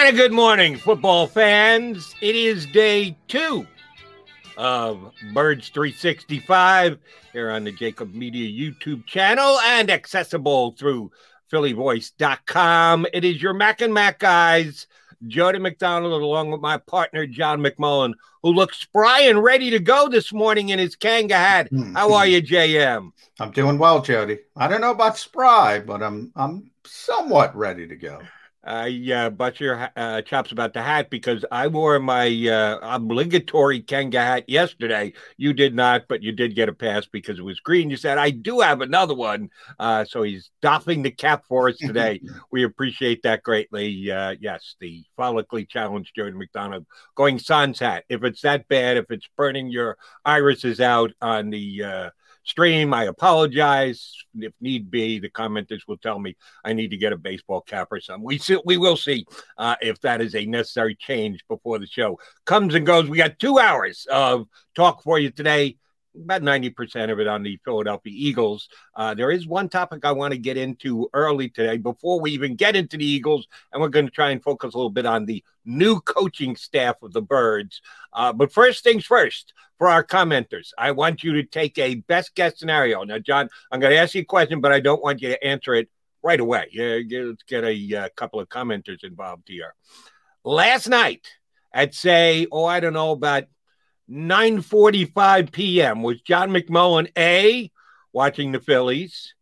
And a good morning, football fans. It is day two of Birds 365 here on the Jakib Media YouTube channel and accessible through phillyvoice.com. It is your Mac and Mac guys, Jody McDonald, along with my partner, John McMullen, who looks spry and ready to go this morning in his Kangol hat. Mm-hmm. How are you, JM? I'm doing well, Jody. I don't know about spry, but I'm I'm somewhat ready to go. I uh, bust your uh, chops about the hat because I wore my uh, obligatory Kangol hat yesterday. You did not, but you did get a pass because it was green. You said, I do have another one. Uh, so he's doffing the cap for us today. we appreciate that greatly. Uh, yes, the follically challenged Jordan McDonald going Sans hat. If it's that bad, if it's burning your irises out on the uh, stream. I apologize. If need be, the commenters will tell me I need to get a baseball cap or something. We see, we will see uh, if that is a necessary change before the show comes and goes. We got two hours of talk for you today. About 90% of it on the Philadelphia Eagles. Uh, there is one topic I want to get into early today before we even get into the Eagles, and we're going to try and focus a little bit on the new coaching staff of the Birds. Uh, but first things first, for our commenters, I want you to take a best guess scenario. Now, John, I'm going to ask you a question, but I don't want you to answer it right away. Yeah, let's get a, uh, couple of commenters involved here. Last night at say, oh, I don't know about 9:45 p.m. was John McMullen A watching the Phillies,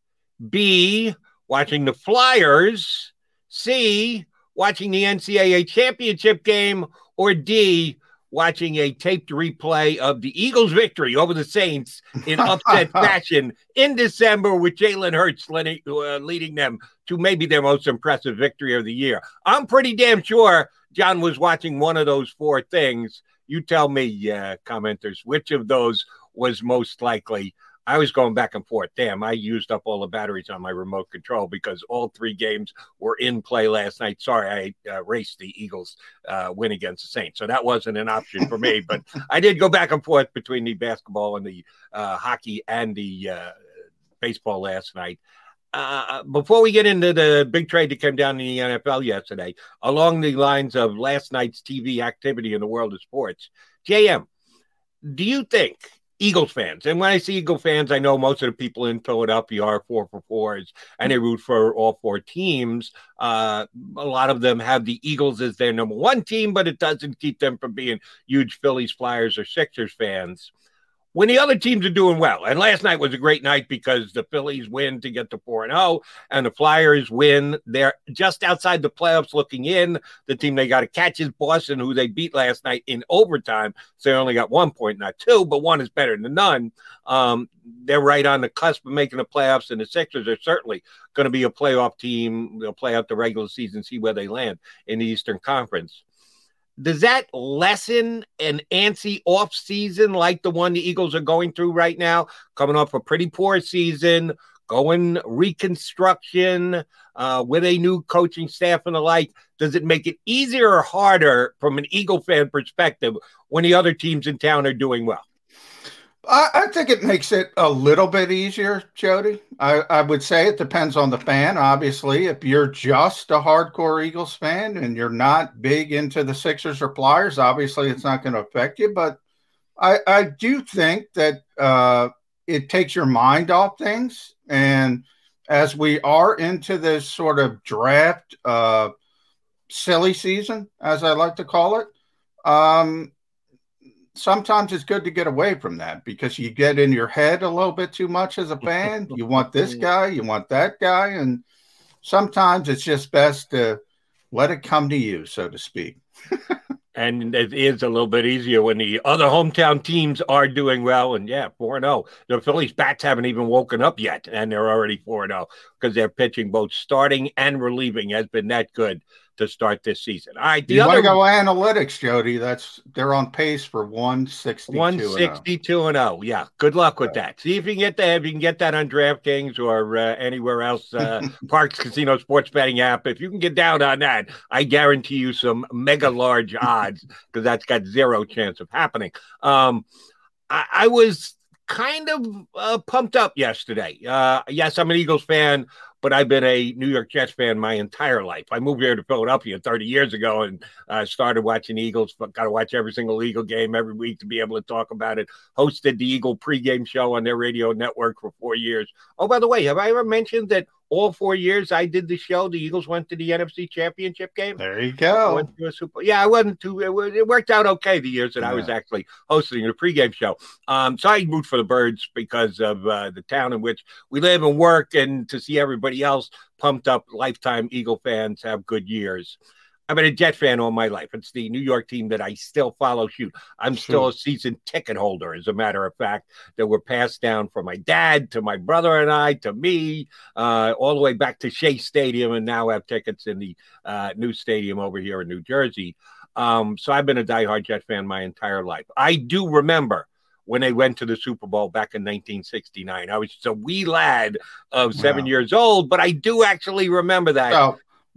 B watching the Flyers, C watching the NCAA championship game, or D watching a taped replay of the Eagles' victory over the Saints in upset fashion in December with Jalen Hurts leading, uh, leading them to maybe their most impressive victory of the year. I'm pretty damn sure John was watching one of those four things. You tell me, uh, commenters, which of those was most likely. I was going back and forth. Damn, I used up all the batteries on my remote control because all three games were in play last night. Sorry, I uh, raced the Eagles uh, win against the Saints, so that wasn't an option for me. but I did go back and forth between the basketball and the uh, hockey and the uh, baseball last night. Uh, before we get into the big trade that came down in the NFL yesterday, along the lines of last night's TV activity in the world of sports, JM, do you think Eagles fans, and when I see Eagle fans, I know most of the people in Philadelphia are four for fours and they root for all four teams. Uh, a lot of them have the Eagles as their number one team, but it doesn't keep them from being huge Phillies, Flyers, or Sixers fans when the other teams are doing well. And last night was a great night because the Phillies win to get to 4 and 0 and the Flyers win. They're just outside the playoffs looking in. The team they got to catch is Boston, who they beat last night in overtime. So they only got one point, not two, but one is better than none. Um, they're right on the cusp of making the playoffs, and the Sixers are certainly going to be a playoff team. They'll play out the regular season, see where they land in the Eastern Conference does that lessen an antsy off season like the one the Eagles are going through right now, coming off a pretty poor season, going reconstruction uh, with a new coaching staff and the like? Does it make it easier or harder from an Eagle fan perspective when the other teams in town are doing well? I, I, think it makes it a little bit easier, Jody. I, I would say it depends on the fan. Obviously, if you're just a hardcore Eagles fan and you're not big into the Sixers or Flyers, obviously it's not going to affect you. But I, I do think that uh, it takes your mind off things. And as we are into this sort of draft uh, silly season, as I like to call it, um, sometimes it's good to get away from that because you get in your head a little bit too much as a mm-hmm. fan. you want this mm-hmm. guy, you want that guy, and sometimes it's just best to let it come to you, so to speak. and it is a little bit easier when the other hometown teams are doing well. And yeah, 4 0. The Phillies bats haven't even woken up yet, and they're already 4 0 because they're pitching both starting and relieving has been that good to start this season. All right, the you other want to go analytics, Jody. That's they're on pace for 162 162 and 0. Yeah, good luck with that. See if you can get that if you can get that on DraftKings or uh, anywhere else uh, Parx Casino sports betting app. If you can get down on that, I guarantee you some mega large odds because that's got zero chance of happening. Um I, I was kind of uh, pumped up yesterday. Uh, yes, I'm an Eagles fan but I've been a New York Jets fan my entire life. I moved here to Philadelphia 30 years ago and uh, started watching Eagles. But Got to watch every single Eagle game every week to be able to talk about it. Hosted the Eagle pregame show on their radio network for four years. Oh, by the way, have I ever mentioned that all four years I did the show, the Eagles went to the NFC Championship game. There you go. went to a Super. Yeah, I wasn't too. It, it worked out okay the years that yeah. I was actually hosting the pregame show. Um, so I moved for the Birds because of uh, the town in which we live and work, and to see everybody else pumped up, lifetime Eagle fans have good years. I've been a Jet fan all my life. It's the New York team that I still follow. Shoot, I'm still a season ticket holder, as a matter of fact, that were passed down from my dad to my brother and I to me, uh, all the way back to Shea Stadium, and now have tickets in the uh, new stadium over here in New Jersey. Um, so I've been a diehard Jet fan my entire life. I do remember when they went to the Super Bowl back in 1969. I was just a wee lad of seven wow. years old, but I do actually remember that.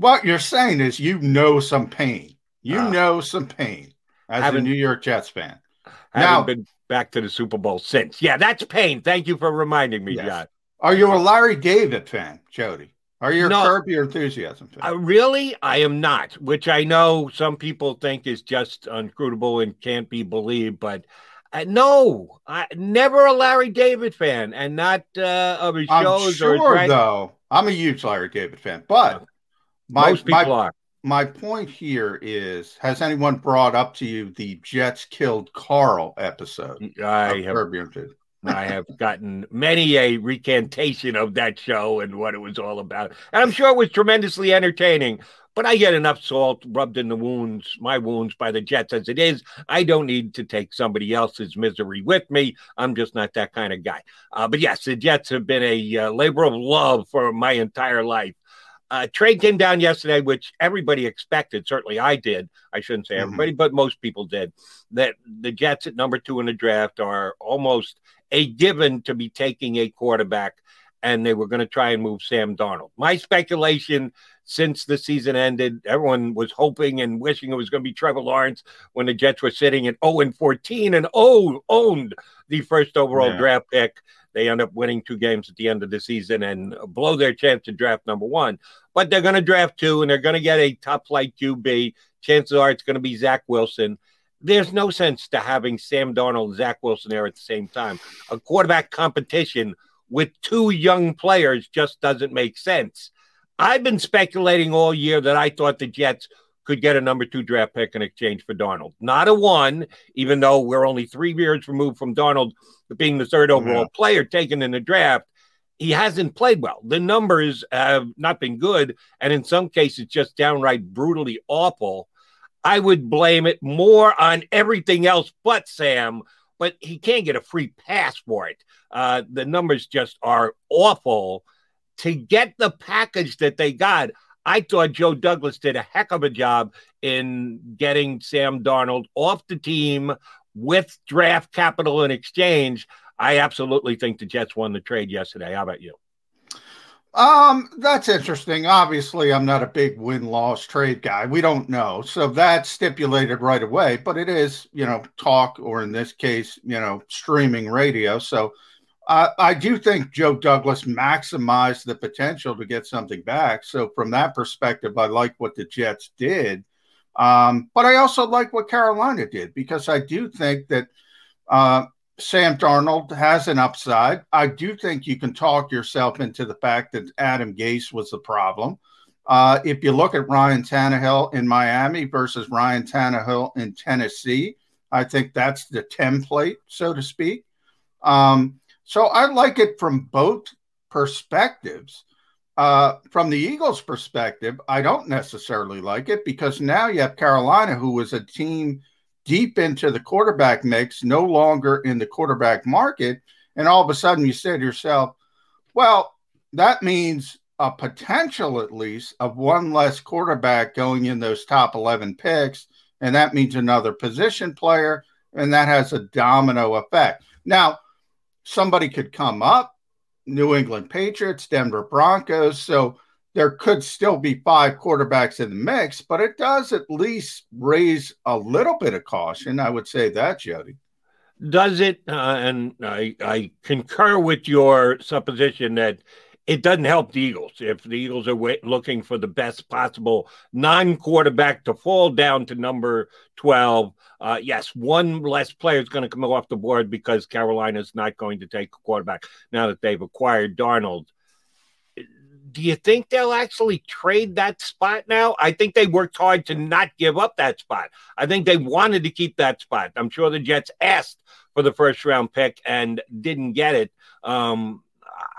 What you're saying is you know some pain. You uh, know some pain as a New York Jets fan. Haven't now, been back to the Super Bowl since. Yeah, that's pain. Thank you for reminding me, yes. John. Are you a Larry David fan, Jody? Are you a no, Curb Your Enthusiasm fan? Uh, really, I am not. Which I know some people think is just unscrutable and can't be believed, but uh, no, I never a Larry David fan, and not uh, of his I'm shows. Sure, or his though, I'm a huge Larry David fan, but my, Most people my, are. My point here is: Has anyone brought up to you the Jets killed Carl episode? I have. I have gotten many a recantation of that show and what it was all about. And I'm sure it was tremendously entertaining. But I get enough salt rubbed in the wounds, my wounds by the Jets as it is. I don't need to take somebody else's misery with me. I'm just not that kind of guy. Uh, but yes, the Jets have been a uh, labor of love for my entire life. Uh, trade came down yesterday, which everybody expected. Certainly, I did. I shouldn't say mm-hmm. everybody, mm-hmm. but most people did. That the Jets at number two in the draft are almost a given to be taking a quarterback, and they were going to try and move Sam Darnold. My speculation since the season ended, everyone was hoping and wishing it was going to be Trevor Lawrence when the Jets were sitting at 0 and 14 and oh, owned the first overall yeah. draft pick. They end up winning two games at the end of the season and blow their chance to draft number one. But they're going to draft two and they're going to get a top flight QB. Chances are it's going to be Zach Wilson. There's no sense to having Sam Darnold and Zach Wilson there at the same time. A quarterback competition with two young players just doesn't make sense. I've been speculating all year that I thought the Jets could get a number two draft pick in exchange for Darnold. Not a one, even though we're only three years removed from Darnold being the third overall yeah. player taken in the draft. He hasn't played well. The numbers have not been good, and in some cases, just downright brutally awful. I would blame it more on everything else but Sam, but he can't get a free pass for it. Uh, the numbers just are awful. To get the package that they got, I thought Joe Douglas did a heck of a job in getting Sam Darnold off the team with draft capital in exchange. I absolutely think the Jets won the trade yesterday. How about you? Um, that's interesting. Obviously, I'm not a big win loss trade guy. We don't know. So that's stipulated right away, but it is, you know, talk or in this case, you know, streaming radio. So I do think Joe Douglas maximized the potential to get something back. So from that perspective, I like what the Jets did. Um, but I also like what Carolina did because I do think that uh, Sam Darnold has an upside. I do think you can talk yourself into the fact that Adam Gase was the problem. Uh, if you look at Ryan Tannehill in Miami versus Ryan Tannehill in Tennessee, I think that's the template, so to speak. Um, so I like it from both perspectives. Uh, from the Eagles' perspective, I don't necessarily like it because now you have Carolina, who was a team deep into the quarterback mix, no longer in the quarterback market. And all of a sudden you say to yourself, well, that means a potential at least of one less quarterback going in those top 11 picks. And that means another position player. And that has a domino effect. Now, somebody could come up New England Patriots, Denver Broncos. So there could still be five quarterbacks in the mix, but it does at least raise a little bit of caution. I would say that, Jody. Does it? Uh, and I, I concur with your supposition that it doesn't help the Eagles. If the Eagles are looking for the best possible non quarterback to fall down to number 12, uh, yes, one less player is going to come off the board because Carolina is not going to take a quarterback now that they've acquired Darnold do you think they'll actually trade that spot now? I think they worked hard to not give up that spot. I think they wanted to keep that spot. I'm sure the Jets asked for the first round pick and didn't get it. Um,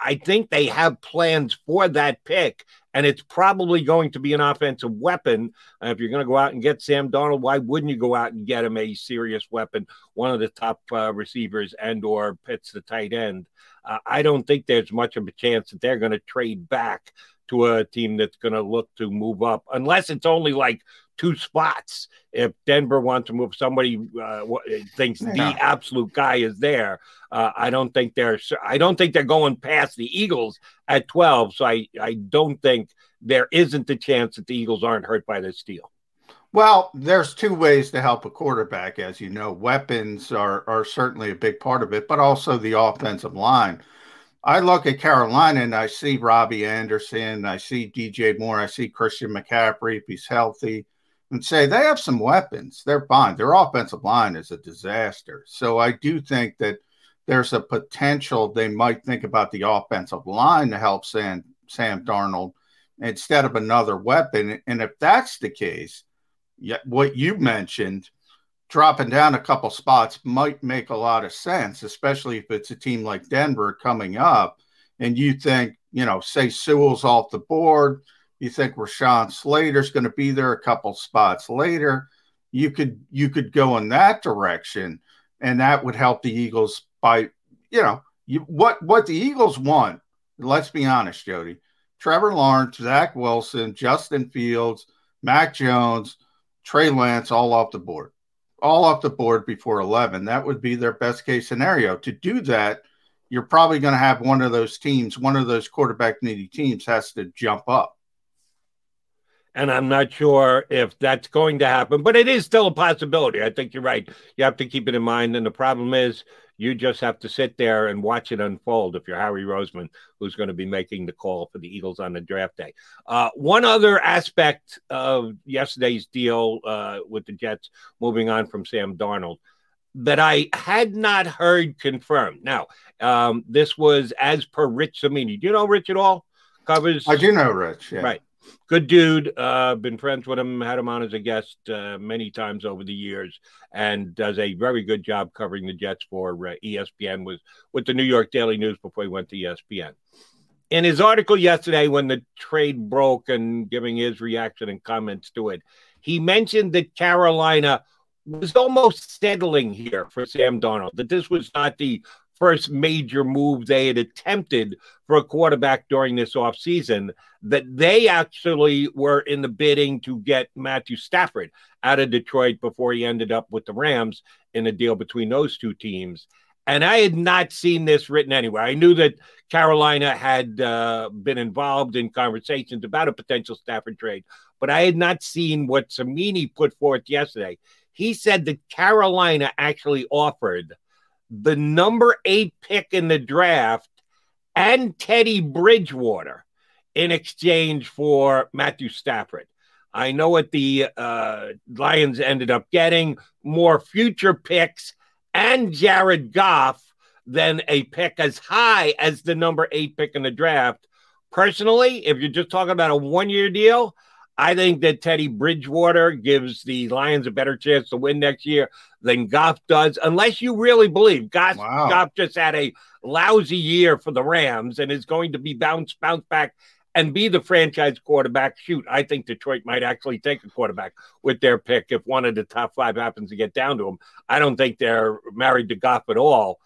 I think they have plans for that pick, and it's probably going to be an offensive weapon. If you're going to go out and get Sam Darnold, why wouldn't you go out and get him a serious weapon, one of the top uh, receivers, and or Pitts the tight end? uh, I don't think there's much of a chance that they're going to trade back to a team that's going to look to move up, unless it's only like two spots. If Denver wants to move, somebody uh, thinks yeah. the absolute guy is there. Uh, I don't think they're. I don't think they're going past the Eagles at twelve. So I, I don't think there isn't the chance that the Eagles aren't hurt by this deal. Well, there's two ways to help a quarterback, as you know. Weapons are, are certainly a big part of it, but also the offensive line. I look at Carolina and I see Robbie Anderson, I see DJ Moore, I see Christian McCaffrey if he's healthy, and say they have some weapons. They're fine. Their offensive line is a disaster. So I do think that there's a potential they might think about the offensive line to help Sam, Sam Darnold instead of another weapon. And if that's the case, what you mentioned, dropping down a couple spots might make a lot of sense, especially if it's a team like Denver coming up and you think, you know, say Sewell's off the board, you think Rashawn Slater's going to be there a couple spots later, you could you could go in that direction and that would help the Eagles by, you know, you, what what the Eagles want, let's be honest, Jody. Trevor Lawrence, Zach Wilson, Justin Fields, Mac Jones, Trey Lance all off the board, all off the board before 11. That would be their best case scenario. To do that, you're probably going to have one of those teams, one of those quarterback needy teams has to jump up. And I'm not sure if that's going to happen, but it is still a possibility. I think you're right. You have to keep it in mind. And the problem is, you just have to sit there and watch it unfold if you're Howie Roseman, who's going to be making the call for the Eagles on the draft day. Uh, one other aspect of yesterday's deal uh, with the Jets moving on from Sam Darnold that I had not heard confirmed. Now, um, this was as per Rich Cimini. Do you know Rich at all? Covers. I do know Rich. Yeah. Right good dude. Uh, been friends with him, had him on as a guest uh, many times over the years, and does a very good job covering the Jets for uh, ESPN. Was with the New York Daily News before he went to ESPN. In his article yesterday, when the trade broke and giving his reaction and comments to it, he mentioned that Carolina was almost settling here for Sam Darnold. That this was not the first major move they had attempted for a quarterback during this offseason, that they actually were in the bidding to get Matthew Stafford out of Detroit before he ended up with the Rams in a deal between those two teams. And I had not seen this written anywhere. I knew that Carolina had uh, been involved in conversations about a potential Stafford trade, but I had not seen what Cimini put forth yesterday. He said that Carolina actually offered the number eight pick in the draft and Teddy Bridgewater in exchange for Matthew Stafford. I know what the uh, Lions ended up getting more future picks and Jared Goff than a pick as high as the number eight pick in the draft. Personally, if you're just talking about a one year deal, I think that Teddy Bridgewater gives the Lions a better chance to win next year than Goff does, unless you really believe Goff, wow. Goff just had a lousy year for the Rams and is going to be bounce bounce back and be the franchise quarterback. Shoot, I think Detroit might actually take a quarterback with their pick if one of the top five happens to get down to them. I don't think they're married to Goff at all.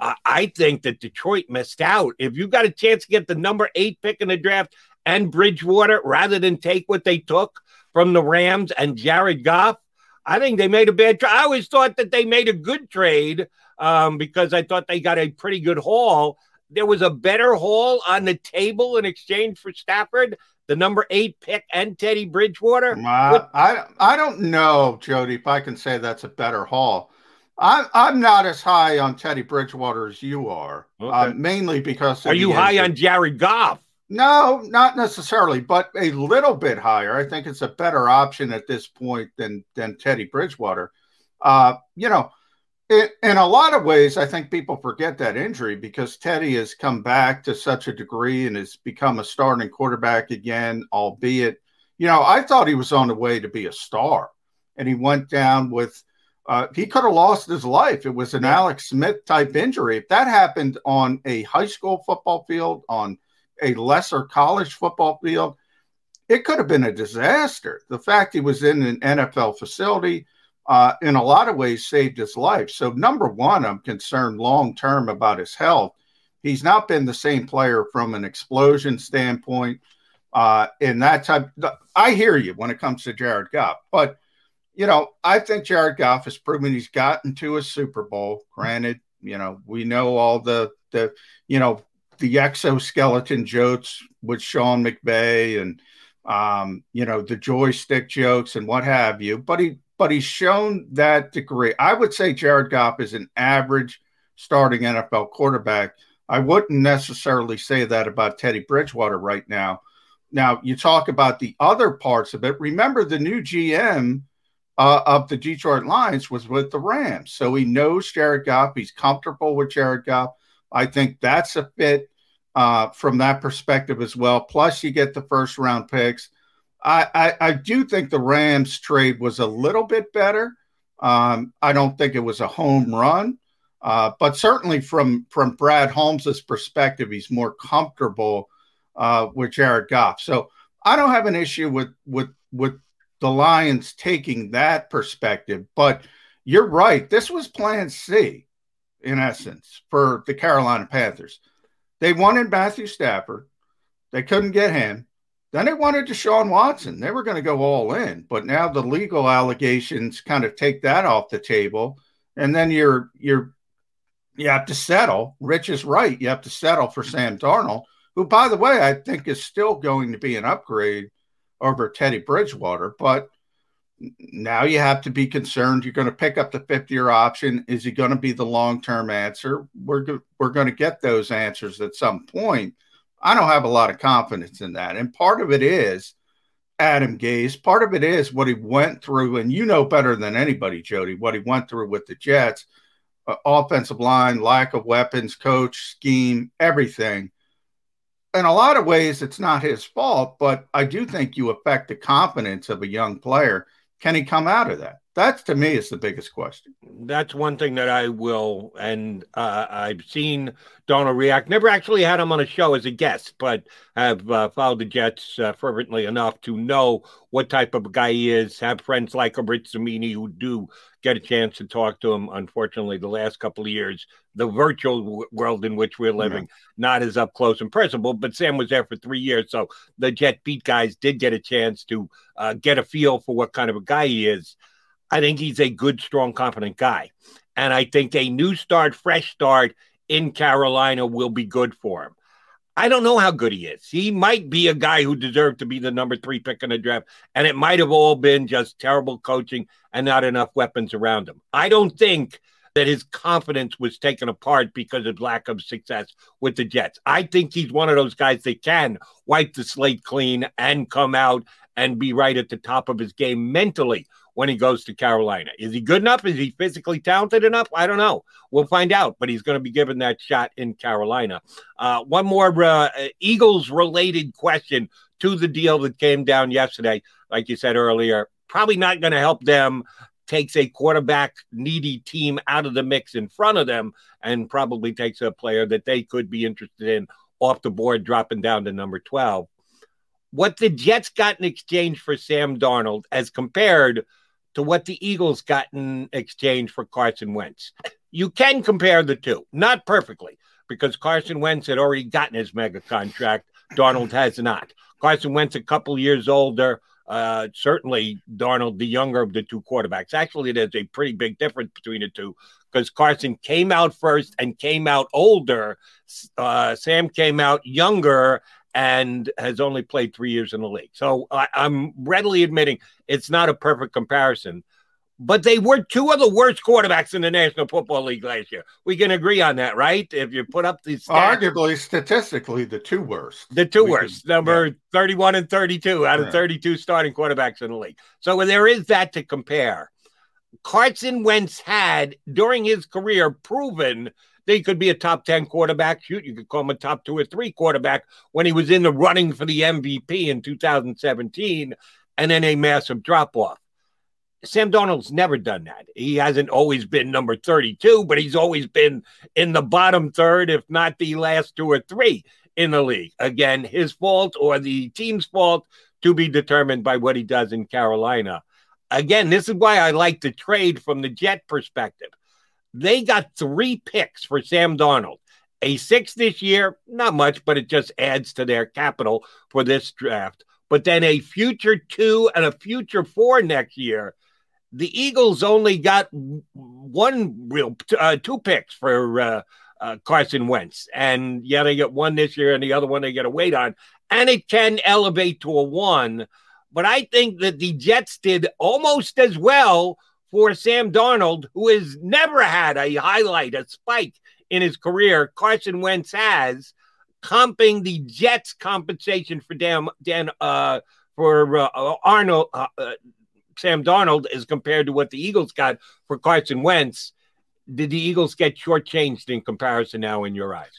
I think that Detroit missed out. If you got a chance to get the number eight pick in the draft and Bridgewater rather than take what they took from the Rams and Jared Goff, I think they made a bad trade. I always thought that they made a good trade um, because I thought they got a pretty good haul. There was a better haul on the table in exchange for Stafford, the number eight pick, and Teddy Bridgewater. Uh, I I don't know, Jody, if I can say that's a better haul. I'm I'm not as high on Teddy Bridgewater as you are, okay. uh, mainly because. Are you high on Jared Goff? No, not necessarily, but a little bit higher. I think it's a better option at this point than than Teddy Bridgewater. Uh, you know, it, in a lot of ways, I think people forget that injury because Teddy has come back to such a degree and has become a starting quarterback again, albeit, you know, I thought he was on the way to be a star, and he went down with uh, he could have lost his life. It was an yeah. Alex Smith type injury. If that happened on a high school football field, on a lesser college football field, it could have been a disaster. The fact he was in an NFL facility, uh, in a lot of ways, saved his life. So, number one, I'm concerned long term about his health. He's not been the same player from an explosion standpoint. Uh, in that type, I hear you when it comes to Jared Goff, but you know, I think Jared Goff has proven he's gotten to a Super Bowl. Granted, you know, we know all the the you know the exoskeleton jokes with Sean McVay and um, you know the joystick jokes and what have you. But he but he's shown that degree. I would say Jared Goff is an average starting NFL quarterback. I wouldn't necessarily say that about Teddy Bridgewater right now. Now you talk about the other parts of it. Remember the new GM uh, of the Detroit Lions was with the Rams. So he knows Jared Goff. He's comfortable with Jared Goff. I think that's a fit uh, from that perspective as well. Plus, you get the first round picks. I, I, I do think the Rams trade was a little bit better. Um, I don't think it was a home run, uh, but certainly from from Brad Holmes's perspective, he's more comfortable uh, with Jared Goff. So I don't have an issue with with with the Lions taking that perspective. But you're right. This was plan C, in essence, for the Carolina Panthers. They wanted Matthew Stafford. They couldn't get him. Then they wanted Deshaun Watson. They were going to go all in, but now the legal allegations kind of take that off the table. And then you're you're you have to settle. Rich is right. You have to settle for Sam Darnold, who, by the way, I think is still going to be an upgrade over Teddy Bridgewater. But now you have to be concerned. You're going to pick up the fifth year option. Is he going to be the long term answer? We're, go- we're going to get those answers at some point. I don't have a lot of confidence in that. And part of it is Adam Gase. Part of it is what he went through. And you know better than anybody, Jody, what he went through with the Jets uh, offensive line, lack of weapons, coach, scheme, everything in a lot of ways, it's not his fault, but I do think you affect the confidence of a young player. Can he come out of that? That's to me is the biggest question. That's one thing that I will, and uh, I've seen Darnold react. Never actually had him on a show as a guest, but have uh, followed the Jets uh, fervently enough to know what type of guy he is. Have friends like a Rich Cimini who do get a chance to talk to him. Unfortunately, the last couple of years, the virtual world in which we're living, not as up close and personal. But Sam was there for three years, so the Jet Beat guys did get a chance to uh, get a feel for what kind of a guy he is. I think he's a good, strong, confident guy. And I think a new start, fresh start in Carolina will be good for him. I don't know how good he is. He might be a guy who deserved to be the number three pick in the draft, and it might have all been just terrible coaching and not enough weapons around him. I don't think that his confidence was taken apart because of lack of success with the Jets. I think he's one of those guys that can wipe the slate clean and come out and be right at the top of his game mentally when he goes to Carolina. Is he good enough? Is he physically talented enough? I don't know. We'll find out, but he's going to be given that shot in Carolina. Uh, one more uh, Eagles related question to the deal that came down yesterday. Like you said earlier, probably not going to help them. Takes a quarterback needy team out of the mix in front of them and probably takes a player that they could be interested in off the board, dropping down to number 12 what the Jets got in exchange for Sam Darnold as compared to what the Eagles got in exchange for Carson Wentz. You can compare the two, not perfectly, because Carson Wentz had already gotten his mega contract. Darnold has not. Carson Wentz, a couple years older. Uh, certainly, Darnold, the younger of the two quarterbacks. Actually, there's a pretty big difference between the two because Carson came out first and came out older. Uh, Sam came out younger and has only played three years in the league. So I, I'm readily admitting it's not a perfect comparison, but they were two of the worst quarterbacks in the National Football League last year. We can agree on that, right? If you put up these stats, arguably statistically the two worst, the two we worst, can, number yeah. 31 and 32 out of 32 starting quarterbacks in the league. So there is that to compare. Carson Wentz had during his career proven they could be a top 10 quarterback. Shoot, you could call him a top two or three quarterback when he was in the running for the MVP in 2017, and then a massive drop off. Sam Darnold's never done that. He hasn't always been number 32, but he's always been in the bottom third, if not the last two or three in the league. Again, his fault or the team's fault to be determined by what he does in Carolina. Again, this is why I like the trade from the Jet perspective. They got three picks for Sam Darnold. A six this year, not much, but it just adds to their capital for this draft. But then a future two and a future four next year. The Eagles only got one real uh, two picks for uh, uh, Carson Wentz, and yeah, they get one this year, and the other one they get a wait on, and it can elevate to a one. But I think that the Jets did almost as well for Sam Darnold, who has never had a highlight, a spike in his career. Carson Wentz has, comping the Jets' compensation for Dan, Dan uh, for uh, Arnold, uh, uh, Sam Darnold, as compared to what the Eagles got for Carson Wentz. Did the Eagles get shortchanged in comparison now in your eyes?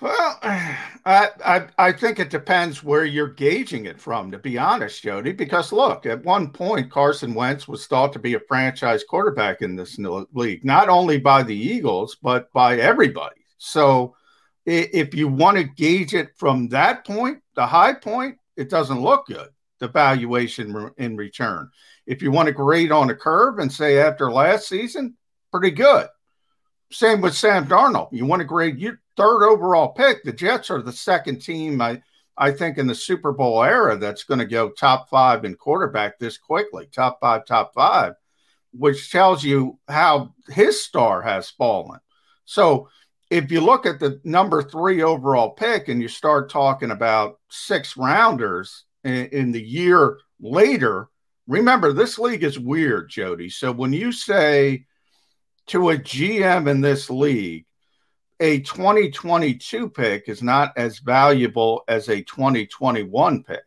Well, I, I, I think it depends where you're gauging it from, to be honest, Jody. Because look, at one point, Carson Wentz was thought to be a franchise quarterback in this league, not only by the Eagles but by everybody. So, if you want to gauge it from that point, the high point, it doesn't look good. The valuation in return. If you want to grade on a curve and say after last season, pretty good. Same with Sam Darnold. You want to grade you third overall pick. The Jets are the second team, I, I think, in the Super Bowl era that's going to go top five in quarterback this quickly, top five, top five, which tells you how his star has fallen. So if you look at the number three overall pick and you start talking about six rounders in, in the year later, remember this league is weird, Jody. So when you say to a GM in this league, a 2022 pick is not as valuable as a 2021 pick.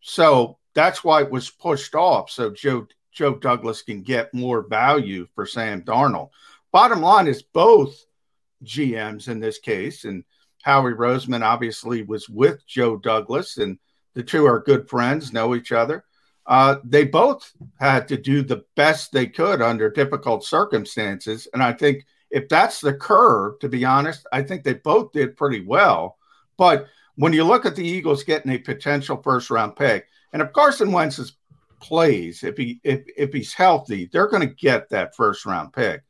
So that's why it was pushed off. So Joe Joe Douglas can get more value for Sam Darnold. Bottom line is both GMs in this case, and Howie Roseman obviously was with Joe Douglas, and the two are good friends, know each other. Uh, they both had to do the best they could under difficult circumstances, and I think if that's the curve, to be honest, I think they both did pretty well. But when you look at the Eagles getting a potential first round pick, and if Carson Wentz plays, if he if if he's healthy, they're going to get that first round pick.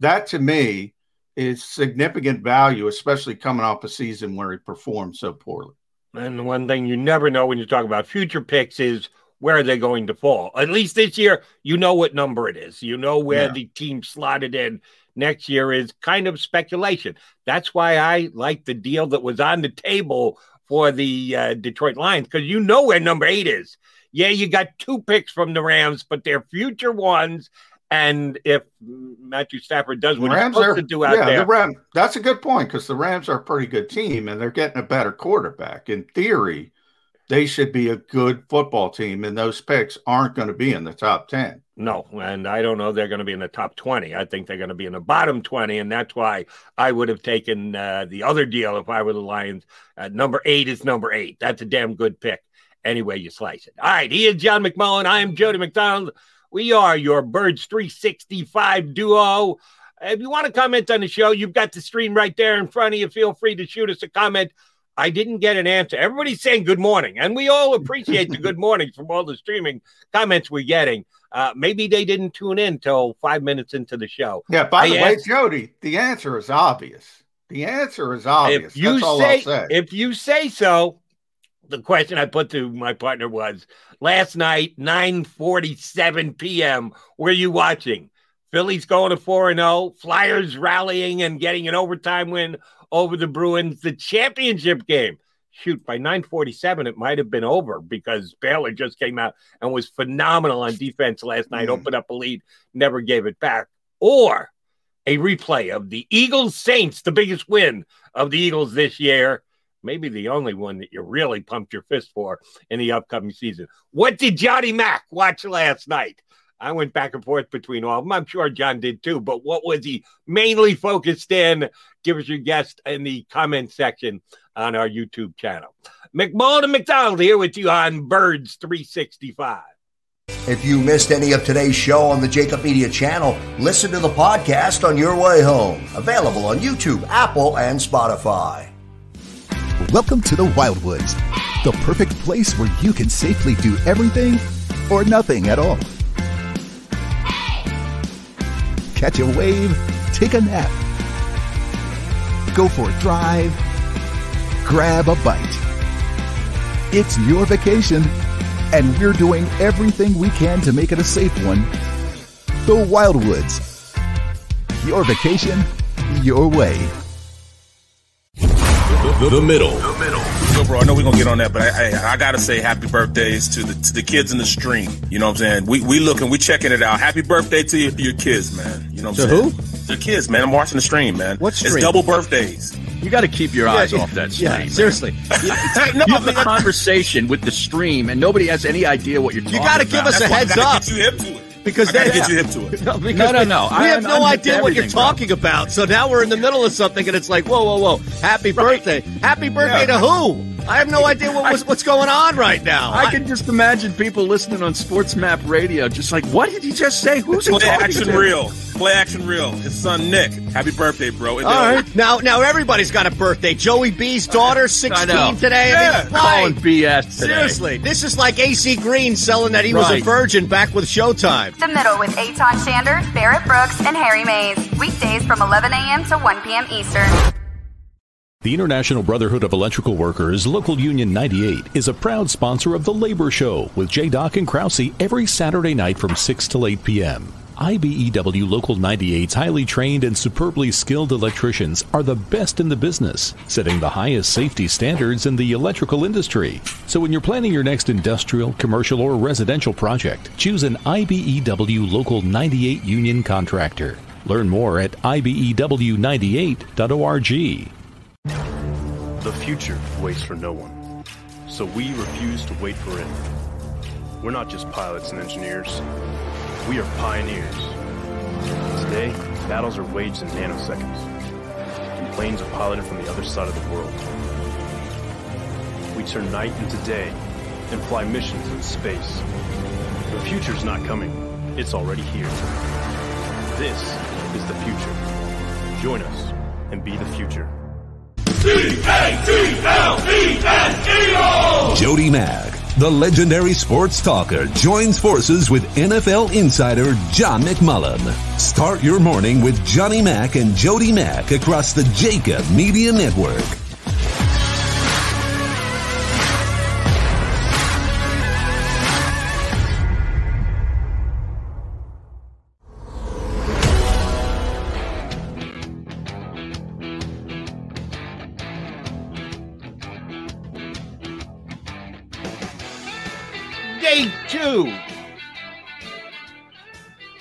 That to me is significant value, especially coming off a season where he performed so poorly. And one thing you never know when you talk about future picks is where are they going to fall? At least this year, you know what number it is. You know where Yeah. the team slotted in. Next year is kind of speculation. That's why I like the deal that was on the table for the uh, Detroit Lions because you know where number eight is. Yeah, you got two picks from the Rams, but they're future ones. And if Matthew Stafford does what he's Rams supposed are to do out yeah, there, the Ram, that's a good point because the Rams are a pretty good team and they're getting a better quarterback. In theory, they should be a good football team, and those picks aren't going to be in the top ten. No, and I don't know they're going to be in the top 20. I think they're going to be in the bottom 20, and that's why I would have taken uh, the other deal if I were the Lions. Uh, number eight is number eight. That's a damn good pick, any way you slice it. All right, he is John McMullen. I am Jody McDonald. We are your Birds 365 duo. If you want to comment on the show, you've got the stream right there in front of you. Feel free to shoot us a comment. I didn't get an answer. Everybody's saying good morning, and we all appreciate the good mornings from all the streaming comments we're getting. Uh, maybe they didn't tune in till five minutes into the show. Yeah, by I the way, Jody, the answer is obvious. The answer is obvious. If you say, say. if you say so, the question I put to my partner was last night, 9:47 p.m. Were you watching? Phillies going to 4 and 0, Flyers rallying and getting an overtime win over the Bruins, the championship game. Shoot, by 9:47 it might have been over because Baylor just came out and was phenomenal on defense last night, Mm. opened up a lead, never gave it back. Or a replay of the Eagles Saints, the biggest win of the Eagles this year. Maybe the only one that you really pumped your fist for in the upcoming season. What did Johnny Mack watch last night? I went back and forth between all of them. I'm sure John did too, but what was he mainly focused in? Give us your guess in the comment section on our YouTube channel. McMullen and McDonald here with you on Birds 365. If you missed any of today's show on the Jakib Media channel, listen to the podcast on your way home. Available on YouTube, Apple, and Spotify. Welcome to the Wildwoods, the perfect place where you can safely do everything or nothing at all. Catch a wave, take a nap, go for a drive, grab a bite. It's your vacation, and we're doing everything we can to make it a safe one. The Wildwoods. Your vacation, your way. The, the middle. Yo, bro, I know we're gonna get on that, but I, I, I gotta say happy birthdays to the to the kids in the stream. You know what I'm saying? We we looking, we checking it out. Happy birthday to your, your kids, man. You know what I'm To saying? who? The kids, man. I'm watching the stream, man. What stream? It's double birthdays. You got to keep your eyes off that stream. Yeah, man. seriously. You, you have a conversation with the stream, and nobody has any idea what you're talking You got to give about. us a That's why I heads gotta up get you hip to it. because I gotta then get you hip to it. No, because No, no, we- no. We I- have no I'm idea what you're everything, bro. talking about. So now we're in the middle of something, and it's like, whoa, whoa, whoa! Happy birthday! Happy birthday to who? I have no idea what was, what's going on right now. I can just imagine people listening on Sports Map Radio, just like, what did he just say? Who's he Play talking action to? real. Play action real. His son Nick. Happy birthday, bro. And All then- now now everybody's got a birthday. Joey B's daughter, know. sixteen today. I Yeah. mean, Calling? BS today. Seriously, this is like AC Green selling that he was a virgin back with Showtime. The Middle with Aton Shander, Barrett Brooks, and Harry Mayes. Weekdays from 11 a.m. to 1 p.m. Eastern. The International Brotherhood of Electrical Workers, Local Union 98, is a proud sponsor of The Labor Show with J. Doc and Krause every Saturday night from 6 to 8 p.m. IBEW Local 98's highly trained and superbly skilled electricians are the best in the business, setting the highest safety standards in the electrical industry. So when you're planning your next industrial, commercial, or residential project, choose an IBEW Local 98 union contractor. Learn more at E IBEW98.org. The future waits for no one, so we refuse to wait for it. We're not just pilots and engineers, we are pioneers. Today, battles are waged in nanoseconds, and planes are piloted from the other side of the world. We turn night into day and fly missions in space. The future's not coming, it's already here. This is the future. Join us and be the future. Jody Mack, the legendary sports talker, joins forces with NFL insider John McMullen. Start your morning with Johnny Mack and Jody Mack across the Jakib Media Network.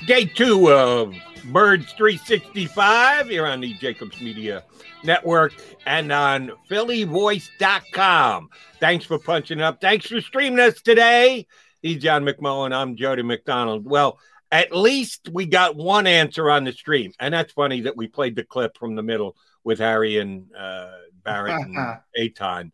Day two of Birds 365 here on the Jacobs Media Network and on PhillyVoice.com. Thanks for punching up. Thanks for streaming us today. He's John McMullen. I'm Jody McDonald. Well, at least we got one answer on the stream. And that's funny that we played the clip from the middle with Harry and uh, Barrett and Aton.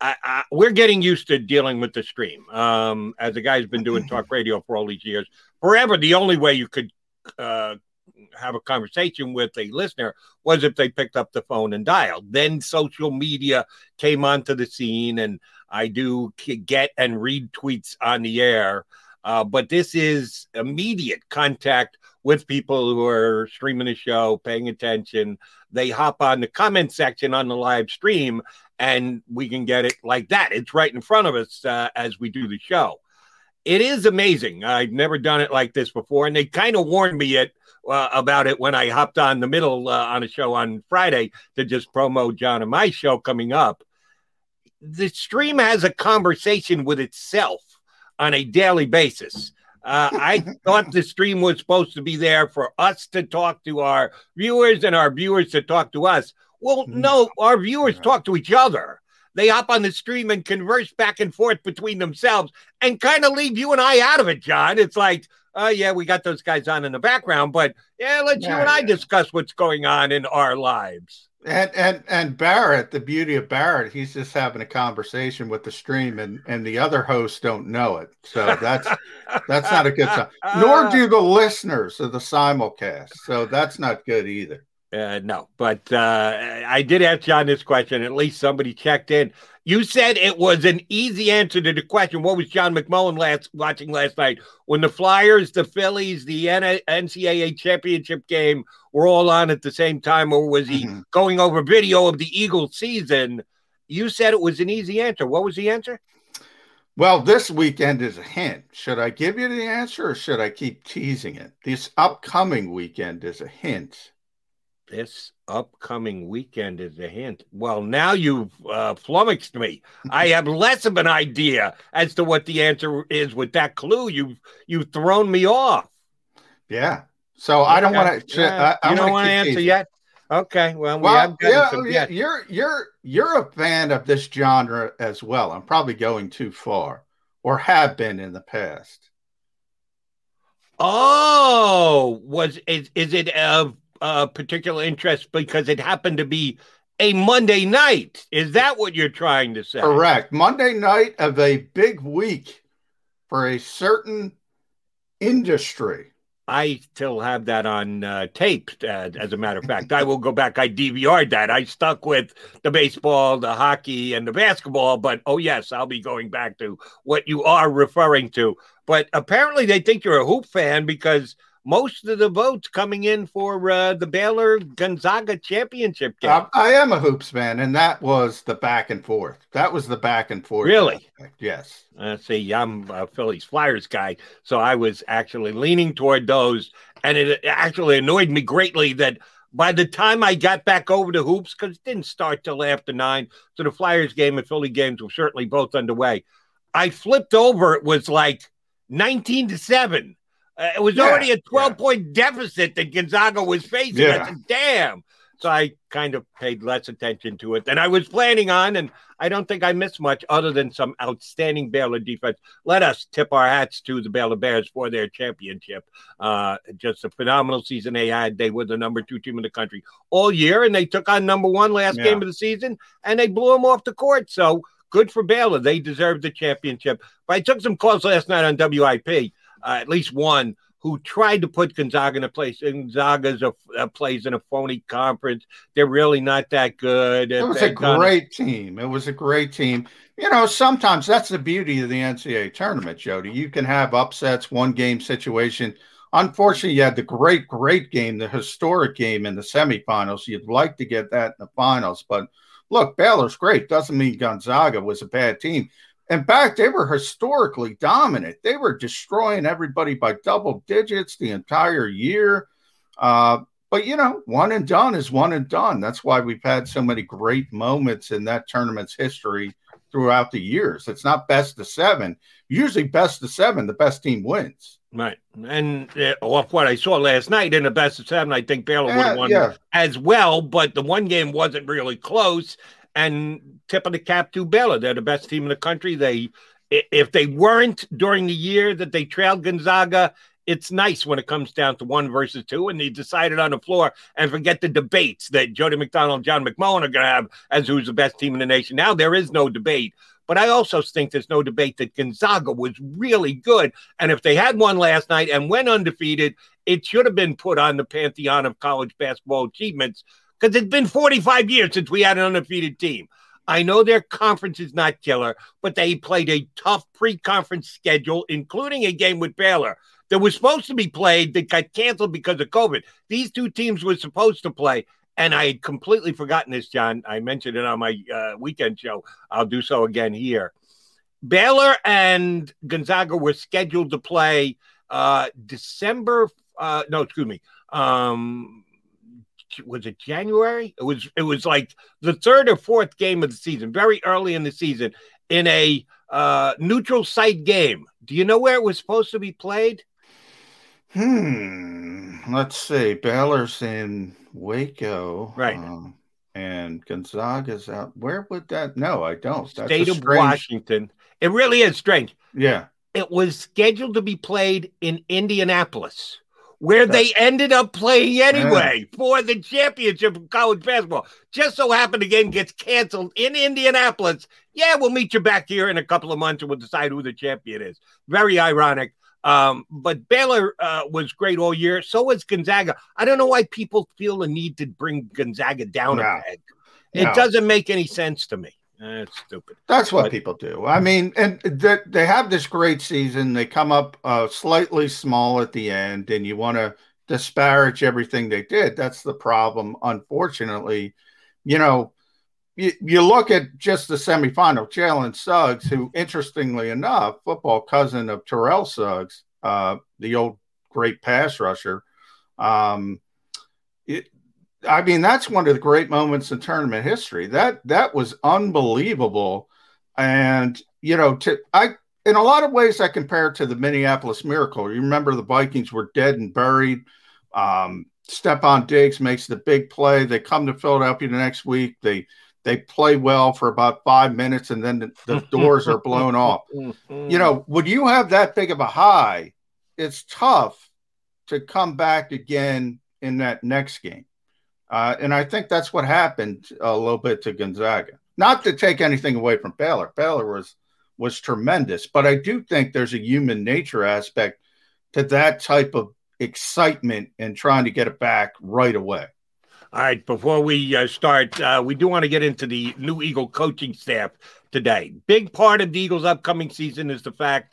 I, I, we're getting used to dealing with the stream. Um, as a guy who's been doing talk radio for all these years, forever, the only way you could uh, have a conversation with a listener was if they picked up the phone and dialed. Then social media came onto the scene, and I do get and read tweets on the air. Uh, but this is immediate contact with people who are streaming the show, paying attention. They hop on the comment section on the live stream and we can get it like that. It's right in front of us uh, as we do the show. It is amazing. I've never done it like this before, and they kind of warned me it uh, about it when I hopped on the middle uh, on a show on Friday to just promo John and my show coming up. The stream has a conversation with itself on a daily basis. Uh, I thought the stream was supposed to be there for us to talk to our viewers and our viewers to talk to us. Well, Hmm. no, our viewers talk to each other. They hop on the stream and converse back and forth between themselves and kind of leave you and I out of it, John. It's like, oh, yeah, we got those guys on in the background, but yeah, let's you Yeah, and I discuss what's going on in our lives. And and and Barrett, the beauty of Barrett, he's just having a conversation with the stream, and and the other hosts don't know it. So that's that's not a good sign. Nor do the listeners of the simulcast. So that's not good either. Uh, no, but uh, I did ask John this question. At least somebody checked in. You said it was an easy answer to the question. What was John McMullen last watching last night when the Flyers, the Phillies, the N- NCAA championship game were all on at the same time, or was he Mm-hmm. going over video of the Eagles season? You said it was an easy answer. What was the answer? Well, this weekend is a hint. Should I give you the answer or should I keep teasing it? This upcoming weekend is a hint. This upcoming weekend is a hint. Well, now you've uh, flummoxed me. I have less of an idea as to what the answer is with that clue. You've you've thrown me off. Yeah. So I don't want to. Yeah. I, you don't want to answer yet. Okay. Well, we Well, have yeah, some yeah, you're you're you're a fan of this genre as well. I'm probably going too far, or have been in the past. Oh, was is is it of uh, particular interest because it happened to be a Monday night? Is that what you're trying to say? Correct. Monday night of a big week for a certain industry. I still have that on uh, tape. Uh, as a matter of fact, I will go back. I DVR'd that. I stuck with the baseball, the hockey, and the basketball. But oh yes, I'll be going back to what you are referring to. But apparently, they think you're a hoop fan because most of the votes coming in for uh, the Baylor Gonzaga championship game. I, I am a hoops man, and that was the back and forth. That was the back and forth. Really? aspect, Yes. Uh, see, I'm a Phillies Flyers guy, so I was actually leaning toward those, and it actually annoyed me greatly that by the time I got back over to hoops, because it didn't start till after nine, so the Flyers game and Philly games were certainly both underway. I flipped over; it was like nineteen to seven. Uh, it was Yeah, already a twelve point deficit that Gonzaga was facing. I said, "Damn." So I kind of paid less attention to it than I was planning on, and I don't think I missed much other than some outstanding Baylor defense. Let us tip our hats to the Baylor Bears for their championship. Uh, just a phenomenal season they had. They were the number two team in the country all year, and they took on number one last Yeah. game of the season, and they blew them off the court. So good for Baylor. They deserved the championship. But I took some calls last night on WIP, uh, at least one who tried to put Gonzaga in a place. Gonzaga's a, a plays in a phony conference. They're really not that good. It was a great team. It was a great team. You know, sometimes that's the beauty of the NCAA tournament, Jody. You can have upsets, one game situation. Unfortunately, you had the great, great game, the historic game in the semifinals. You'd like to get that in the finals. But look, Baylor's great. Doesn't mean Gonzaga was a bad team. In fact, they were historically dominant. They were destroying everybody by double digits the entire year. Uh, but you know, one and done is one and done. That's why we've had so many great moments in that tournament's history throughout the years. It's not best of seven. Usually, best of seven, the best team wins. Right. And uh, off what I saw last night in the best of seven, I think Baylor would have won yeah. as well, but the one game wasn't really close. And tip of the cap to Baylor. They're the best team in the country. They if they weren't during the year that they trailed Gonzaga, it's nice when it comes down to one versus two, and they decided on the floor and forget the debates that Jody McDonald and John McMullen are going to have as who's the best team in the nation. Now there is no debate. But I also think there's no debate that Gonzaga was really good. And if they had one last night and went undefeated, it should have been put on the pantheon of college basketball achievements because it's been 45 years since we had an undefeated team. I know their conference is not killer, but they played a tough pre conference schedule, including a game with Baylor that was supposed to be played that got canceled because of COVID. These two teams were supposed to play. And I had completely forgotten this, John. I mentioned it on my uh, weekend show. I'll do so again here. Baylor and Gonzaga were scheduled to play uh, December. Uh, no, excuse me. Um, was it January? It was. It was like the third or fourth game of the season, very early in the season, in a uh, neutral site game. Do you know where it was supposed to be played? Hmm. Let's see. Baylor's in Waco, Right. um, and Gonzaga's out. Where would that? No, I don't. That's State of strange- Washington. It really is strange. Yeah. It was scheduled to be played in Indianapolis, where they ended up playing anyway for the championship of college basketball. Just so happened the game gets canceled in Indianapolis. Yeah, we'll meet you back here in a couple of months and we'll decide who the champion is. Very ironic. Um, but Baylor uh, was great all year. So was Gonzaga. I don't know why people feel the need to bring Gonzaga down No. a peg. It No. doesn't make any sense to me. It's stupid. That's what But- people do. I mean, and they, they have this great season. They come up uh, slightly small at the end, and you want to disparage everything they did. That's the problem. Unfortunately, you know, you, you look at just the semifinal. Jalen Suggs, who, interestingly enough, football cousin of Terrell Suggs, uh, the old great pass rusher. Um, I mean, that's one of the great moments in tournament history. That that was unbelievable, and you know, to I in a lot of ways I compare it to the Minneapolis Miracle. You remember the Vikings were dead and buried. Um, Stefon Diggs makes the big play. They come to Philadelphia the next week. They they play well for about five minutes, and then the, the doors are blown off. You know, when you have that big of a high, it's tough to come back again in that next game. Uh, and I think that's what happened a little bit to Gonzaga. Not to take anything away from Baylor. Baylor was was tremendous, but I do think there's a human nature aspect to that type of excitement and trying to get it back right away. All right, before we uh, start, uh, we do want to get into the new Eagle coaching staff today. Big part of the Eagles' upcoming season is the fact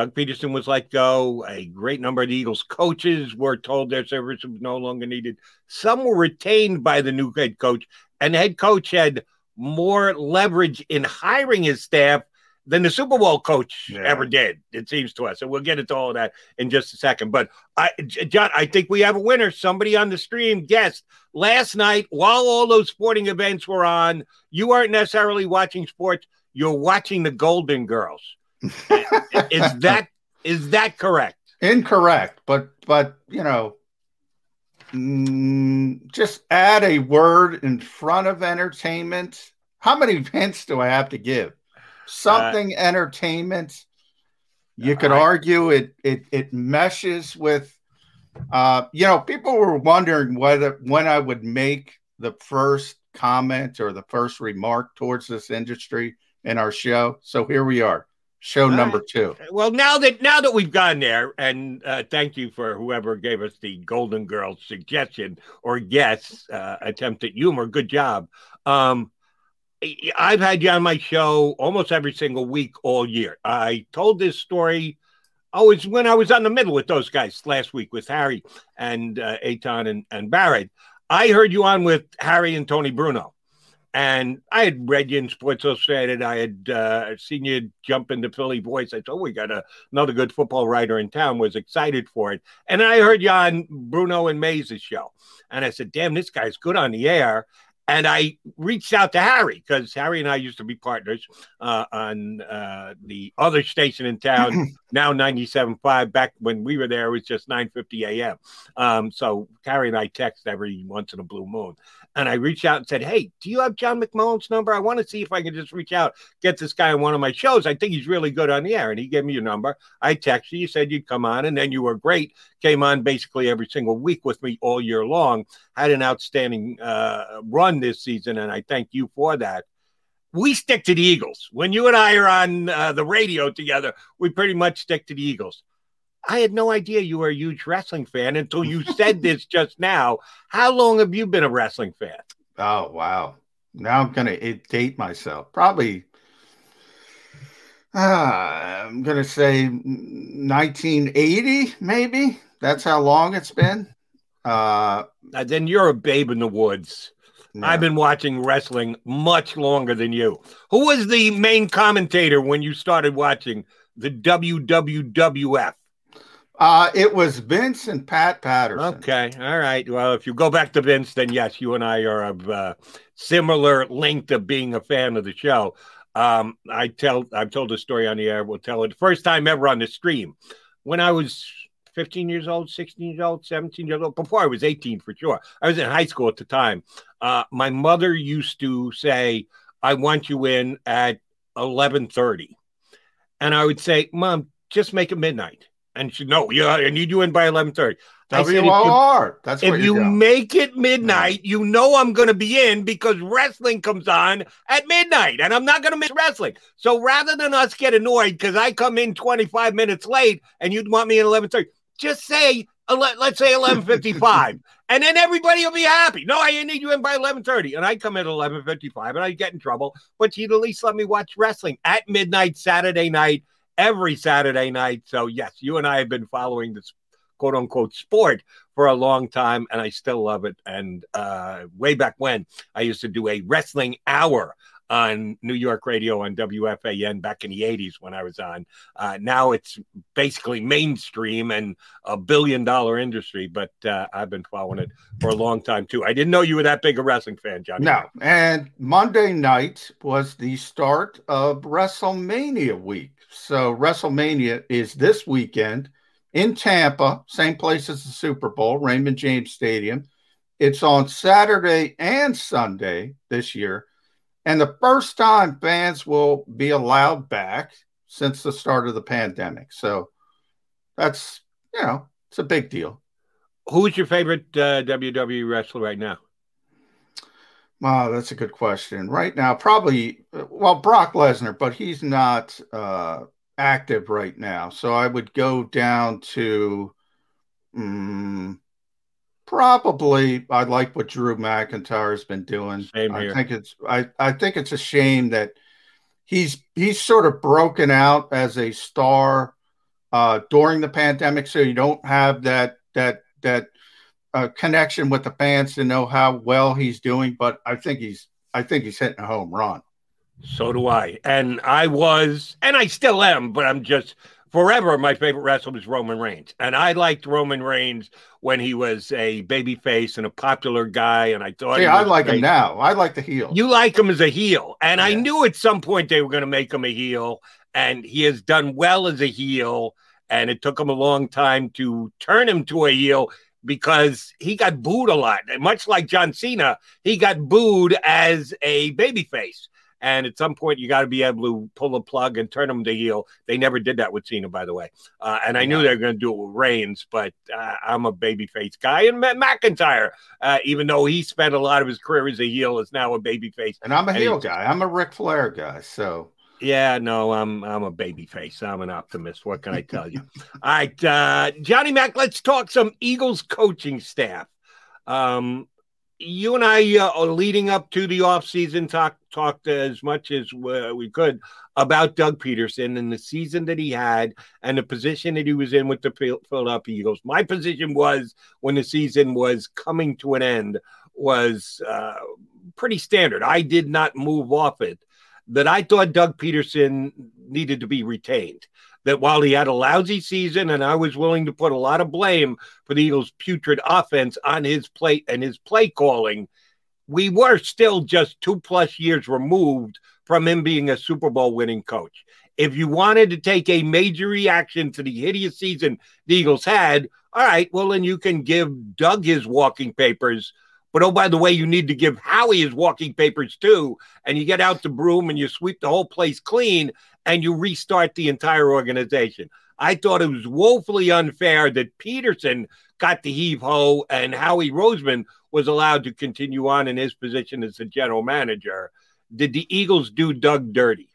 Doug Pederson was let go. A great number of the Eagles coaches were told their service was no longer needed. Some were retained by the new head coach, and the head coach had more leverage in hiring his staff than the Super Bowl coach Yeah. ever did, it seems to us. And we'll get into all of that in just a second. But I, John, I think we have a winner. Somebody on the stream guessed last night while all those sporting events were on. You aren't necessarily watching sports. You're watching the Golden Girls. Is that is that correct? Incorrect, but but you know, mm, just add a word in front of entertainment. How many hints do I have to give? Something entertainment. You could I- argue it it it meshes with. Uh, you know, people were wondering whether when I would make the first comment or the first remark towards this industry in our show. So here we are, show All number right. two. Well, now that now that we've gone there, and uh, thank you for whoever gave us the Golden Girls suggestion or guess uh, attempt at humor. Good job. Um, I've had you on my show almost every single week all year. I told this story. Oh, it's when I was on the middle with those guys last week with Harry and uh, Aton and, and Barrett. I heard you on with Harry and Tony Bruno. And I had read you in Sports Illustrated. I had uh, seen you jump into Philly Voice. I said, "Oh, we got a, another good football writer in town." Was excited for it, and I heard you on Bruno and Mayes' show, and I said, "Damn, this guy's good on the air." And I reached out to Harry because Harry and I used to be partners uh, on uh, the other station in town, now 97.5. Back when we were there, it was just 9.50 a.m. Um, so Harry and I text every once in a blue moon. And I reached out and said, Hey, do you have John McMullen's number? I want to see if I can just reach out, get this guy on one of my shows. I think he's really good on the air. And he gave me your number. I texted you, you said you'd come on, and then you were great. Came on basically every single week with me all year long. Had an outstanding uh, run this season, and I thank you for that we stick to the Eagles. When you and I are on uh, the radio together, we pretty much stick to the Eagles. I had no idea you were a huge wrestling fan until you said this just now. How long have you been a wrestling fan? Oh, wow. Now I'm going to date myself. Probably, uh, I'm going to say 1980, maybe. That's how long it's been. Uh, then you're a babe in the woods. Yeah. I've been watching wrestling much longer than you. Who was the main commentator when you started watching the WWF? Uh, it was Vince and Pat Patterson. Okay. All right. Well, if you go back to Vince, then yes, you and I are of uh, similar length of being a fan of the show. Um, I tell, I've told the story on the air. We'll tell it. First time ever on the stream. When I was 15 years old, 16 years old, 17 years old, before I was 18 for sure. I was in high school at the time. Uh, my mother used to say, I want you in at 1130. And I would say, Mom, just make it midnight. And she, no, yeah, I need you in by eleven thirty. WOR. That's if you make it midnight, you know I'm going to be in because wrestling comes on at midnight, and I'm not going to miss wrestling. So rather than us get annoyed because I come in 25 minutes late and you'd want me at 11:30, just say let's say 11:55, and then everybody will be happy. No, I need you in by 11:30, and I come in at 11:55, and I get in trouble. But you'd at least let me watch wrestling at midnight Saturday night every Saturday night. So, yes, you and I have been following this quote unquote sport for a long time, and I still love it. And uh, way back when, I used to do a wrestling hour on New York radio on WFAN back in the 80s when I was on. Uh, now it's basically mainstream and a billion dollar industry, but uh, I've been following it for a long time too. I didn't know you were that big a wrestling fan, Johnny. No. And Monday night was the start of WrestleMania week. So WrestleMania is this weekend in Tampa, same place as the Super Bowl, Raymond James Stadium. It's on Saturday and Sunday this year. And the first time fans will be allowed back since the start of the pandemic. So that's, you know, it's a big deal. Who's your favorite uh, WWE wrestler right now? Wow, that's a good question. Right now, probably, well, Brock Lesnar, but he's not uh, active right now. So I would go down to um, probably, I like what Drew McIntyre has been doing. I think it's, I, I think it's a shame that he's, he's sort of broken out as a star uh, during the pandemic. So you don't have that, that, that, a connection with the fans to know how well he's doing, but I think he's I think he's hitting a home run. So do I. And I was, and I still am, but I'm just forever my favorite wrestler was Roman Reigns. And I liked Roman Reigns when he was a baby face and a popular guy. And I thought, yeah, I like great. him now. I like the heel. You like him as a heel. And yeah. I knew at some point they were going to make him a heel. And he has done well as a heel. And it took him a long time to turn him to a heel because he got booed a lot. Much like John Cena, he got booed as a babyface. And at some point, you got to be able to pull the plug and turn him to heel. They never did that with Cena, by the way. Uh, and I knew they were going to do it with Reigns, but uh, I'm a babyface guy. And Matt McIntyre, uh, even though he spent a lot of his career as a heel, is now a babyface. And I'm a heel guy. I'm a Ric Flair guy. So yeah, no, I'm I'm a baby face. I'm an optimist. What can I tell you? All right, uh, Johnny Mac, let's talk some Eagles coaching staff. Um, you and I uh, leading up to the offseason talk talked as much as we could about Doug Pederson and the season that he had and the position that he was in with the Philadelphia Eagles. My position was when the season was coming to an end was uh, pretty standard. I did not move off it that I thought Doug Pederson needed to be retained. That while he had a lousy season, and I was willing to put a lot of blame for the Eagles' putrid offense on his plate and his play calling, we were still just two plus years removed from him being a Super Bowl winning coach. If you wanted to take a major reaction to the hideous season the Eagles had, all right, well, then you can give Doug his walking papers. But oh, by the way, you need to give Howie his walking papers too. And you get out the broom and you sweep the whole place clean and you restart the entire organization. I thought it was woefully unfair that Pederson got the heave ho and Howie Roseman was allowed to continue on in his position as the general manager. Did the Eagles do Doug dirty?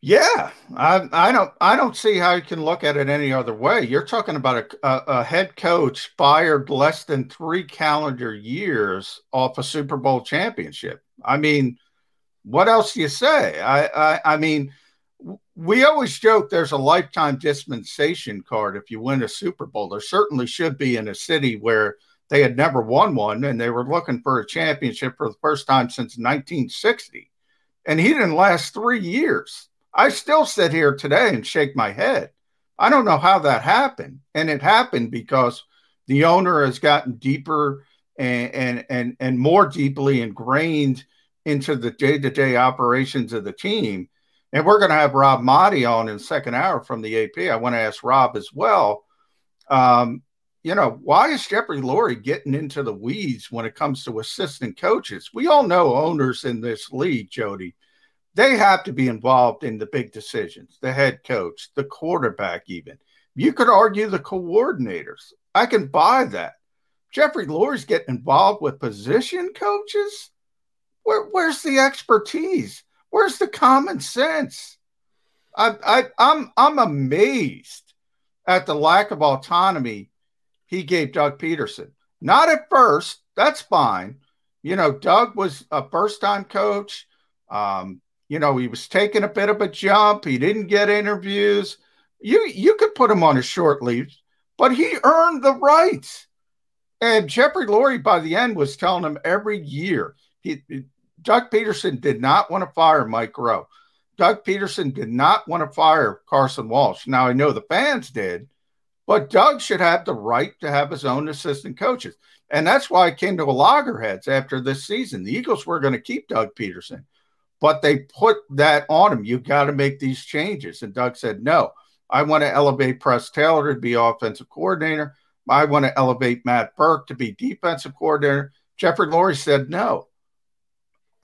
Yeah, I, I don't I don't see how you can look at it any other way. You're talking about a, a, a, head coach fired less than three calendar years off a Super Bowl championship. I mean, what else do you say? I I, I mean, we always joke there's a lifetime dispensation card if you win a Super Bowl. There certainly should be in a city where they had never won one and they were looking for a championship for the first time since 1960. And he didn't last three years. I still sit here today and shake my head. I don't know how that happened. And it happened because the owner has gotten deeper and and and, and more deeply ingrained into the day-to-day operations of the team. And we're going to have Rob Maaddi on in second hour from the AP. I want to ask Rob as well. Um, you know, why is Jeffrey Lurie getting into the weeds when it comes to assistant coaches? We all know owners in this league, Jody they have to be involved in the big decisions the head coach, the quarterback, even. You could argue the coordinators. I can buy that. Jeffrey Lurie's getting involved with position coaches. Where, where's the expertise? Where's the common sense? I, I, I'm I'm amazed at the lack of autonomy he gave Doug Pederson. Not at first, that's fine. You know, Doug was a first time coach. Um, you know, he was taking a bit of a jump. He didn't get interviews. You you could put him on a short leash, but he earned the rights. And Jeffrey Lurie, by the end, was telling him every year. He, Doug Pederson did not want to fire Mike Groh. Doug Pederson did not want to fire Carson Walch. Now I know the fans did, but Doug should have the right to have his own assistant coaches. And that's why I came to a loggerheads after this season. The Eagles were going to keep Doug Pederson, but they put that on him. You've got to make these changes. And Doug said, no, I want to elevate Press Taylor to be offensive coordinator. I want to elevate Matt Burke to be defensive coordinator. Jeffrey Lurie said no.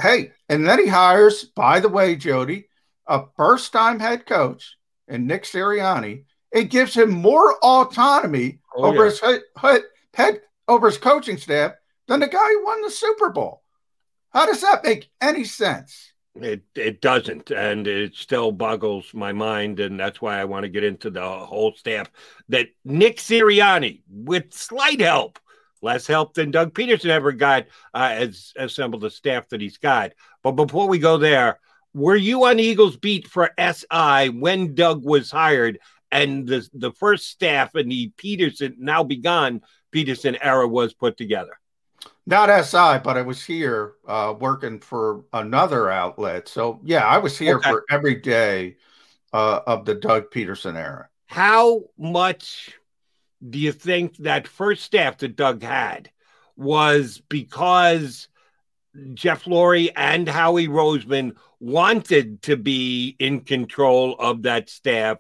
Hey, and then he hires, by the way, Jody, a first time head coach and Nick Sirianni. It gives him more autonomy oh, over yeah. his head, head, head over his coaching staff than the guy who won the Super Bowl. How does that make any sense? It it doesn't, and it still boggles my mind, and that's why I want to get into the whole staff. That Nick Sirianni, with slight help, less help than Doug Pederson ever got, uh, has assembled the staff that he's got. But before we go there, were you on Eagles beat for SI when Doug was hired, and the the first staff in the Pederson now begun Pederson era was put together? Not SI, but I was here uh, working for another outlet. So yeah, I was here okay. for every day uh, of the Doug Pederson era. How much do you think that first staff that Doug had was because Jeff Lurie and Howie Roseman wanted to be in control of that staff,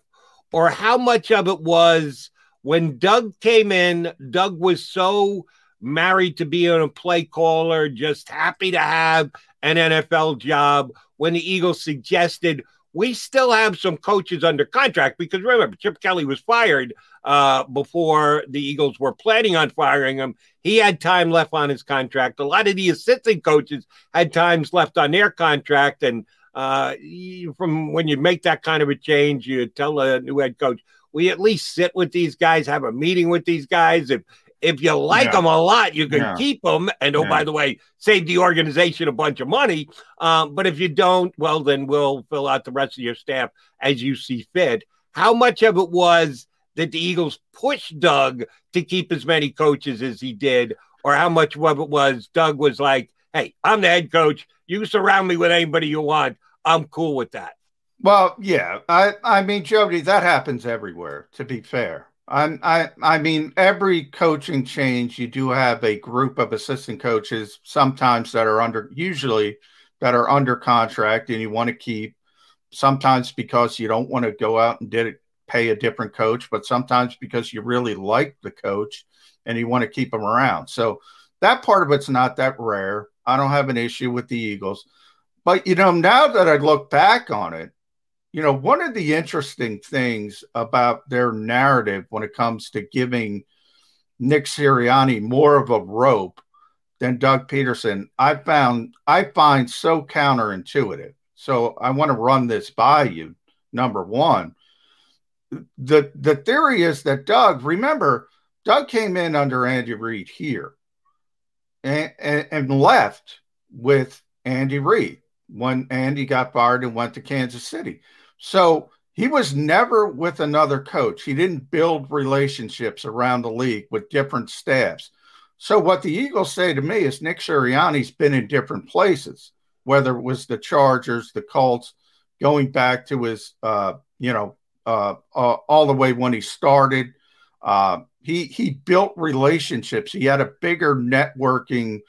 or how much of it was when Doug came in? Doug was so married to being a play caller, just happy to have an NFL job. When the Eagles suggested we still have some coaches under contract because remember, Chip Kelly was fired uh, before the Eagles were planning on firing him. He had time left on his contract. A lot of the assistant coaches had times left on their contract. And uh, from when you make that kind of a change, you tell a new head coach, we at least sit with these guys, have a meeting with these guys. If if you like yeah. them a lot, you can yeah. keep them. And oh, yeah. by the way, save the organization a bunch of money. Um, but if you don't, well, then we'll fill out the rest of your staff as you see fit. How much of it was that the Eagles pushed Doug to keep as many coaches as he did, or how much of it was Doug was like, "Hey, I'm the head coach. You surround me with anybody you want. I'm cool with that." Well, yeah. I I mean, Jody, that happens everywhere. To be fair, I, I, I mean, every coaching change, you do have a group of assistant coaches, sometimes that are under, usually that are under contract, and you want to keep. Sometimes because you don't want to go out and did it, pay a different coach, but sometimes because you really like the coach and you want to keep them around. So that part of it's not that rare. I don't have an issue with the Eagles. But, you know, now that I look back on it, you know, one of the interesting things about their narrative when it comes to giving Nick Sirianni more of a rope than Doug Pederson, I found I find so counterintuitive. So I want to run this by you. Number one, the the theory is that Doug, remember, Doug came in under Andy Reid here and, and, and left with Andy Reid when Andy got fired and went to Kansas City. So he was never with another coach. He didn't build relationships around the league with different staffs. So what the Eagles say to me is Nick Sirianni's been in different places, whether it was the Chargers, the Colts, going back to his, uh, you know, uh, uh, all the way when he started. Uh, he he built relationships. He had a bigger networking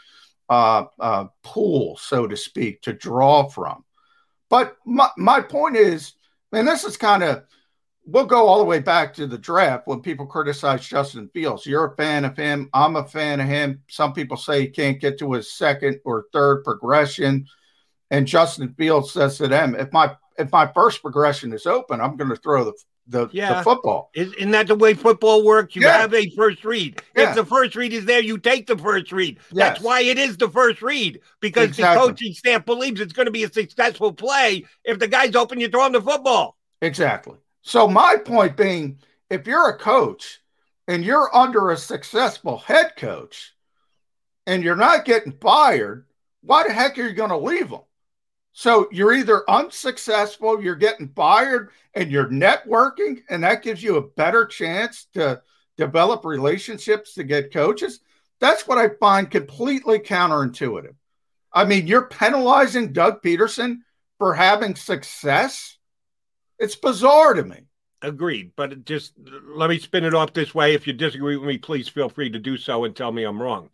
uh, uh, pool, so to speak, to draw from. But my, my point is, and this is kind of, we'll go all the way back to the draft when people criticize Justin Fields. You're a fan of him. I'm a fan of him. Some people say he can't get to his second or third progression. And Justin Fields says to them, if my if my first progression is open, I'm going to throw the the, yeah. the football. Isn't that the way football works? You yeah. have a first read. Yeah. If the first read is there, you take the first read. Yes. That's why it is the first read because exactly. the coaching staff believes it's going to be a successful play. If the guy's open, you throw him the football. Exactly. So my point being, if you're a coach and you're under a successful head coach and you're not getting fired, why the heck are you going to leave them? So you're either unsuccessful, you're getting fired, and you're networking, and that gives you a better chance to develop relationships to get coaches. That's what I find completely counterintuitive. I mean, you're penalizing Doug Pederson for having success. It's bizarre to me. Agreed. But just let me spin it off this way. If you disagree with me, please feel free to do so and tell me I'm wrong.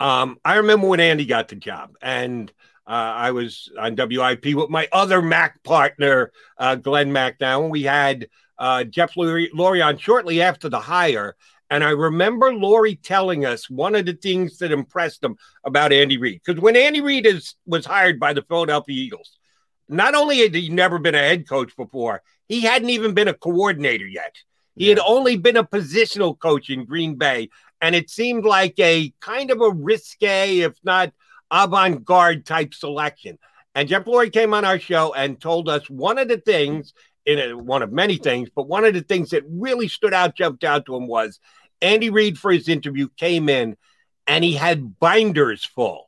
Um, I remember when Andy got the job, and uh, I was on WIP with my other Mac partner, uh, Glenn Mac. Now, we had uh, Jeff Lurie on shortly after the hire. And I remember Lurie telling us one of the things that impressed him about Andy Reid. Because when Andy Reid is, was hired by the Philadelphia Eagles, not only had he never been a head coach before, he hadn't even been a coordinator yet. He yeah. had only been a positional coach in Green Bay. And it seemed like a kind of a risque, if not – avant garde type selection. And Jeff Lurie came on our show and told us one of the things, in a, one of many things, but one of the things that really stood out, jumped out to him was Andy Reid for his interview came in and he had binders full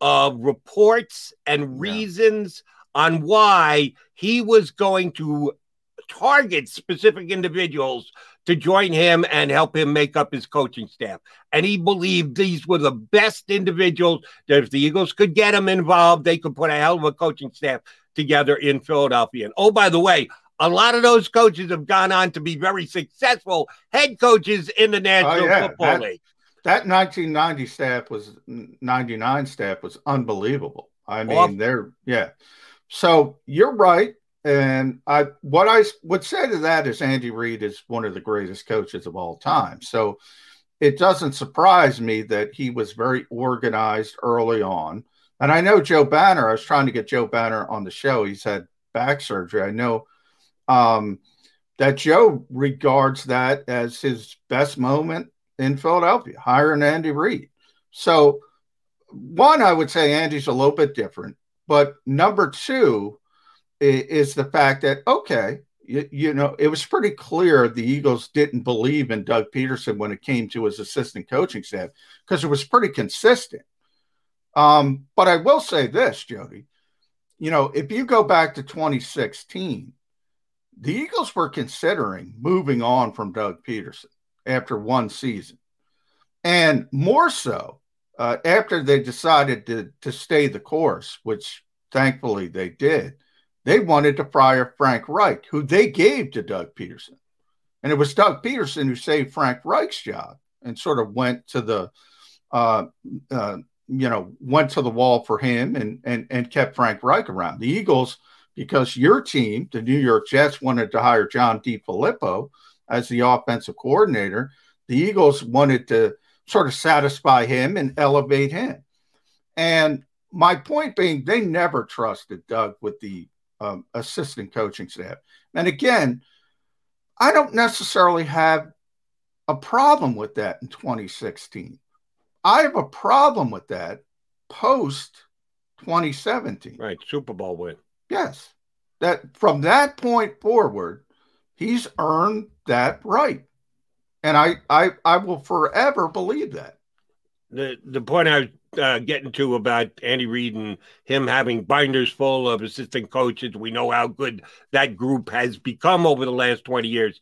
of reports and reasons yeah. on why he was going to target specific individuals to join him and help him make up his coaching staff. And he believed these were the best individuals that if the Eagles could get him involved, they could put a hell of a coaching staff together in Philadelphia. And oh, by the way, a lot of those coaches have gone on to be very successful head coaches in the oh, National oh, yeah. Football that, League. That 1990 staff was 99 staff was unbelievable. I mean, Off- they're yeah. So you're right. And I, what I would say to that is Andy Reid is one of the greatest coaches of all time. So it doesn't surprise me that he was very organized early on. And I know Joe Banner, I was trying to get Joe Banner on the show. He's had back surgery. I know um, that Joe regards that as his best moment in Philadelphia, hiring Andy Reid. So, one, I would say Andy's a little bit different. But number two, is the fact that okay, you, you, know, it was pretty clear the Eagles didn't believe in Doug Pederson when it came to his assistant coaching staff because it was pretty consistent. Um, but I will say this, Jody, you know, if you go back to 2016, the Eagles were considering moving on from Doug Pederson after one season, and more so uh, after they decided to to stay the course, which thankfully they did they wanted to fire Frank Reich, who they gave to Doug Pederson. And it was Doug Pederson who saved Frank Reich's job and sort of went to the, uh, uh, you know, went to the wall for him and, and, and kept Frank Reich around. The Eagles, because your team, the New York Jets, wanted to hire John DeFilippo as the offensive coordinator, the Eagles wanted to sort of satisfy him and elevate him. And my point being, they never trusted Doug with the um, assistant coaching staff. And again, I don't necessarily have a problem with that in 2016. I have a problem with that post 2017. Right, Super Bowl win. Yes. That from that point forward, he's earned that right. And I I I will forever believe that. The the point I uh, getting to about Andy Reid and him having binders full of assistant coaches. We know how good that group has become over the last 20 years.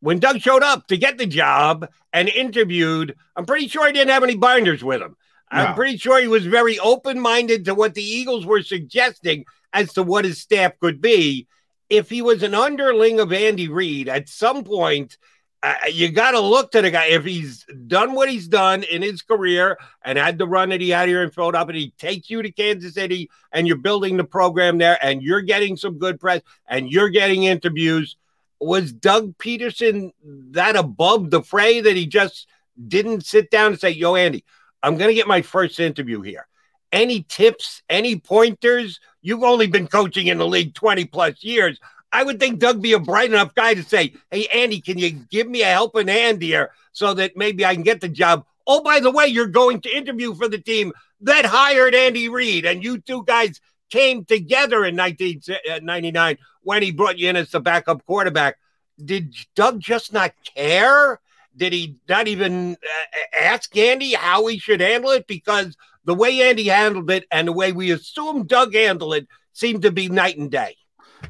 When Doug showed up to get the job and interviewed, I'm pretty sure he didn't have any binders with him. No. I'm pretty sure he was very open minded to what the Eagles were suggesting as to what his staff could be. If he was an underling of Andy Reid, at some point, uh, you got to look to the guy. If he's done what he's done in his career and had the run that he had here in Philadelphia, and he takes you to Kansas City and you're building the program there and you're getting some good press and you're getting interviews. Was Doug Pederson that above the fray that he just didn't sit down and say, Yo, Andy, I'm going to get my first interview here. Any tips, any pointers? You've only been coaching in the league 20 plus years. I would think Doug be a bright enough guy to say, Hey, Andy, can you give me a helping hand here so that maybe I can get the job? Oh, by the way, you're going to interview for the team that hired Andy Reid, and you two guys came together in 1999 when he brought you in as the backup quarterback. Did Doug just not care? Did he not even uh, ask Andy how he should handle it? Because the way Andy handled it and the way we assume Doug handled it seemed to be night and day.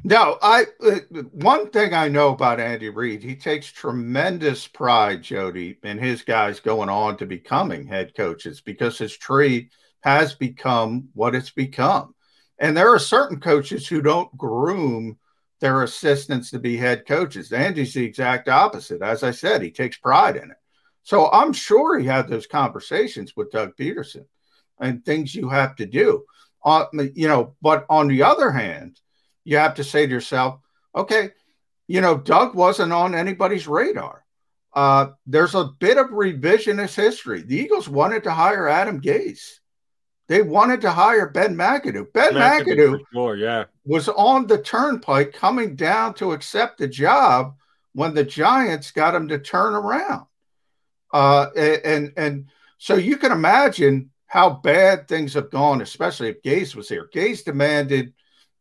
No, I uh, one thing I know about Andy Reid, he takes tremendous pride, Jody, in his guys going on to becoming head coaches because his tree has become what it's become. And there are certain coaches who don't groom their assistants to be head coaches. Andy's the exact opposite. As I said, he takes pride in it. So I'm sure he had those conversations with Doug Pederson and things you have to do. Uh, you know, but on the other hand, you have to say to yourself, okay, you know, Doug wasn't on anybody's radar. Uh, there's a bit of revisionist history. The Eagles wanted to hire Adam Gase. They wanted to hire Ben McAdoo. Ben McAdoo, sure, yeah. was on the turnpike coming down to accept the job when the Giants got him to turn around. Uh, and and so you can imagine how bad things have gone, especially if Gase was here. Gase demanded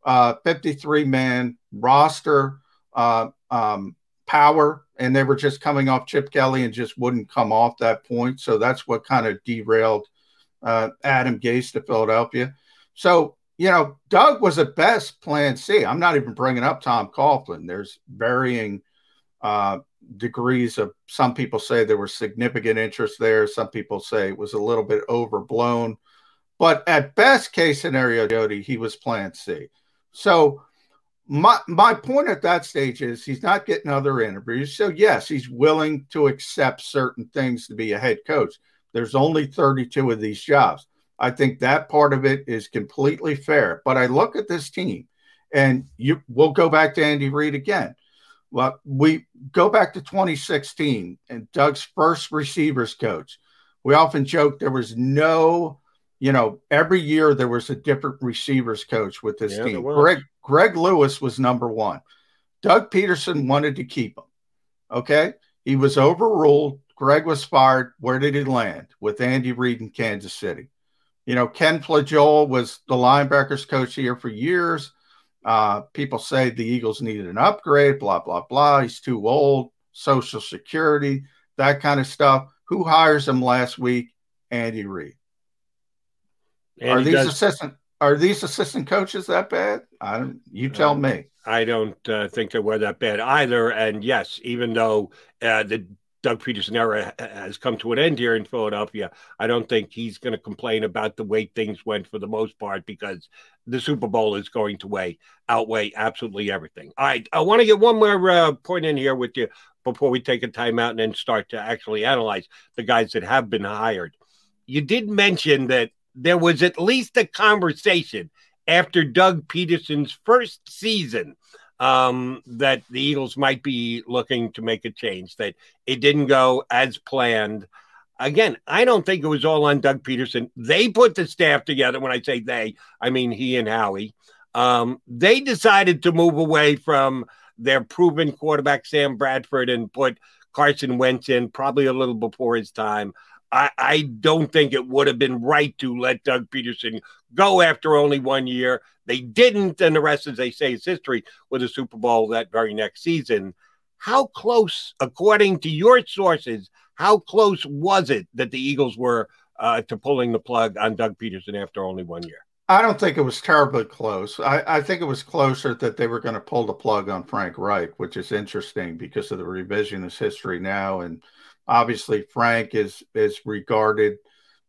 uh, 53 man roster uh, um, power, and they were just coming off Chip Kelly and just wouldn't come off that point. So that's what kind of derailed uh, Adam Gase to Philadelphia. So, you know, Doug was at best plan C. I'm not even bringing up Tom Coughlin. There's varying uh, degrees of some people say there was significant interest there. Some people say it was a little bit overblown. But at best case scenario, Jody, he was plan C. So my my point at that stage is he's not getting other interviews. So yes, he's willing to accept certain things to be a head coach. There's only 32 of these jobs. I think that part of it is completely fair. But I look at this team, and you we'll go back to Andy Reid again. Well, we go back to 2016 and Doug's first receivers coach. We often joke there was no you know, every year there was a different receivers coach with this yeah, team. Greg Greg Lewis was number one. Doug Pederson wanted to keep him. Okay. He was overruled. Greg was fired. Where did he land? With Andy Reid in Kansas City. You know, Ken Flajole was the linebackers coach here for years. Uh, people say the Eagles needed an upgrade, blah, blah, blah. He's too old, Social Security, that kind of stuff. Who hires him last week? Andy Reid. And are these does, assistant are these assistant coaches that bad? I don't. You tell uh, me. I don't uh, think they were that bad either. And yes, even though uh, the Doug Pederson era has come to an end here in Philadelphia, I don't think he's going to complain about the way things went for the most part because the Super Bowl is going to weigh outweigh absolutely everything. All right, I want to get one more uh, point in here with you before we take a timeout and then start to actually analyze the guys that have been hired. You did mention that there was at least a conversation after Doug Pederson's first season um, that the Eagles might be looking to make a change, that it didn't go as planned. Again, I don't think it was all on Doug Pederson. They put the staff together. When I say they, I mean he and Howie. Um, they decided to move away from their proven quarterback, Sam Bradford, and put Carson Wentz in probably a little before his time. I, I don't think it would have been right to let Doug Pederson go after only one year. They didn't, and the rest, as they say, is history with a Super Bowl that very next season. How close, according to your sources, how close was it that the Eagles were uh, to pulling the plug on Doug Pederson after only one year? I don't think it was terribly close. I, I think it was closer that they were going to pull the plug on Frank Reich, which is interesting because of the revisionist history now. And obviously, Frank is is regarded,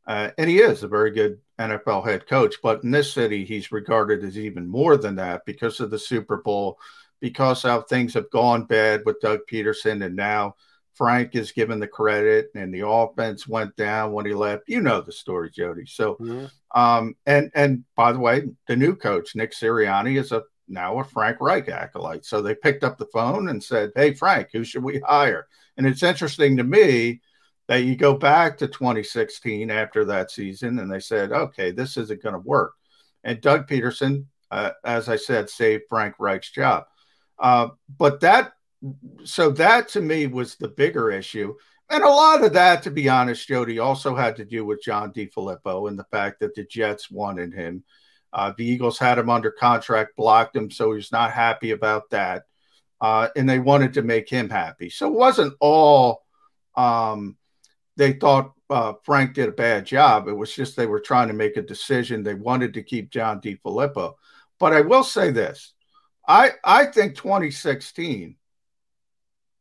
uh, and he is a very good NFL head coach. But in this city, he's regarded as even more than that because of the Super Bowl, because how things have gone bad with Doug Pederson, and now Frank is given the credit, and the offense went down when he left. You know the story, Jody. So, mm-hmm. um, and and by the way, the new coach Nick Sirianni is a now a Frank Reich acolyte. So they picked up the phone and said, "Hey, Frank, who should we hire?" And it's interesting to me that you go back to 2016 after that season, and they said, "Okay, this isn't going to work." And Doug Pederson, uh, as I said, saved Frank Reich's job. Uh, but that so that to me was the bigger issue. And a lot of that, to be honest, Jody, also had to do with John DeFilippo and the fact that the Jets wanted him. Uh, the Eagles had him under contract, blocked him, so he's not happy about that. Uh, and they wanted to make him happy. So it wasn't all um, they thought uh, Frank did a bad job. It was just they were trying to make a decision. They wanted to keep John DeFilippo. But I will say this I, I think 2016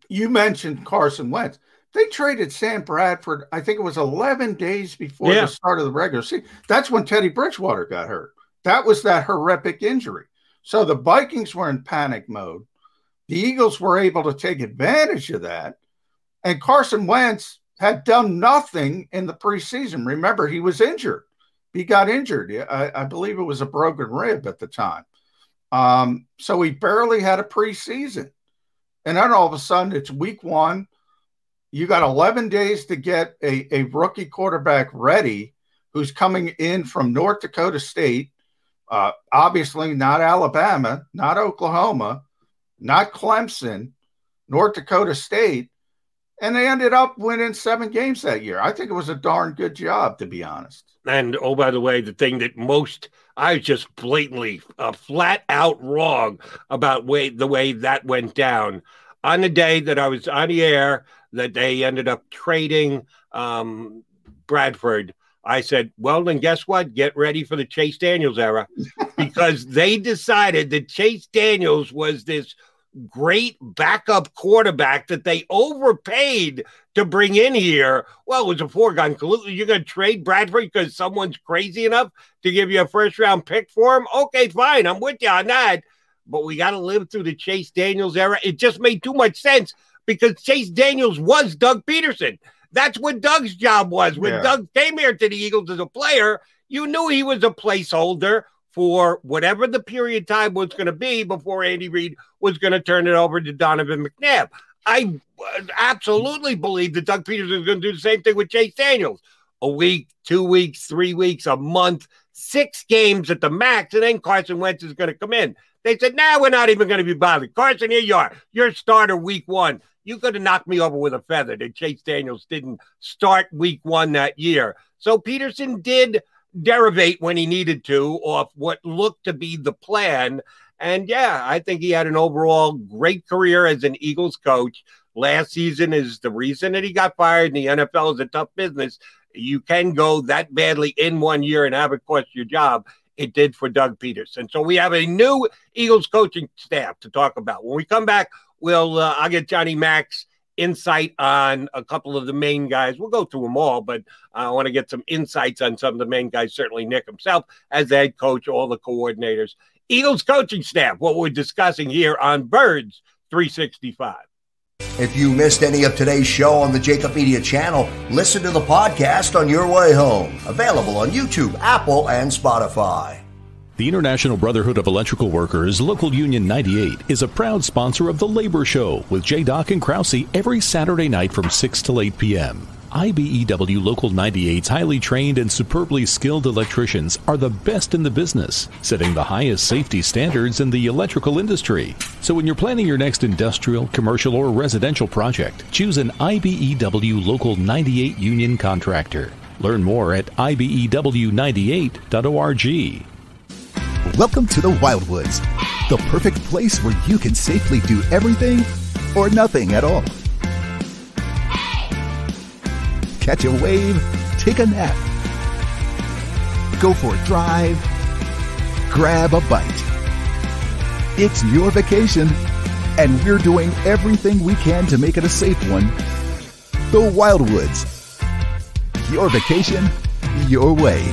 you mentioned Carson Wentz. They traded Sam Bradford, I think it was 11 days before yeah. the start of the regular season. That's when Teddy Bridgewater got hurt. That was that horrific injury. So the Vikings were in panic mode. The Eagles were able to take advantage of that. And Carson Wentz had done nothing in the preseason. Remember, he was injured. He got injured. I, I believe it was a broken rib at the time. Um, so he barely had a preseason. And then all of a sudden, it's week one. You got 11 days to get a, a rookie quarterback ready who's coming in from North Dakota State. Uh, obviously, not Alabama, not Oklahoma, not Clemson, North Dakota State. And they ended up winning seven games that year. I think it was a darn good job, to be honest. And oh, by the way, the thing that most I was just blatantly, uh, flat out wrong about way the way that went down on the day that I was on the air. That they ended up trading um, Bradford. I said, well, then guess what? Get ready for the Chase Daniels era because they decided that Chase Daniels was this great backup quarterback that they overpaid to bring in here. Well, it was a foregone conclusion. You're going to trade Bradford because someone's crazy enough to give you a first round pick for him? Okay, fine. I'm with you on that. But we got to live through the Chase Daniels era. It just made too much sense because Chase Daniels was Doug Pederson. That's what Doug's job was. When yeah. Doug came here to the Eagles as a player, you knew he was a placeholder for whatever the period time was going to be before Andy Reid was going to turn it over to Donovan McNabb. I uh, absolutely believe that Doug Pederson is going to do the same thing with Chase Daniels. A week, two weeks, three weeks, a month, six games at the max, and then Carson Wentz is going to come in. They said, "Now nah, we're not even going to be bothered." Carson, here you are. Your starter week one. You could have knocked me over with a feather that Chase Daniels didn't start week one that year. So Pederson did derivate when he needed to off what looked to be the plan. And yeah, I think he had an overall great career as an Eagles coach. Last season is the reason that he got fired. And the NFL is a tough business. You can go that badly in one year and have it cost your job. It did for Doug Pederson. So we have a new Eagles coaching staff to talk about. When we come back, we'll uh, I'll get Johnny Max insight on a couple of the main guys. We'll go through them all, but I want to get some insights on some of the main guys. Certainly, Nick himself as the head coach, all the coordinators, Eagles coaching staff. What we're discussing here on Birds 365. If you missed any of today's show on the Jakib Media channel, listen to the podcast on your way home. Available on YouTube, Apple, and Spotify. The International Brotherhood of Electrical Workers, Local Union 98, is a proud sponsor of The Labor Show with J. Doc and Krause every Saturday night from 6 till 8 p.m. IBEW Local 98's highly trained and superbly skilled electricians are the best in the business, setting the highest safety standards in the electrical industry. So when you're planning your next industrial, commercial, or residential project, choose an IBEW Local 98 union contractor. Learn more at IBEW98.org. Welcome to the Wildwoods, the perfect place where you can safely do everything or nothing at all. Catch a wave, take a nap, go for a drive, grab a bite. It's your vacation, and we're doing everything we can to make it a safe one. The Wildwoods. Your vacation, your way.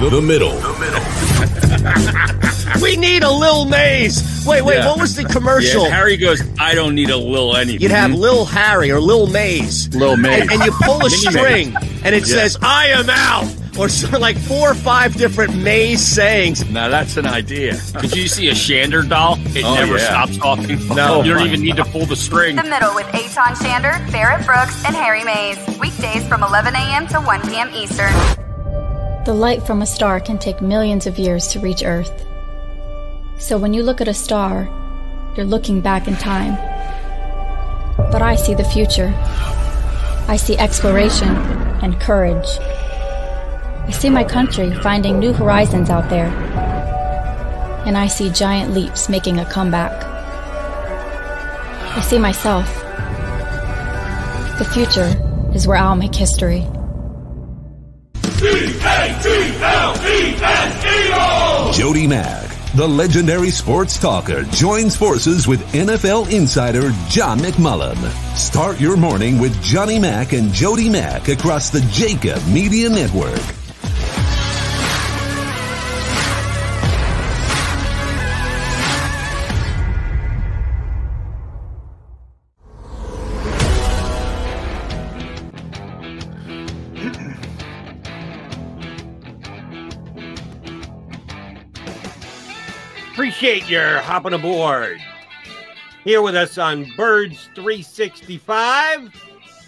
The, the middle. we need a Lil Mayes. Wait, wait, Yeah. what was the commercial? Yeah, Harry goes, I don't need a Lil anything. You'd have mm-hmm. Lil Harry or Lil Mayes. Lil Mayes. And, and you pull a string and it Yeah. says, I am out. Or so, like four or five different Mayes sayings. Now that's an idea. Did you see a Shander doll? It Oh, never yeah. stops talking. No. you don't even need to pull the string. The Middle with Aton Shander, Barrett Brooks, and Harry Mayes. Weekdays from 11 a.m. to 1 p.m. Eastern. The light from a star can take millions of years to reach Earth. So when you look at a star, you're looking back in time. But I see the future. I see exploration and courage. I see my country finding new horizons out there. And I see giant leaps making a comeback. I see myself. The future is where I'll make history. Jody Mack, the legendary sports talker, joins forces with NFL insider John McMullen. Start your morning with Johnny Mack and Jody Mack across the Jakib Media Network. Appreciate your hopping aboard. Here with us on Birds 365,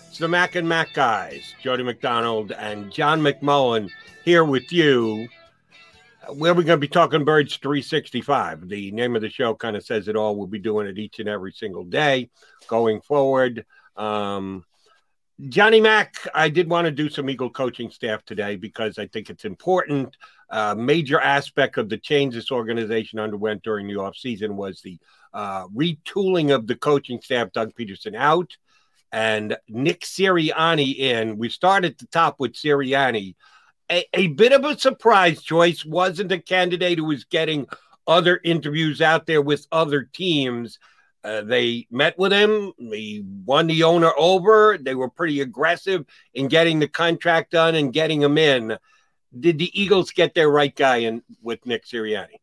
it's the Mac and Mac guys, Jody McDonald and John McMullen here with you. Where we're going to be talking Birds 365. The name of the show kind of says it all. We'll be doing it each and every single day going forward. Um, Johnny Mack, I did want to do some Eagle coaching staff today because I think it's important. Uh, major aspect of the change this organization underwent during the offseason was the uh, retooling of the coaching staff, Doug Pederson out and Nick Sirianni in. We start at the top with Sirianni. A, a bit of a surprise choice wasn't a candidate who was getting other interviews out there with other teams. Uh, they met with him. He won the owner over. They were pretty aggressive in getting the contract done and getting him in. Did the Eagles get their right guy in with Nick Sirianni?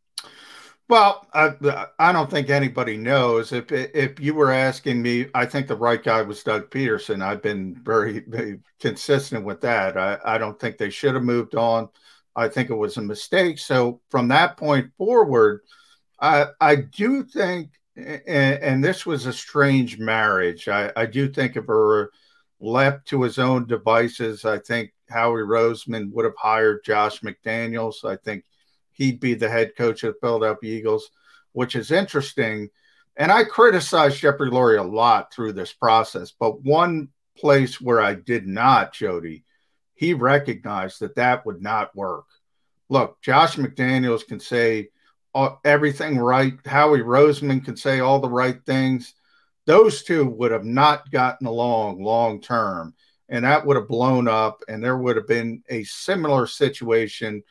Well, I, I don't think anybody knows. If if you were asking me, I think the right guy was Doug Pederson. I've been very, very consistent with that. I, I don't think they should have moved on. I think it was a mistake. So from that point forward, I I do think, and, and this was a strange marriage. I, I do think if her left to his own devices, I think Howie Roseman would have hired Josh McDaniels. I think he'd be the head coach of the Philadelphia Eagles, which is interesting. And I criticized Jeffrey Lurie a lot through this process, but one place where I did not, Jody, he recognized that that would not work. Look, Josh McDaniels can say everything right. Howie Roseman could say all the right things. Those two would have not gotten along long term, and that would have blown up, and there would have been a similar situation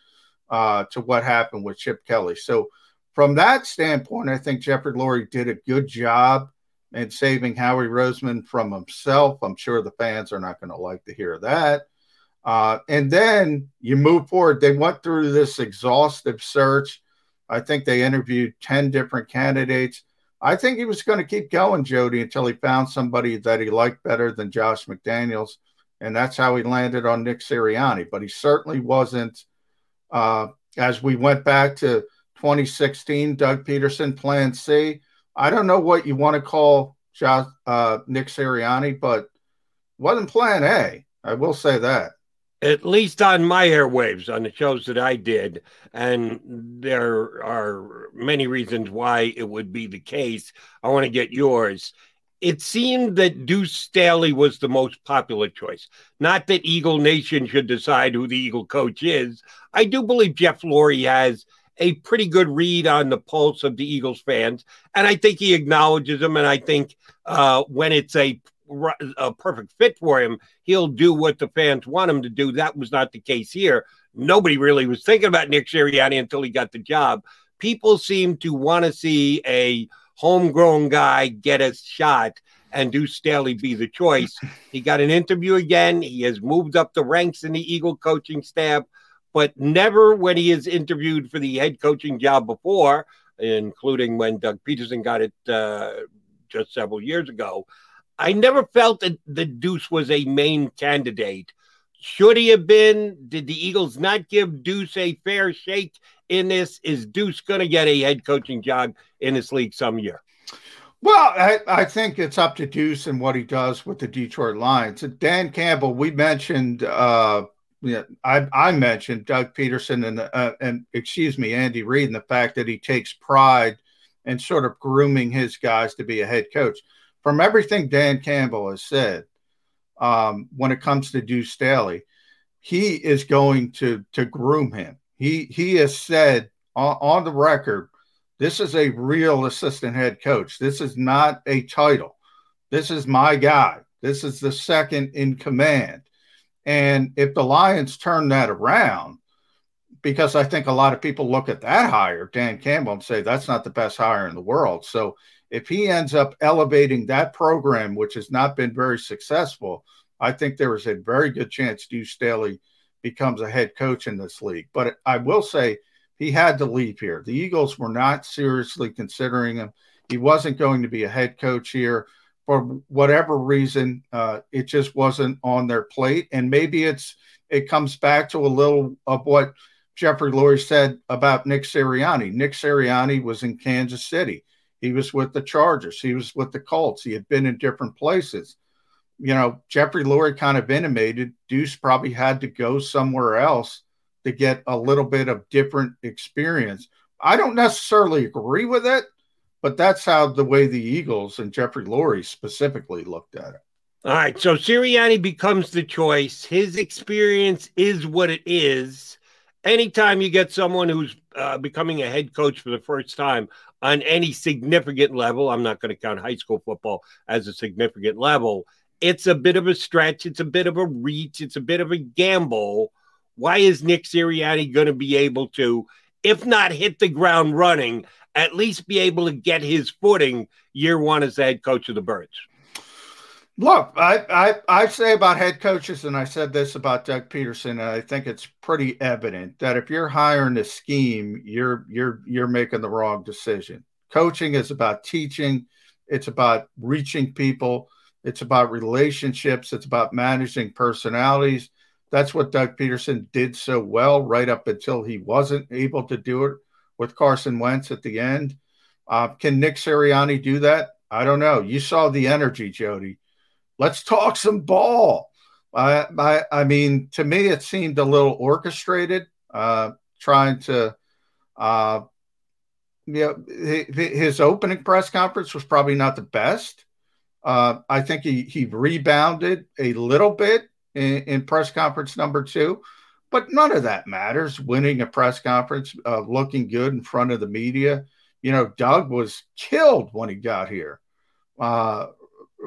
uh, to what happened with Chip Kelly. So, from that standpoint, I think Jeffrey Lurie did a good job in saving Howie Roseman from himself. I'm sure the fans are not going to like to hear that. Uh, and then you move forward. They went through this exhaustive search. I think they interviewed 10 different candidates. I think he was going to keep going, Jody, until he found somebody that he liked better than Josh McDaniels. And that's how he landed on Nick Sirianni. But he certainly wasn't, uh, as we went back to 2016, Doug Pederson, plan C. I don't know what you want to call Josh, uh, Nick Sirianni, but wasn't plan A. I will say that at least on my airwaves on the shows that I did. And there are many reasons why it would be the case. I want to get yours. It seemed that Deuce Staley was the most popular choice. Not that Eagle Nation should decide who the Eagle coach is. I do believe Jeff Lurie has a pretty good read on the pulse of the Eagles fans. And I think he acknowledges them. And I think uh, when it's a a perfect fit for him, he'll do what the fans want him to do. That was not the case here. Nobody really was thinking about Nick Sirianni until he got the job. People seem to want to see a homegrown guy get a shot and do Staley be the choice. He got an interview again. He has moved up the ranks in the Eagle coaching staff, but never when he is interviewed for the head coaching job before, including when Doug Pederson got it uh, just several years ago. I never felt that the Deuce was a main candidate. Should he have been? Did the Eagles not give Deuce a fair shake in this? Is Deuce going to get a head coaching job in this league some year? Well, I, I, think it's up to Deuce and what he does with the Detroit Lions. Dan Campbell, we mentioned, uh, I, I mentioned Doug Pederson and uh, and excuse me, Andy Reid, and the fact that he takes pride in sort of grooming his guys to be a head coach from everything Dan Campbell has said, um, when it comes to Deuce Staley, he is going to to groom him. He he has said on, on the record, this is a real assistant head coach. This is not a title. This is my guy. This is the second in command. And if the Lions turn that around, because I think a lot of people look at that hire, Dan Campbell, and say that's not the best hire in the world. So if he ends up elevating that program, which has not been very successful, I think there is a very good chance Deuce Staley becomes a head coach in this league. But I will say he had to leave here. The Eagles were not seriously considering him. He wasn't going to be a head coach here for whatever reason. Uh, it just wasn't on their plate, and maybe it's it comes back to a little of what Jeffrey Lurie said about Nick Sirianni. Nick Sirianni was in Kansas City. He was with the Chargers. He was with the Colts. He had been in different places. You know, Jeffrey Lurie kind of intimated Deuce probably had to go somewhere else to get a little bit of different experience. I don't necessarily agree with it, but that's how the way the Eagles and Jeffrey Lurie specifically looked at it. All right. So Sirianni becomes the choice. His experience is what it is. Anytime you get someone who's uh, becoming a head coach for the first time, on any significant level. I'm not going to count high school football as a significant level. It's a bit of a stretch. It's a bit of a reach. It's a bit of a gamble. Why is Nick Sirianni going to be able to, if not hit the ground running, at least be able to get his footing year one as the head coach of the Birds? Look, I, I I say about head coaches, and I said this about Doug Pederson, and I think it's pretty evident that if you're hiring a scheme, you're you're you're making the wrong decision. Coaching is about teaching, it's about reaching people, it's about relationships, it's about managing personalities. That's what Doug Pederson did so well, right up until he wasn't able to do it with Carson Wentz at the end. Uh, can Nick Sirianni do that? I don't know. You saw the energy, Jody let's talk some ball. I, I, I mean, to me, it seemed a little orchestrated, uh, trying to, uh, yeah, his opening press conference was probably not the best. Uh, I think he, he rebounded a little bit in, in, press conference number two, but none of that matters. Winning a press conference, uh, looking good in front of the media. You know, Doug was killed when he got here. Uh,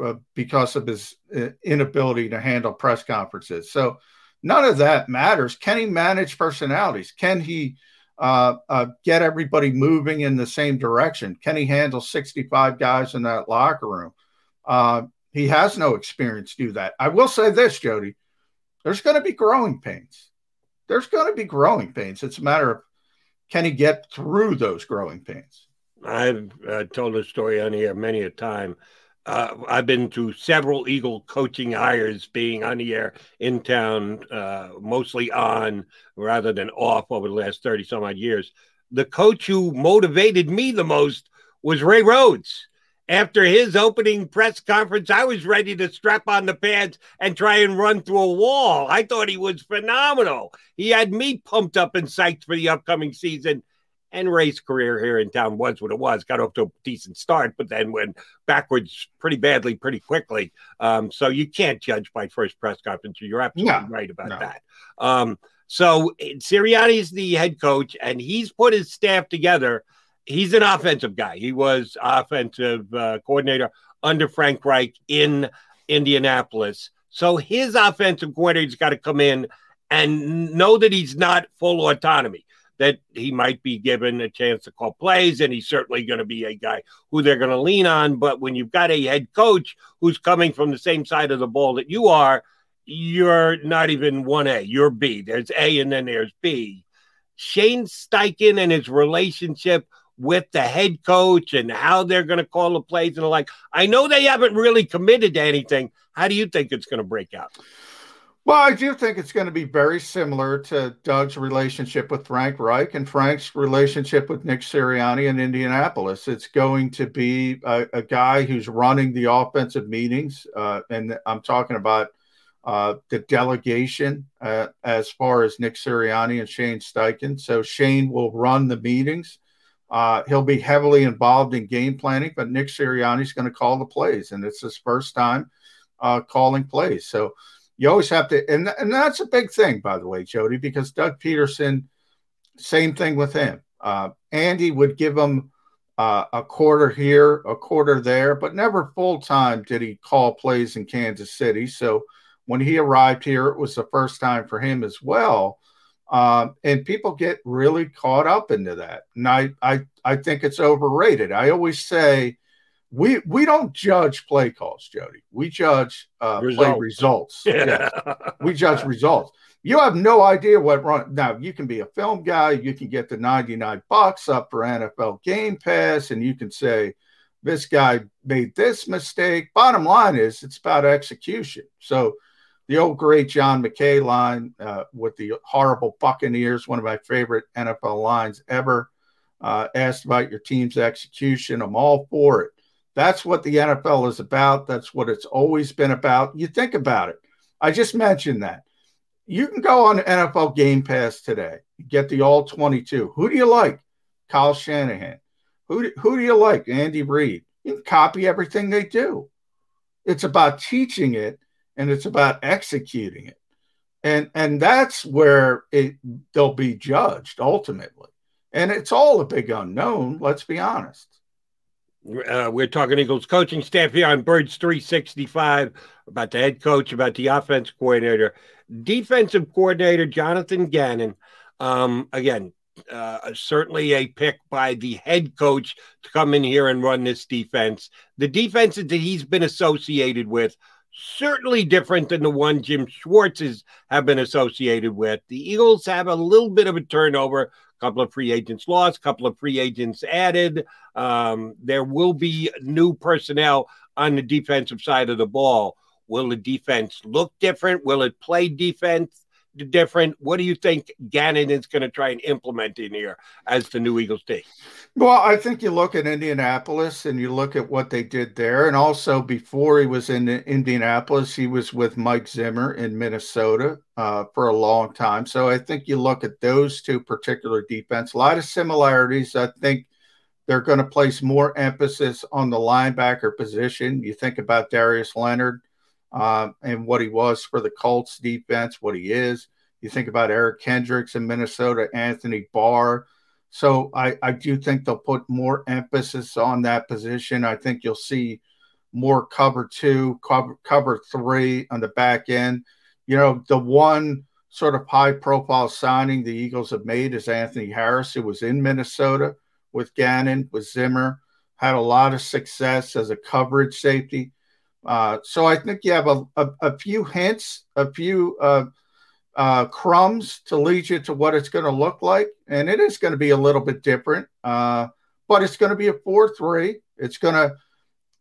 uh, because of his uh, inability to handle press conferences. So none of that matters. Can he manage personalities? Can he uh, uh, get everybody moving in the same direction? Can he handle 65 guys in that locker room? Uh, he has no experience do that. I will say this, Jody, there's going to be growing pains. There's going to be growing pains. It's a matter of can he get through those growing pains? I've uh, told the story on here many a time. Uh, I've been to several Eagle coaching hires being on the air in town, uh, mostly on rather than off over the last 30 some odd years. The coach who motivated me the most was Ray Rhodes. After his opening press conference, I was ready to strap on the pads and try and run through a wall. I thought he was phenomenal. He had me pumped up and psyched for the upcoming season and Ray's career here in town was what it was. Got off to a decent start, but then went backwards pretty badly, pretty quickly. Um, so you can't judge by first press conference. You're absolutely no, right about no. that. Um, so Sirianni is the head coach, and he's put his staff together. He's an offensive guy. He was offensive uh, coordinator under Frank Reich in Indianapolis. So his offensive coordinator's got to come in and know that he's not full autonomy that he might be given a chance to call plays, and he's certainly going to be a guy who they're going to lean on. But when you've got a head coach who's coming from the same side of the ball that you are, you're not even 1A, you're B. There's A and then there's B. Shane Steichen and his relationship with the head coach and how they're going to call the plays and the like. I know they haven't really committed to anything. How do you think it's going to break out? Well, I do think it's going to be very similar to Doug's relationship with Frank Reich and Frank's relationship with Nick Sirianni in Indianapolis. It's going to be a, a guy who's running the offensive meetings, uh, and I'm talking about uh, the delegation uh, as far as Nick Sirianni and Shane Steichen. So Shane will run the meetings. Uh, he'll be heavily involved in game planning, but Nick Sirianni is going to call the plays, and it's his first time uh, calling plays. So you always have to, and, and that's a big thing, by the way, Jody, because Doug Pederson, same thing with him. Uh, Andy would give him uh, a quarter here, a quarter there, but never full time did he call plays in Kansas City. So when he arrived here, it was the first time for him as well. Uh, and people get really caught up into that. And I, I, I think it's overrated. I always say, we we don't judge play calls, Jody. We judge uh, results. play results. Yeah. we judge results. You have no idea what run. Now you can be a film guy. You can get the ninety nine bucks up for NFL Game Pass, and you can say this guy made this mistake. Bottom line is, it's about execution. So the old great John McKay line uh, with the horrible Buccaneers, one of my favorite NFL lines ever. Uh, asked about your team's execution. I'm all for it. That's what the NFL is about. That's what it's always been about. You think about it. I just mentioned that. You can go on NFL Game Pass today, get the all 22. Who do you like? Kyle Shanahan. Who do, who do you like? Andy Reid. You can copy everything they do. It's about teaching it and it's about executing it. And and that's where it they'll be judged ultimately. And it's all a big unknown, let's be honest. Uh, we're talking Eagles coaching staff here on Birds 365 about the head coach, about the offense coordinator, defensive coordinator Jonathan Gannon. Um, again, uh, certainly a pick by the head coach to come in here and run this defense. The defenses that he's been associated with certainly different than the one Jim Schwartz's have been associated with. The Eagles have a little bit of a turnover couple of free agents lost, a couple of free agents added. Um, there will be new personnel on the defensive side of the ball. Will the defense look different? Will it play defense different? What do you think Gannon is going to try and implement in here as the new Eagles team? Well, I think you look at Indianapolis and you look at what they did there. And also, before he was in Indianapolis, he was with Mike Zimmer in Minnesota uh, for a long time. So I think you look at those two particular defense, a lot of similarities. I think they're going to place more emphasis on the linebacker position. You think about Darius Leonard uh, and what he was for the Colts defense, what he is. You think about Eric Kendricks in Minnesota, Anthony Barr. So I, I do think they'll put more emphasis on that position. I think you'll see more cover two, cover, cover three on the back end. You know, the one sort of high profile signing the Eagles have made is Anthony Harris, who was in Minnesota with Gannon, with Zimmer, had a lot of success as a coverage safety. Uh, so I think you have a, a, a few hints, a few uh, uh, crumbs to lead you to what it's going to look like, and it is going to be a little bit different. Uh, but it's going to be a 4 3. It's going to,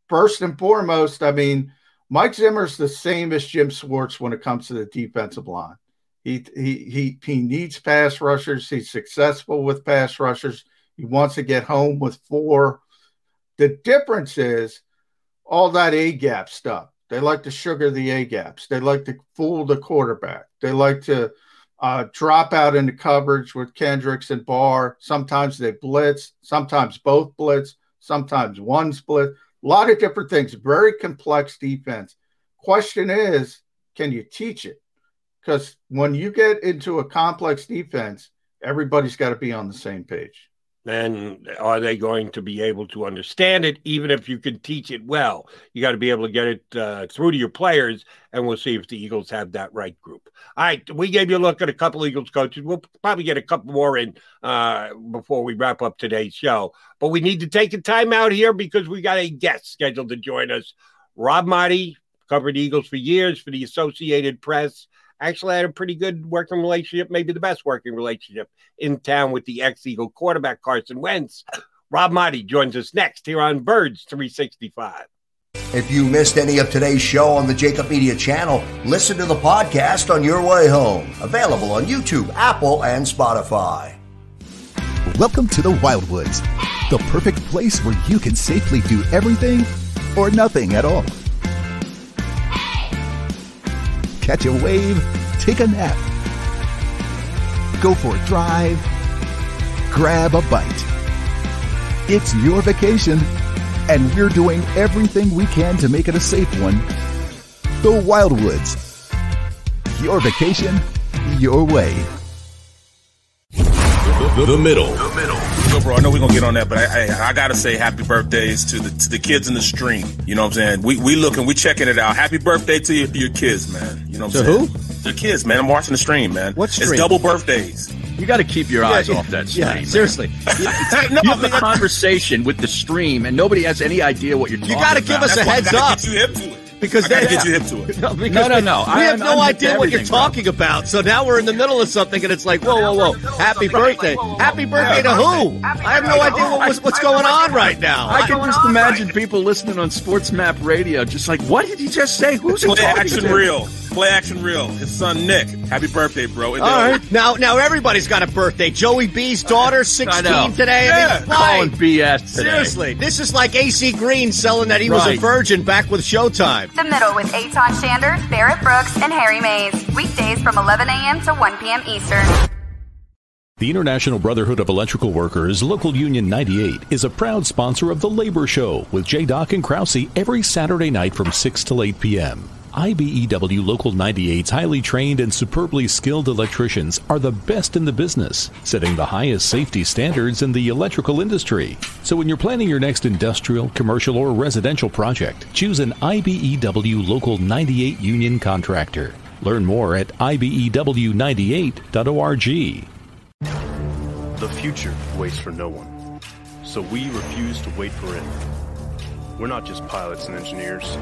first and foremost, I mean, Mike Zimmer's the same as Jim Schwartz when it comes to the defensive line. He, he, he, he needs pass rushers. He's successful with pass rushers. He wants to get home with four. The difference is all that A gap stuff. They like to sugar the A gaps. They like to fool the quarterback. They like to uh, drop out into coverage with Kendricks and Barr. Sometimes they blitz, sometimes both blitz, sometimes one split. A lot of different things. Very complex defense. Question is, can you teach it? Because when you get into a complex defense, everybody's got to be on the same page. And are they going to be able to understand it, even if you can teach it well? You got to be able to get it uh, through to your players, and we'll see if the Eagles have that right group. All right, we gave you a look at a couple Eagles coaches. We'll probably get a couple more in uh, before we wrap up today's show. But we need to take a time out here because we got a guest scheduled to join us. Rob Maaddi covered Eagles for years for the Associated Press actually had a pretty good working relationship, maybe the best working relationship in town with the ex Eagle quarterback Carson Wentz. Rob Maaddi joins us next here on Birds 365. If you missed any of today's show on the Jakib Media channel, listen to the podcast on your way home. Available on YouTube, Apple, and Spotify. Welcome to the Wildwoods, the perfect place where you can safely do everything or nothing at all catch a wave, take a nap, go for a drive, grab a bite. It's your vacation, and we're doing everything we can to make it a safe one. The Wildwoods. Your vacation, your way. The, the middle. The middle. Yo, bro, I know we're gonna get on that, but I, I, I gotta say happy birthdays to the to the kids in the stream. You know what I'm saying? We we looking, we checking it out. Happy birthday to your, your kids, man. You know what I'm To saying? who? The kids, man. I'm watching the stream, man. What It's double birthdays. You got to keep your eyes off that stream. Yeah, man. seriously. you have a conversation with the stream, and nobody has any idea what you're talking You got to give us a That's why I heads gotta up. Get you hip to it. Because I gotta get you hip to it. No, No, no, we- no. We I- have no idea what you're everything, bro. talking about. So now we're in the middle of something, and it's like, whoa, whoa, whoa! Happy birthday! Happy birthday to who? I have no idea what was, what's going on right now. I can just imagine people listening on Sports Map Radio, just like, what did he just say? Who's he Play talking action to? real. Play action real. His son Nick. Happy birthday, bro. And, All right, now now everybody's got a birthday. Joey B's daughter, sixteen know. today. I mean, Calling? BS today. Seriously, this is like AC Green selling that he was a virgin back with Showtime. The Middle with Aton Shander, Barrett Brooks, and Harry Mayes. Weekdays from 11 a.m. to 1 p.m. Eastern. The International Brotherhood of Electrical Workers, Local Union 98, is a proud sponsor of The Labor Show with J. Doc and Krause every Saturday night from 6 to 8 p.m. IBEW Local 98's highly trained and superbly skilled electricians are the best in the business, setting the highest safety standards in the electrical industry. So when you're planning your next industrial, commercial, or residential project, choose an IBEW Local 98 union contractor. Learn more at E IBEW98.org. The future waits for no one, so we refuse to wait for it. We're not just pilots and engineers,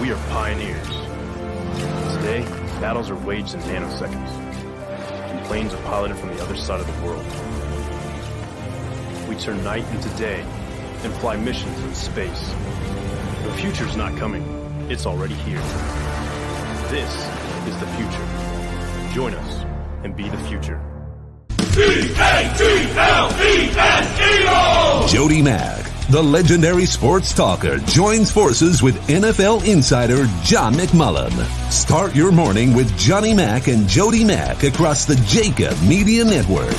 we are pioneers. Today, battles are waged in nanoseconds, and planes are piloted from the other side of the world. We turn night into day and fly missions in space. The future's not coming, it's already here. This is the future. Join us and be the future. Jody Mack, the legendary sports talker, joins forces with NFL insider John McMullen. Start your morning with Johnny Mack and Jody Mack across the Jakib Media Network.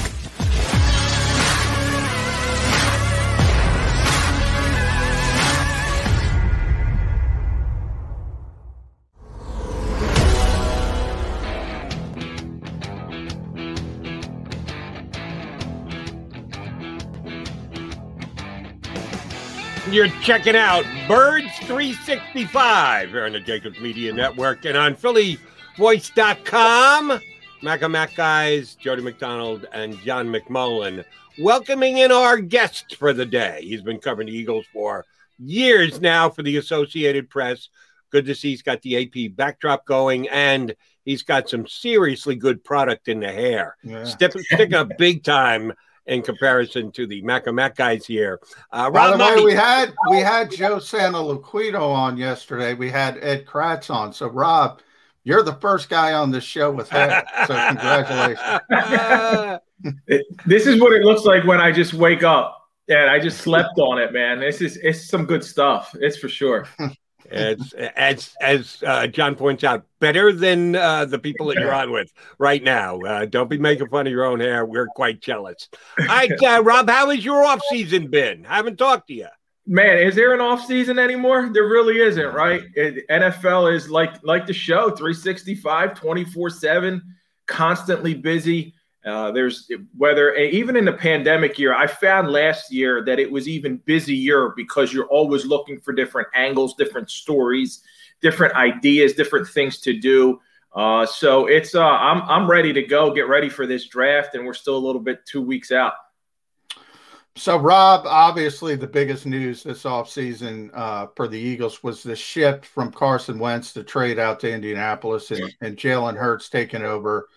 You're checking out Birds 365 here on the Jacobs Media Network and on PhillyVoice.com. Mac and Mac guys, Jody McDonald and John McMullen, welcoming in our guest for the day. He's been covering the Eagles for years now for the Associated Press. Good to see he's got the AP backdrop going and he's got some seriously good product in the hair. Yeah. Step, sticking up big time in comparison to the Mac guys here. Uh, By the way, we had we had Joe Santoliquito on yesterday. We had Ed Kracz on. So Rob, you're the first guy on this show with hair. So congratulations. this is what it looks like when I just wake up. And I just slept on it, man. This is it's some good stuff. It's for sure. It's as as uh, John points out, better than uh, the people that you're on with right now. Uh, don't be making fun of your own hair. We're quite jealous. All right, uh, Rob, how has your off season been? I haven't talked to you. Man, is there an off season anymore? There really isn't, right? It, NFL is like like the show, 365, 24 seven, constantly busy. Uh, there's whether even in the pandemic year, I found last year that it was even busier because you're always looking for different angles, different stories, different ideas, different things to do. Uh, so it's uh, I'm I'm ready to go, get ready for this draft, and we're still a little bit two weeks out. So, Rob, obviously the biggest news this offseason uh, for the Eagles was the shift from Carson Wentz to trade out to Indianapolis and, and Jalen Hurts taking over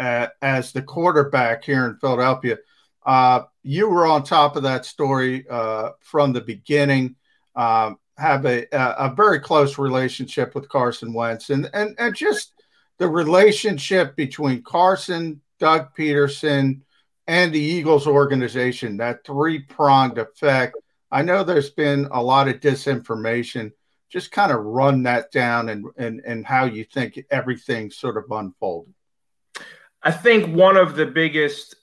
uh, as the quarterback here in Philadelphia. Uh, you were on top of that story uh, from the beginning. Um, have a, a very close relationship with Carson Wentz, and and and just the relationship between Carson, Doug Pederson, and the Eagles organization. That three pronged effect. I know there's been a lot of disinformation. Just kind of run that down and and and how you think everything sort of unfolded. I think one of the biggest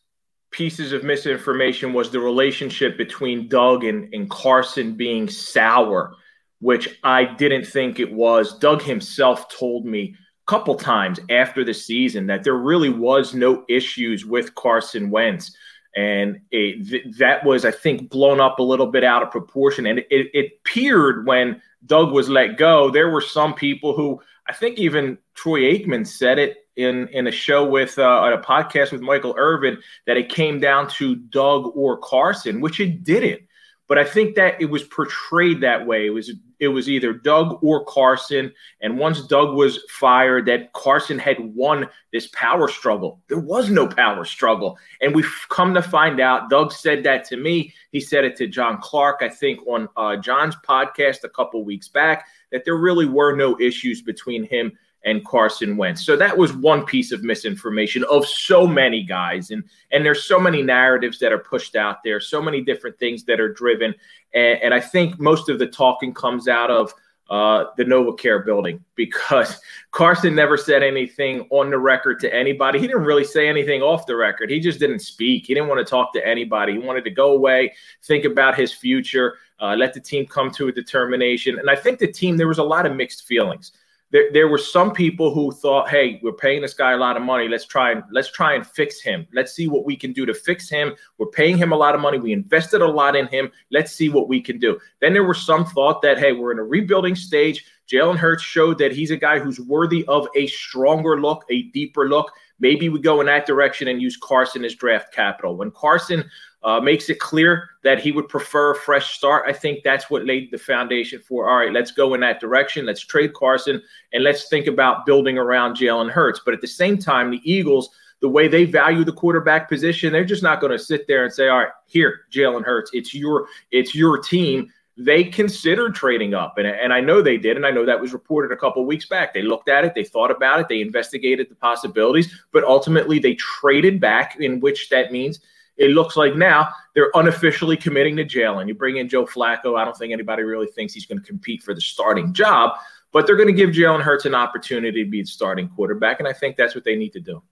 pieces of misinformation was the relationship between Doug and, and Carson being sour, which I didn't think it was. Doug himself told me a couple times after the season that there really was no issues with Carson Wentz. And it, th- that was, I think, blown up a little bit out of proportion. And it, it appeared when Doug was let go, there were some people who I think even Troy Aikman said it in in a show with uh, a podcast with Michael Irvin that it came down to Doug or Carson, which it didn't. But I think that it was portrayed that way. It was it was either Doug or Carson. And once Doug was fired, that Carson had won this power struggle. There was no power struggle. And we've come to find out, Doug said that to me. He said it to John Clark, I think, on uh, John's podcast a couple weeks back, that there really were no issues between him and Carson Wentz. So that was one piece of misinformation of so many guys. And and there's so many narratives that are pushed out there, so many different things that are driven. And, and I think most of the talking comes out of uh, the NovaCare building because Carson never said anything on the record to anybody. He didn't really say anything off the record. He just didn't speak. He didn't want to talk to anybody. He wanted to go away, think about his future, uh, let the team come to a determination. And I think the team, there was a lot of mixed feelings there, there were some people who thought, hey, we're paying this guy a lot of money. Let's try and let's try and fix him. Let's see what we can do to fix him. We're paying him a lot of money. We invested a lot in him. Let's see what we can do. Then there were some thought that, hey, we're in a rebuilding stage. Jalen Hurts showed that he's a guy who's worthy of a stronger look, a deeper look. Maybe we go in that direction and use Carson as draft capital. When Carson uh, makes it clear that he would prefer a fresh start. I think that's what laid the foundation for all right, let's go in that direction. Let's trade Carson and let's think about building around Jalen Hurts. But at the same time, the Eagles, the way they value the quarterback position, they're just not going to sit there and say, all right, here, Jalen Hurts, it's your it's your team. They considered trading up, and, and I know they did, and I know that was reported a couple weeks back. They looked at it, they thought about it, they investigated the possibilities, but ultimately they traded back, in which that means – it looks like now they're unofficially committing to Jalen. You bring in Joe Flacco. I don't think anybody really thinks he's going to compete for the starting job, but they're going to give Jalen Hurts an opportunity to be the starting quarterback. And I think that's what they need to do.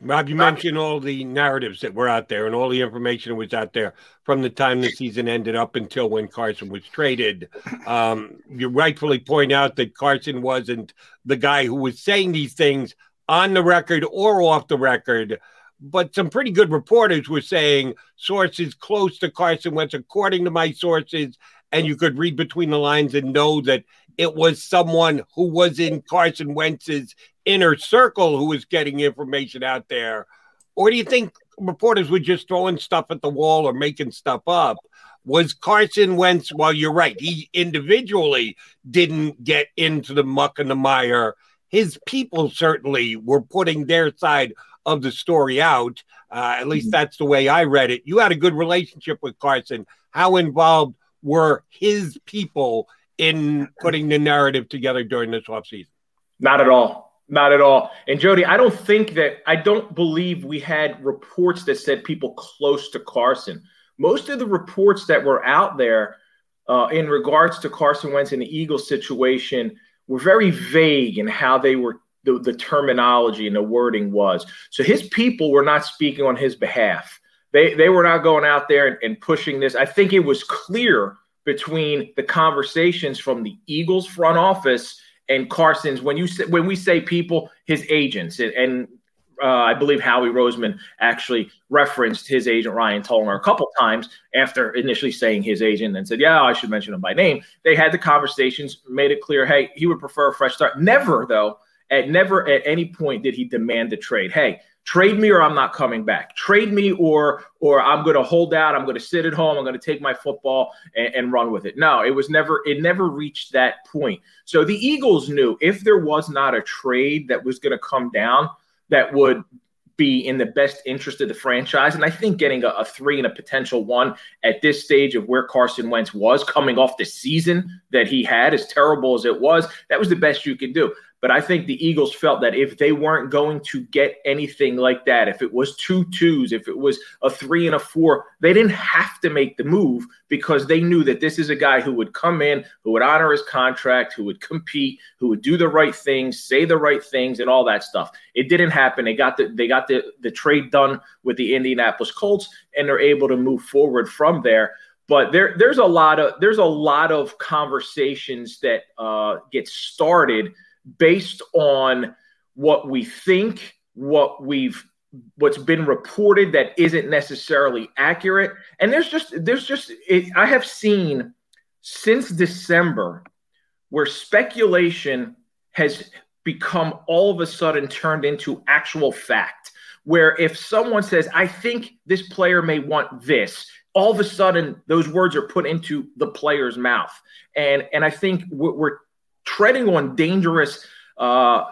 Rob, you mentioned all the narratives that were out there and all the information that was out there from the time the season ended up until when Carson was traded. Um, you rightfully point out that Carson wasn't the guy who was saying these things on the record or off the record but some pretty good reporters were saying sources close to Carson Wentz, according to my sources, and you could read between the lines and know that it was someone who was in Carson Wentz's inner circle who was getting information out there. Or do you think reporters were just throwing stuff at the wall or making stuff up? Was Carson Wentz, well, you're right, he individually didn't get into the muck and the mire. His people certainly were putting their side of the story out. Uh, at least that's the way I read it. You had a good relationship with Carson. How involved were his people in putting the narrative together during this offseason? Not at all. Not at all. And Jody, I don't think that I don't believe we had reports that said people close to Carson. Most of the reports that were out there uh, in regards to Carson Wentz and the Eagles situation were very vague in how they were the, the terminology and the wording was. So his people were not speaking on his behalf. They they were not going out there and, and pushing this. I think it was clear between the conversations from the Eagles front office and Carson's when you say, when we say people, his agents and, uh, I believe Howie Roseman actually referenced his agent Ryan Tollner a couple times after initially saying his agent and said, "Yeah, I should mention him by name." They had the conversations, made it clear, hey, he would prefer a fresh start. Never though, at never at any point did he demand a trade. Hey, trade me or I'm not coming back. Trade me or or I'm going to hold out. I'm going to sit at home. I'm going to take my football and, and, run with it. No, it was never. It never reached that point. So the Eagles knew if there was not a trade that was going to come down that would be in the best interest of the franchise. And I think getting a, a, three and a potential one at this stage of where Carson Wentz was coming off the season that he had, as terrible as it was, that was the best you could do. But I think the Eagles felt that if they weren't going to get anything like that, if it was two twos, if it was a three and a four, they didn't have to make the move because they knew that this is a guy who would come in, who would honor his contract, who would compete, who would do the right things, say the right things, and all that stuff. It didn't happen. They got the they got the the trade done with the Indianapolis Colts, and they're able to move forward from there but there there's a lot of there's a lot of conversations that uh, get started based on what we think, what we've what's been reported that isn't necessarily accurate. And there's just there's just it, i have seen since december where speculation has become all of a sudden turned into actual fact where if someone says i think this player may want this all of a sudden those words are put into the player's mouth. And and i think we're treading on dangerous uh,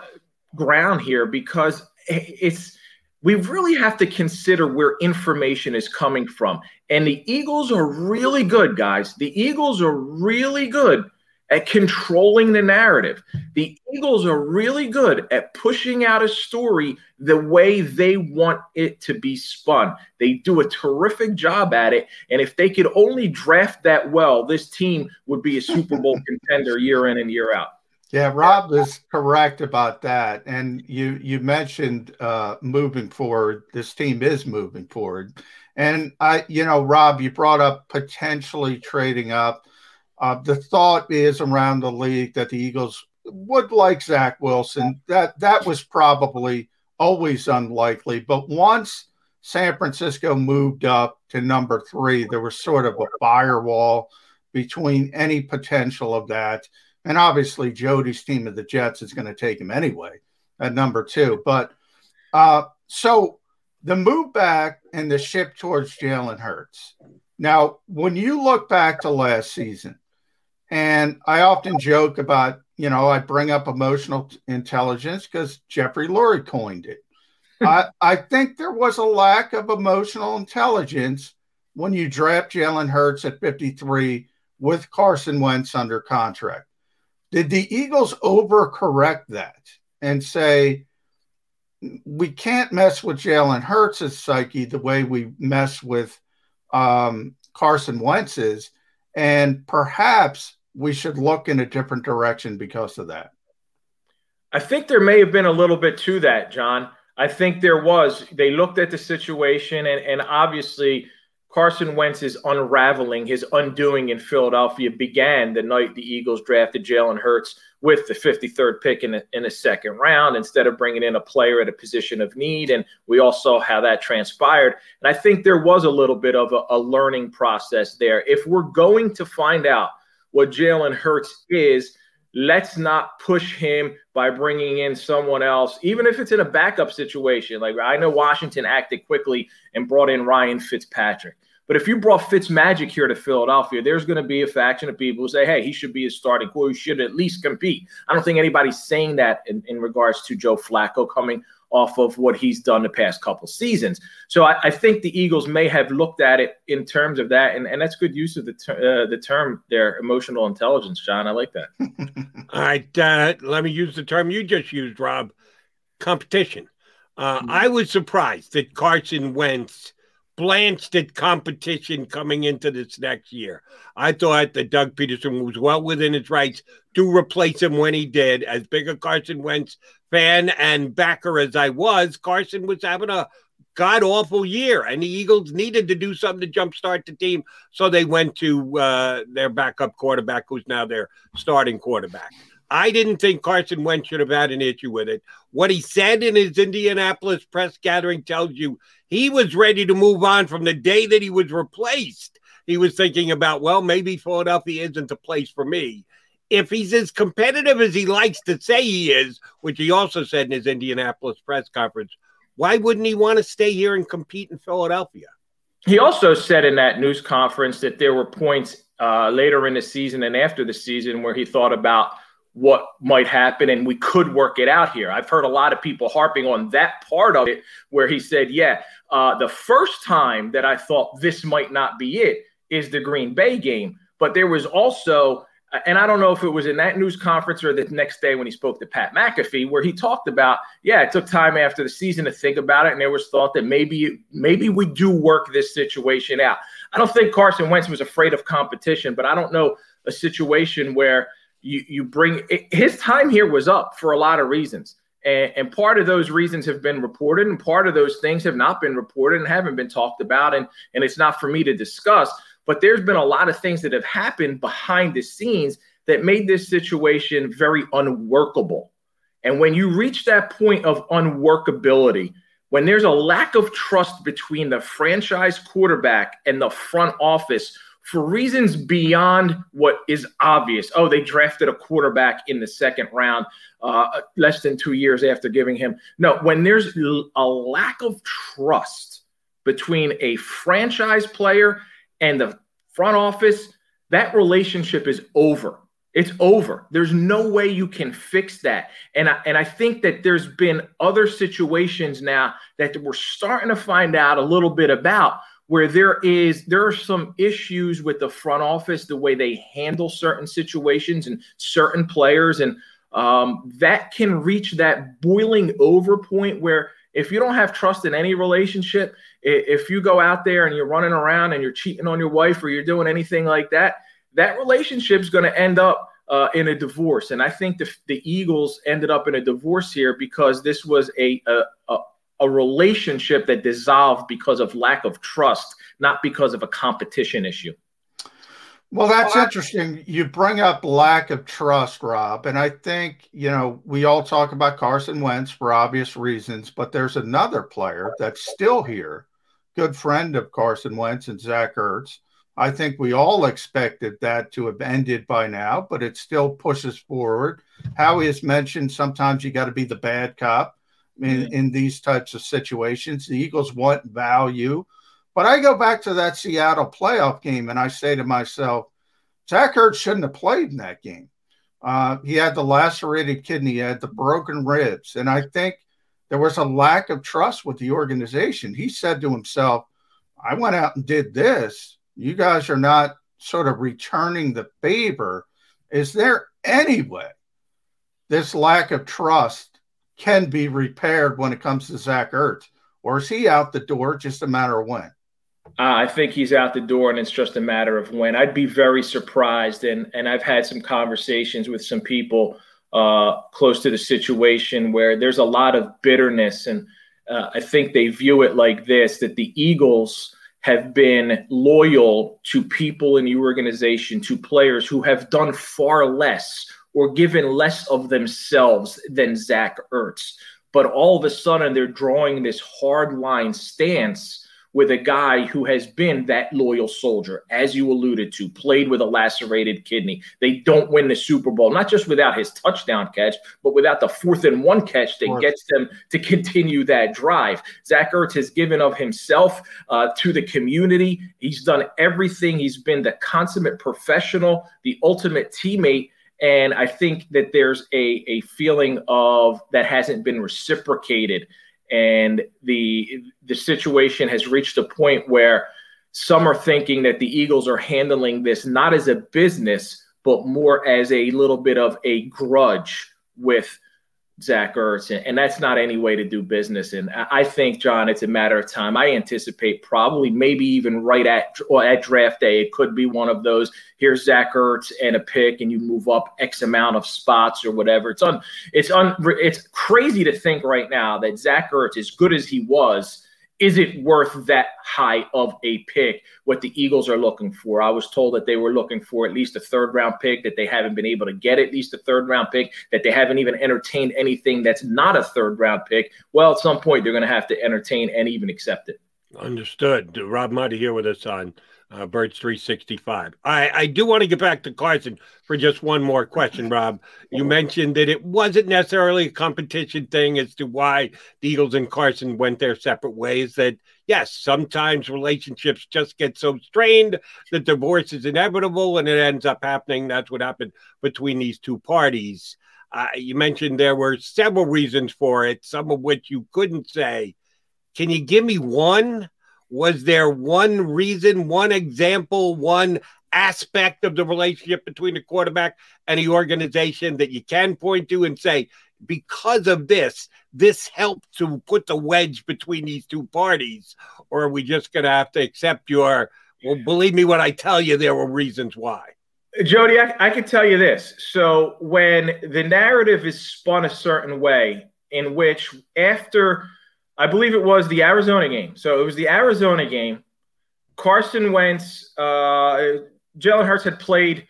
ground here because it's we really have to consider where information is coming from. And the Eagles are really good, guys. The Eagles are really good at controlling the narrative. The Eagles are really good at pushing out a story the way they want it to be spun. They do a terrific job at it. And if they could only draft that well, this team would be a Super Bowl contender year in and year out. Yeah, Rob is correct about that. And you you mentioned uh, moving forward. This team is moving forward, and I, you know, Rob, you brought up potentially trading up. Uh, the thought is around the league that the Eagles would like Zach Wilson. That that was probably always unlikely, but once San Francisco moved up to number three, there was sort of a firewall between any potential of that and obviously, Jody's team of the Jets is going to take him anyway at number two. But uh, so the move back and the ship towards Jalen Hurts. Now, when you look back to last season, and I often joke about, you know, I bring up emotional intelligence because Jeffrey Lurie coined it. I, I think there was a lack of emotional intelligence when you draft Jalen Hurts at 53 with Carson Wentz under contract. Did the Eagles overcorrect that and say, we can't mess with Jalen Hurts' psyche the way we mess with um, Carson Wentz's, and perhaps we should look in a different direction because of that? I think there may have been a little bit to that, John. I think there was. They looked at the situation, and, and obviously, Carson Wentz's unraveling, his undoing in Philadelphia began the night the Eagles drafted Jalen Hurts with the 53rd pick in a, in the second round instead of bringing in a player at a position of need. And we all saw how that transpired. And I think there was a little bit of a, a learning process there. If we're going to find out what Jalen Hurts is, let's not push him by bringing in someone else, even if it's in a backup situation. Like I know Washington acted quickly and brought in Ryan Fitzpatrick. But if you brought Fitz Magic here to Philadelphia, there's going to be a faction of people who say, hey, he should be a starting quarterback. He should at least compete. I don't think anybody's saying that in, in regards to Joe Flacco coming off of what he's done the past couple seasons. So I, I think the Eagles may have looked at it in terms of that, and, and that's good use of the ter- uh, the term their emotional intelligence, John. I like that. All right, uh, let me use the term you just used, Rob. Competition. Uh, mm-hmm. I was surprised that Carson Wentz blanched at competition coming into this next year. I thought that Doug Pederson was well within his rights to replace him when he did. As big a Carson Wentz fan and backer as I was, Carson was having a god awful year, and the Eagles needed to do something to jumpstart the team. So they went to uh, their backup quarterback, who's now their starting quarterback. I didn't think Carson Wentz should have had an issue with it. What he said in his Indianapolis press gathering tells you he was ready to move on from the day that he was replaced. He was thinking about, well, maybe Philadelphia isn't the place for me if he's as competitive as he likes to say he is, which he also said in his Indianapolis press conference, why wouldn't he want to stay here and compete in Philadelphia? He also said in that news conference that there were points uh, later in the season and after the season where he thought about what might happen and we could work it out here. I've heard a lot of people harping on that part of it where he said, Yeah, uh, the first time that I thought this might not be it is the Green Bay game. But there was also and I don't know if it was in that news conference or the next day when he spoke to Pat McAfee, where he talked about, yeah, it took time after the season to think about it, and there was thought that maybe maybe we do work this situation out. I don't think Carson Wentz was afraid of competition, but I don't know a situation where you you bring his time here was up for a lot of reasons. And, and part of those reasons have been reported, and part of those things have not been reported and haven't been talked about. And, and it's not for me to discuss. But there's been a lot of things that have happened behind the scenes that made this situation very unworkable. And when you reach that point of unworkability, when there's a lack of trust between the franchise quarterback and the front office for reasons beyond what is obvious. Oh, they drafted a quarterback in the second round uh, less than two years after giving him. No, when there's a lack of trust between a franchise player and the front office, that relationship is over. It's over. There's no way you can fix that. And I, and I think that there's been other situations now that we're starting to find out a little bit about where there is there are some issues with the front office, the way they handle certain situations and certain players, and um, that can reach that boiling over point where if you don't have trust in any relationship, if you go out there and you're running around and you're cheating on your wife or you're doing anything like that, that relationship is going to end up uh, in a divorce. And I think the, the Eagles ended up in a divorce here because this was a, a, a, a relationship that dissolved because of lack of trust, not because of a competition issue. Well, that's interesting. You bring up lack of trust, Rob. And I think, you know, we all talk about Carson Wentz for obvious reasons, but there's another player that's still here good friend of Carson Wentz and Zach Ertz. I think we all expected that to have ended by now, but it still pushes forward. Howie has mentioned sometimes you got to be the bad cop in, yeah. in these types of situations. The Eagles want value. But I go back to that Seattle playoff game and I say to myself, Zach Ertz shouldn't have played in that game. Uh, he had the lacerated kidney, he had the broken ribs. And I think there was a lack of trust with the organization. He said to himself, I went out and did this. You guys are not sort of returning the favor. Is there any way this lack of trust can be repaired when it comes to Zach Ertz? Or is he out the door just a matter of when? Uh, I think he's out the door, and it's just a matter of when. I'd be very surprised, and and I've had some conversations with some people uh, close to the situation where there's a lot of bitterness. And uh, I think they view it like this that the Eagles have been loyal to people in the organization, to players who have done far less or given less of themselves than Zach Ertz. But all of a sudden, they're drawing this hard line stance with a guy who has been that loyal soldier, as you alluded to, played with a lacerated kidney. They don't win the Super Bowl, not just without his touchdown catch, but without the fourth and one catch that gets them to continue that drive. Zach Ertz has given of himself uh, to the community. He's done everything. He's been the consummate professional, the ultimate teammate. And I think that there's a, a feeling of that hasn't been reciprocated. And the the situation has reached a point where some are thinking that the Eagles are handling this not as a business, but more as a little bit of a grudge with Zach Ertz, and that's not any way to do business. And I think, John, it's a matter of time. I anticipate probably, maybe even right at or at draft day, it could be one of those. Here's Zach Ertz and a pick, and you move up X amount of spots or whatever. It's on. It's on. It's crazy to think right now that Zach Ertz, as good as he was is it worth that high of a pick? What the eagles are looking for. I was told that they were looking for at least a third round pick that they haven't been able to get at least a third round pick that they haven't even entertained anything that's not a third round pick. Well at some point they're going to have to entertain and even accept it. Understood. Rob Maaddi here with us on uh, Birds 365. I, I do want to get back to Carson for just one more question, Rob. You mentioned that it wasn't necessarily a competition thing as to why the Eagles and Carson went their separate ways. That, yes, sometimes relationships just get so strained that divorce is inevitable and it ends up happening. That's what happened between these two parties. Uh, you mentioned there were several reasons for it, some of which you couldn't say. Can you give me one? Was there one reason, one example, one aspect of the relationship between the quarterback and the organization that you can point to and say, because of this, this helped to put the wedge between these two parties? Or are we just going to have to accept your, well, believe me when I tell you there were reasons why? Jody, I, I can tell you this. So when the narrative is spun a certain way, in which after I believe it was the Arizona game. So it was the Arizona game. Carson Wentz, uh, Jalen Hurts had played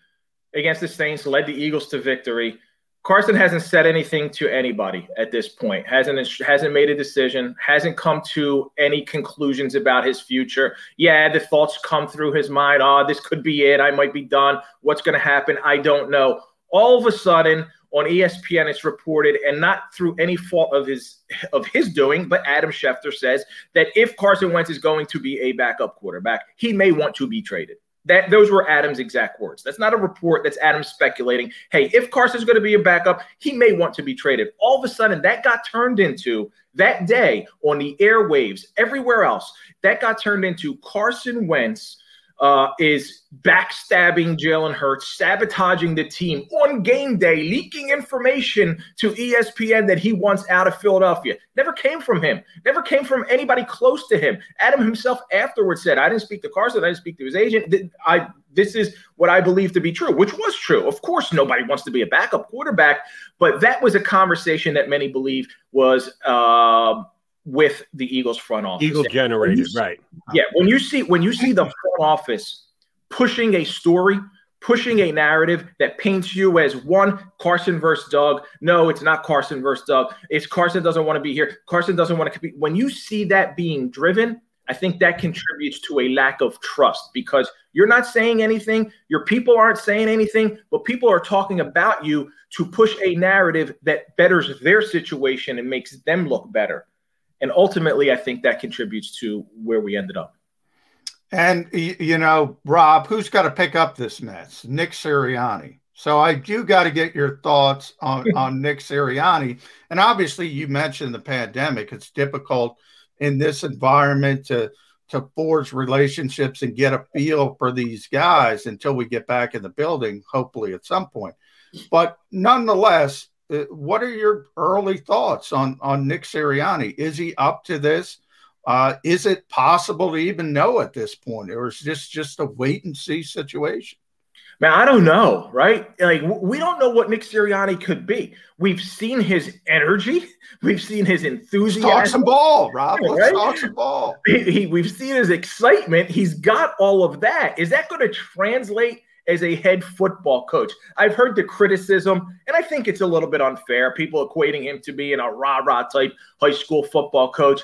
against the Saints, led the Eagles to victory. Carson hasn't said anything to anybody at this point. hasn't hasn't made a decision. Hasn't come to any conclusions about his future. Yeah, the thoughts come through his mind. Oh, this could be it. I might be done. What's going to happen? I don't know. All of a sudden, on ESPN it's reported, and not through any fault of his of his doing, but Adam Schefter says that if Carson Wentz is going to be a backup quarterback, he may want to be traded. That those were Adam's exact words. That's not a report. That's Adam speculating. Hey, if Carson's going to be a backup, he may want to be traded. All of a sudden, that got turned into that day on the airwaves, everywhere else. That got turned into Carson Wentz uh, is backstabbing Jalen Hurts, sabotaging the team on game day, leaking information to ESPN that he wants out of Philadelphia. Never came from him. Never came from anybody close to him. Adam himself afterwards said, "I didn't speak to Carson. I didn't speak to his agent. I this is what I believe to be true," which was true. Of course, nobody wants to be a backup quarterback, but that was a conversation that many believe was. Uh, with the Eagles front office. Eagle generated, see, right? Yeah, when you see when you see the front office pushing a story, pushing a narrative that paints you as one Carson versus Doug. No, it's not Carson versus Doug. It's Carson doesn't want to be here. Carson doesn't want to compete. When you see that being driven, I think that contributes to a lack of trust because you're not saying anything, your people aren't saying anything, but people are talking about you to push a narrative that betters their situation and makes them look better. And ultimately, I think that contributes to where we ended up. And, you know, Rob, who's got to pick up this mess? Nick Sirianni. So I do got to get your thoughts on, on Nick Sirianni. And obviously, you mentioned the pandemic. It's difficult in this environment to to forge relationships and get a feel for these guys until we get back in the building, hopefully at some point. But nonetheless, what are your early thoughts on on Nick Sirianni? Is he up to this? Uh, is it possible to even know at this point, or is this just a wait and see situation? Man, I don't know, right? Like we don't know what Nick Sirianni could be. We've seen his energy, we've seen his enthusiasm. Let's talk some ball, Rob. Let's right? talk some ball. He, he, we've seen his excitement. He's got all of that. Is that going to translate as a head football coach. I've heard the criticism, and I think it's a little bit unfair. People equating him to being a rah rah type high school football coach.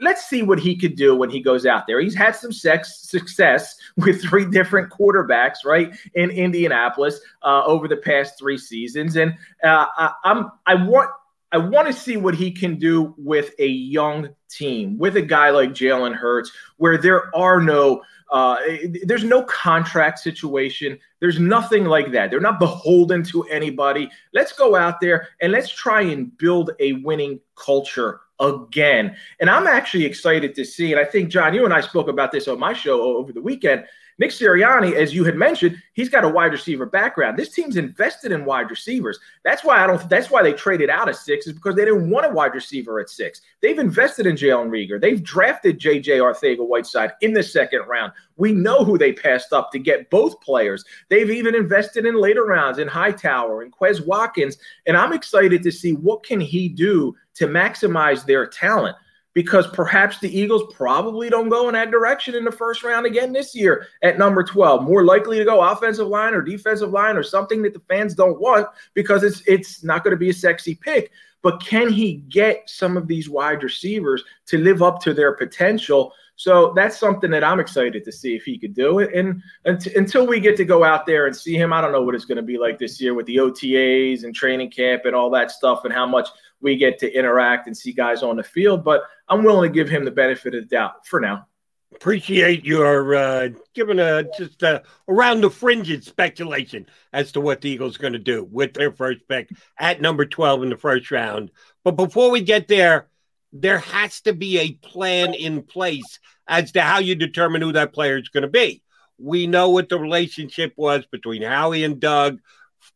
Let's see what he could do when he goes out there. He's had some sex, success with three different quarterbacks, right, in Indianapolis uh, over the past three seasons, and uh, I, I'm I want I want to see what he can do with a young team, with a guy like Jalen Hurts, where there are no Uh, there's no contract situation. There's nothing like that. They're not beholden to anybody. Let's go out there and let's try and build a winning culture again. And I'm actually excited to see, and I think, John, you and I spoke about this on my show over the weekend. Nick Sirianni, as you had mentioned, he's got a wide receiver background. This team's invested in wide receivers. That's why I don't. That's why they traded out of six is because they didn't want a wide receiver at six. They've invested in Jalen Reagor. They've drafted J.J. Arcega-Whiteside in the second round. We know who they passed up to get both players. They've even invested in later rounds in Hightower and Quez Watkins. And I'm excited to see what can he do to maximize their talent because perhaps the Eagles probably don't go in that direction in the first round again this year at number 12. More likely to go offensive line or defensive line or something that the fans don't want because it's it's not going to be a sexy pick. But can he get some of these wide receivers to live up to their potential? So that's something that I'm excited to see if he could do it. And until we get to go out there and see him, I don't know what it's going to be like this year with the OTAs and training camp and all that stuff and how much we get to interact and see guys on the field. But I'm willing to give him the benefit of the doubt for now. Appreciate your uh, giving a just a around the fringes speculation as to what the Eagles going to do with their first pick at number 12 in the first round. But before we get there, there has to be a plan in place as to how you determine who that player is going to be. We know what the relationship was between Howie and Doug,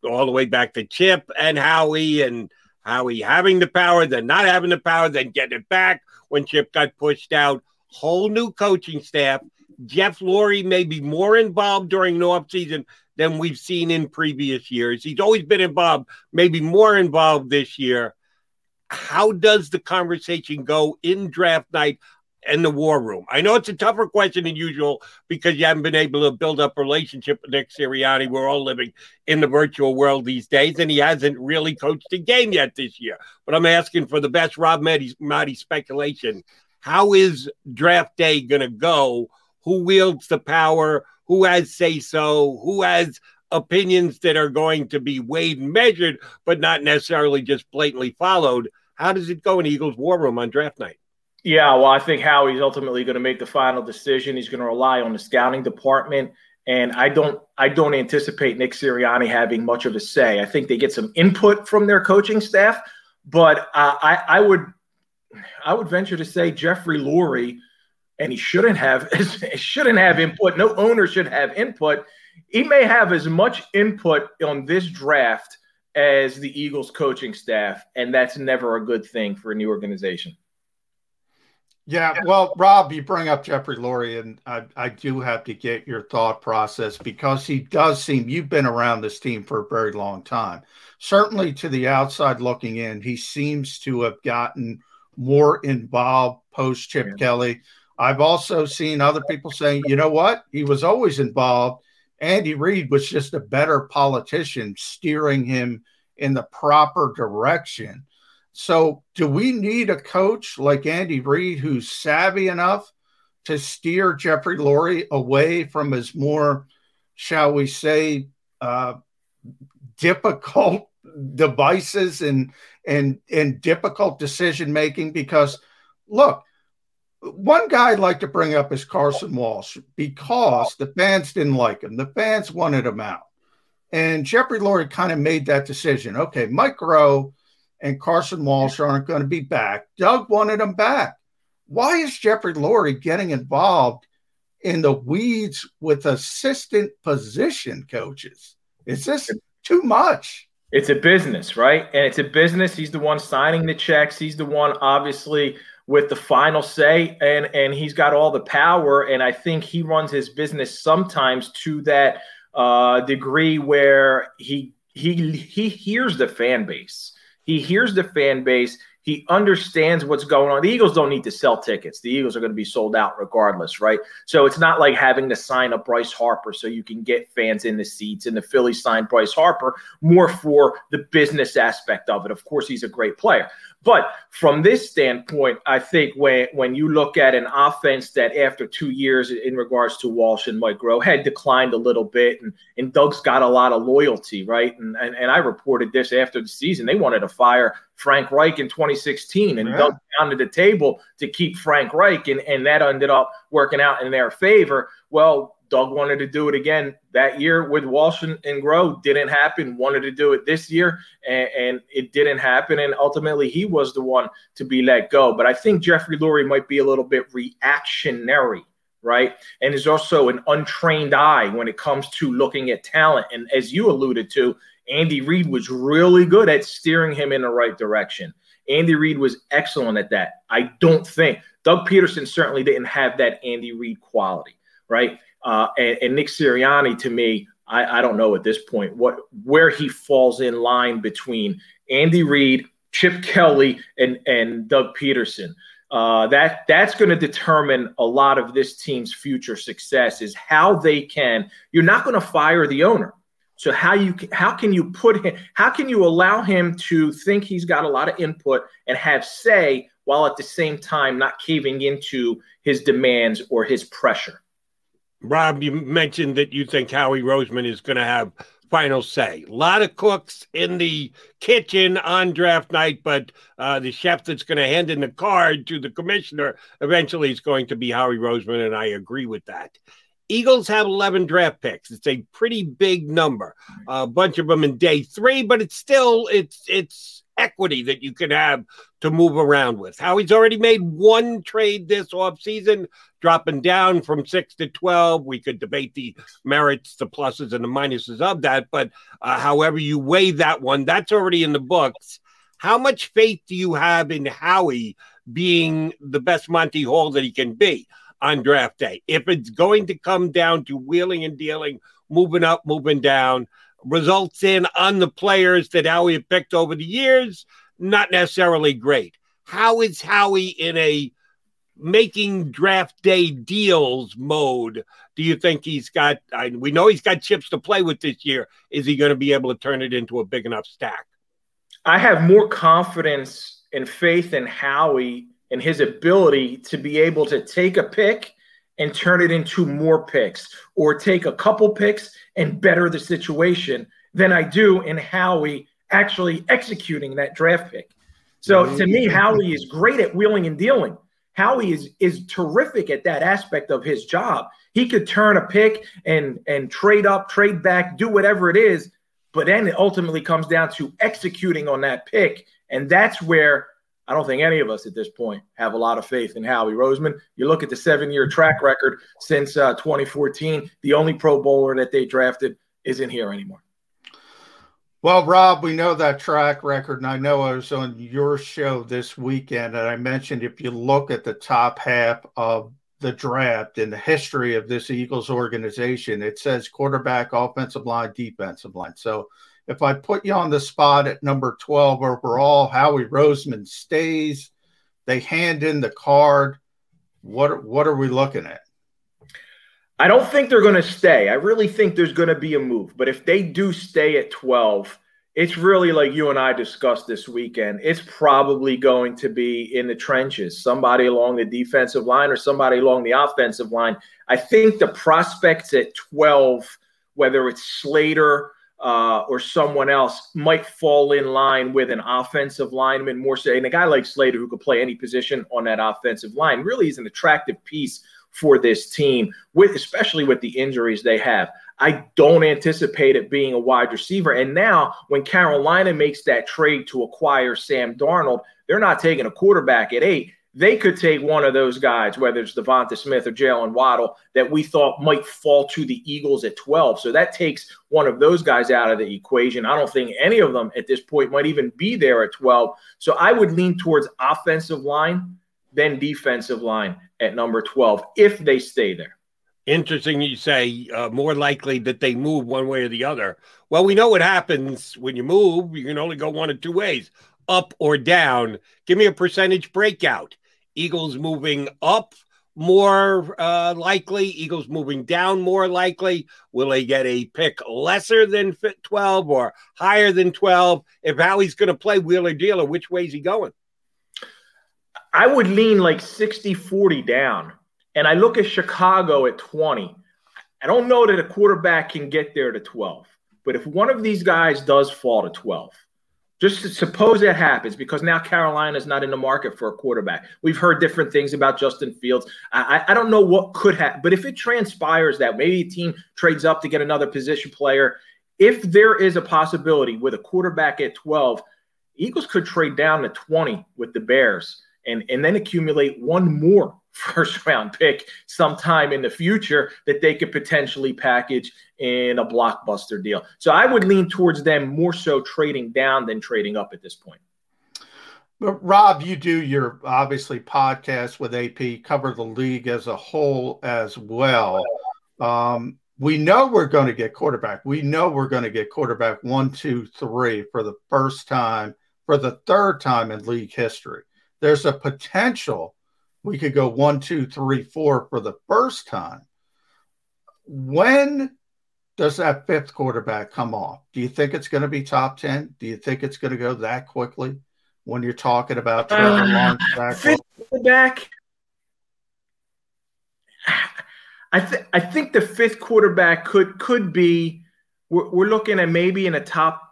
all the way back to Chip and Howie, and Howie having the power, then not having the power, then getting it back when Chip got pushed out. Whole new coaching staff. Jeff Lurie may be more involved during the offseason than we've seen in previous years. He's always been involved, maybe more involved this year. How does the conversation go in draft night and the war room? I know it's a tougher question than usual because you haven't been able to build up a relationship with Nick Sirianni. We're all living in the virtual world these days, and he hasn't really coached a game yet this year. But I'm asking for the best Rob Maaddi speculation. How is draft day going to go? Who wields the power? Who has say so? Who has opinions that are going to be weighed and measured, but not necessarily just blatantly followed? How does it go in Eagles War Room on draft night? Yeah, well, I think Howie's ultimately going to make the final decision. He's going to rely on the scouting department, and I don't, I don't anticipate Nick Sirianni having much of a say. I think they get some input from their coaching staff, but uh, I, I would, I would venture to say Jeffrey Lurie, and he shouldn't have, shouldn't have input. No owner should have input. He may have as much input on this draft as the Eagles coaching staff, and that's never a good thing for a new organization. Yeah, well, Rob, you bring up Jeffrey Lurie, and I, I do have to get your thought process because he does seem you've been around this team for a very long time. Certainly, to the outside looking in, he seems to have gotten more involved post Chip yeah. Kelly. I've also seen other people saying, you know what, he was always involved. Andy Reid was just a better politician, steering him in the proper direction. So, do we need a coach like Andy Reid who's savvy enough to steer Jeffrey Lurie away from his more, shall we say, uh, difficult devices and and and difficult decision making? Because, look, one guy I'd like to bring up is Carson Walch because the fans didn't like him. The fans wanted him out. And Jeffrey Lurie kind of made that decision. Okay, Mike Groh and Carson Walch aren't going to be back. Doug wanted them back. Why is Jeffrey Lurie getting involved in the weeds with assistant position coaches? Is this too much? It's a business, right? And it's a business. He's the one signing the checks. He's the one, obviously, with the final say, and and he's got all the power. And I think he runs his business sometimes to that uh, degree where he he he hears the fan base he hears the fan base. He understands what's going on. The Eagles don't need to sell tickets. The Eagles are going to be sold out regardless, right? So it's not like having to sign up Bryce Harper so you can get fans in the seats. And the Phillies signed Bryce Harper more for the business aspect of it. Of course, he's a great player. But from this standpoint, I think when when you look at an offense that after two years in regards to Walch and Mike Groh had declined a little bit, and, and Doug's got a lot of loyalty, right? And, and and I reported this after the season. They wanted to fire Frank Reich in 2016, and yeah. Doug pounded the table to keep Frank Reich, and, and that ended up working out in their favor. Well, Doug wanted to do it again that year with Walch and, and Groh. Didn't happen. Wanted to do it this year, and, and, it didn't happen. And ultimately, he was the one to be let go. But I think Jeffrey Lurie might be a little bit reactionary, right? And is also an untrained eye when it comes to looking at talent. And as you alluded to, Andy Reid was really good at steering him in the right direction. Andy Reid was excellent at that. I don't think Doug Pederson certainly didn't have that Andy Reid quality, right? Uh, and, and, Nick Sirianni, to me, I, I, don't know at this point what where he falls in line between Andy Reid, Chip Kelly, and and Doug Pederson. Uh, that that's going to determine a lot of this team's future success. Is how they can. You're not going to fire the owner. So how you how can you put him? How can you allow him to think he's got a lot of input and have say while at the same time not caving into his demands or his pressure? Rob, you mentioned that you think Howie Roseman is going to have final say. A lot of cooks in the kitchen on draft night, but uh, the chef that's going to hand in the card to the commissioner eventually is going to be Howie Roseman, and I agree with that. Eagles have 11 draft picks. It's a pretty big number. A bunch of them in day three, but it's still it's it's equity that you can have to move around with. Howie's already made one trade this offseason, dropping down from six to 12. We could debate the merits, the pluses, and the minuses of that. But uh, however you weigh that one, that's already in the books. How much faith do you have in Howie being the best Monty Hall that he can be on draft day? If it's going to come down to wheeling and dealing, moving up, moving down, results in on the players that Howie picked over the years, not necessarily great. How is Howie in a making draft day deals mode? Do you think he's got? I, we know he's got chips to play with this year. Is he going to be able to turn it into a big enough stack? I have more confidence and faith in Howie and his ability to be able to take a pick and turn it into more picks or take a couple picks and better the situation than I do in Howie actually executing that draft pick. So to me, mm-hmm. Howie is great at wheeling and dealing. Howie is is terrific at that aspect of his job. He could turn a pick and and trade up, trade back, do whatever it is, but then it ultimately comes down to executing on that pick, and that's where I don't think any of us at this point have a lot of faith in Howie Roseman. You look at the seven-year track record since uh, 2014. The only Pro Bowler that they drafted isn't here anymore. Well, Rob, we know that track record, and I know I was on your show this weekend, and I mentioned if you look at the top half of the draft in the history of this Eagles organization, it says quarterback, offensive line, defensive line. So if I put you on the spot at number 12 overall, Howie Roseman stays. They hand in the card. What what are we looking at? I don't think they're going to stay. I really think there's going to be a move. But if they do stay at 12, it's really like you and I discussed this weekend. It's probably going to be in the trenches, somebody along the defensive line or somebody along the offensive line. I think the prospects at 12, whether it's Slater uh, or someone else might fall in line with an offensive lineman more so. And a guy like Slater, who could play any position on that offensive line, really is an attractive piece for this team, with especially with the injuries they have. I don't anticipate it being a wide receiver. And now, when Carolina makes that trade to acquire Sam Darnold, they're not taking a quarterback at eight they could take one of those guys, whether it's Devonta Smith or Jaylen Waddle, that we thought might fall to the Eagles at 12. So that takes one of those guys out of the equation. I don't think any of them at this point might even be there at 12. So I would lean towards offensive line, then defensive line at number 12 if they stay there. Interesting you say uh, more likely that they move one way or the other. Well, we know what happens when you move. You can only go one of two ways up or down. Give me a percentage breakout. Eagles moving up more uh, likely, Eagles moving down more likely. Will they get a pick lesser than 12 or higher than 12? If Howie's going to play wheeler dealer, which way is he going? I would lean like 60 40 down. And I look at Chicago at 20. I don't know that a quarterback can get there to 12. But if one of these guys does fall to 12, just suppose that happens because now Carolina's not in the market for a quarterback. We've heard different things about Justin Fields. I, I don't know what could happen, but if it transpires that maybe a team trades up to get another position player, if there is a possibility with a quarterback at 12, Eagles could trade down to 20 with the Bears and, and then accumulate one more first round pick sometime in the future that they could potentially package in a blockbuster deal. So I would lean towards them more so trading down than trading up at this point. But Rob, you do your obviously podcast with AP, cover the league as a whole as well. Um, we know we're going to get quarterback. We know we're going to get quarterback one, two, three for the first time, for the third time in league history. There's a potential we could go one, two, three, four for the first time. When does that fifth quarterback come off? Do you think it's going to be top 10? Do you think it's going to go that quickly when you're talking about Trevor uh, Lawrence back? Fifth quarterback. I, th- I think the fifth quarterback could could be we're, we're looking at maybe in a top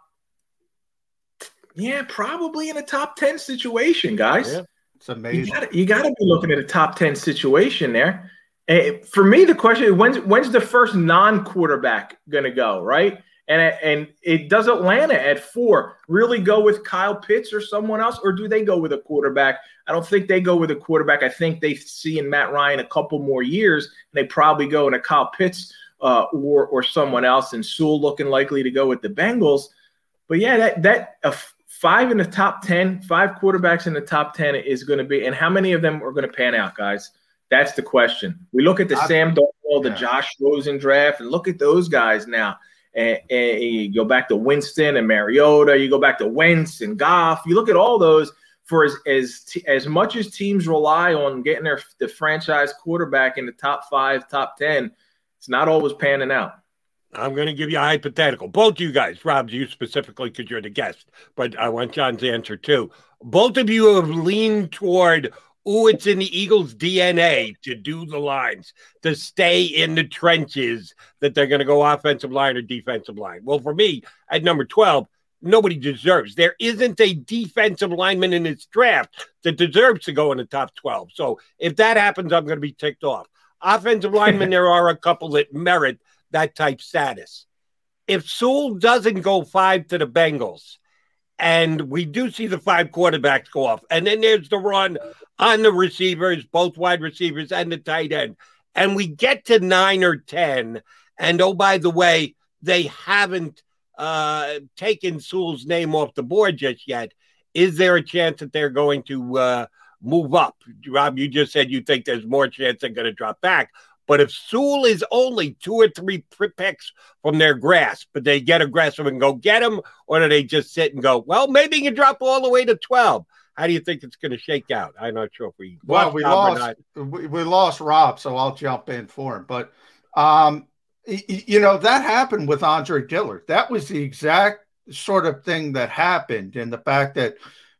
yeah probably in a top 10 situation guys yeah. It's amazing. You got to be looking at a top 10 situation there. And for me, the question is when's, when's the first non quarterback going to go, right? And, and it does Atlanta at four really go with Kyle Pitts or someone else, or do they go with a quarterback? I don't think they go with a quarterback. I think they see in Matt Ryan a couple more years, and they probably go in a Kyle Pitts uh, or or someone else, and Sewell looking likely to go with the Bengals. But yeah, that that uh, five in the top 10, five quarterbacks in the top 10 is going to be, and how many of them are going to pan out, guys? That's the question. We look at the I, Sam Darnold, the yeah. Josh Rosen draft, and look at those guys now. And, and, you go back to Winston and Mariota, you go back to Wentz and Goff. You look at all those for as as as much as teams rely on getting their the franchise quarterback in the top five, top ten, it's not always panning out. I'm going to give you a hypothetical. Both of you guys, Rob, you specifically because you're the guest, but I want John's answer too. Both of you have leaned toward, oh, it's in the Eagles' DNA to do the lines, to stay in the trenches, that they're going to go offensive line or defensive line. Well, for me, at number 12, nobody deserves. There isn't a defensive lineman in this draft that deserves to go in the top 12. So if that happens, I'm going to be ticked off. Offensive linemen, there are a couple that merit that type status. If Sewell doesn't go five to the Bengals, and we do see the five quarterbacks go off, and then there's the run on the receivers, both wide receivers and the tight end, and we get to nine or 10, and oh, by the way, they haven't uh, taken Sewell's name off the board just yet. Is there a chance that they're going to uh, move up? Rob, you just said you think there's more chance they're going to drop back. But if Sewell is only two or three picks from their grasp, but they get aggressive and go get him, or do they just sit and go, well, maybe you drop all the way to 12? How do you think it's going to shake out? I'm not sure if we well we lost we, we, lost Rob, so I'll jump in for him. But um, you know that happened with Andre Dillard. That was the exact sort of thing that happened, and the fact that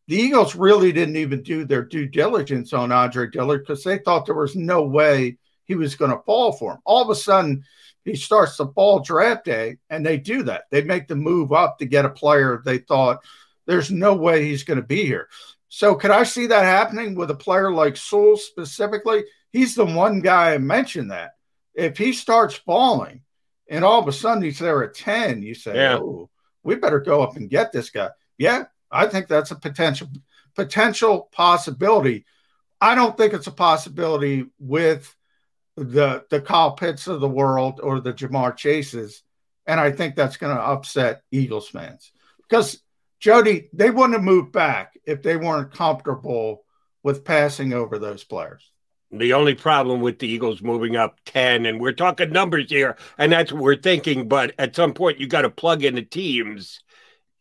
the Eagles really didn't even do their due diligence on Andre Dillard because they thought there was no way he was going to fall for him. All of a sudden, he starts to fall draft day, and they do that. They make the move up to get a player they thought there's no way he's going to be here. So, could I see that happening with a player like Sewell specifically? He's the one guy I mentioned that. If he starts falling and all of a sudden he's there at 10, you say, yeah. oh, we better go up and get this guy. Yeah, I think that's a potential potential possibility. I don't think it's a possibility with the the Kyle Pitts of the world or the Ja'Marr Chases, and I think that's going to upset Eagles fans because Jody they wouldn't have moved back if they weren't comfortable with passing over those players. The only problem with the Eagles moving up 10, and we're talking numbers here, and that's what we're thinking, but at some point you got to plug in the teams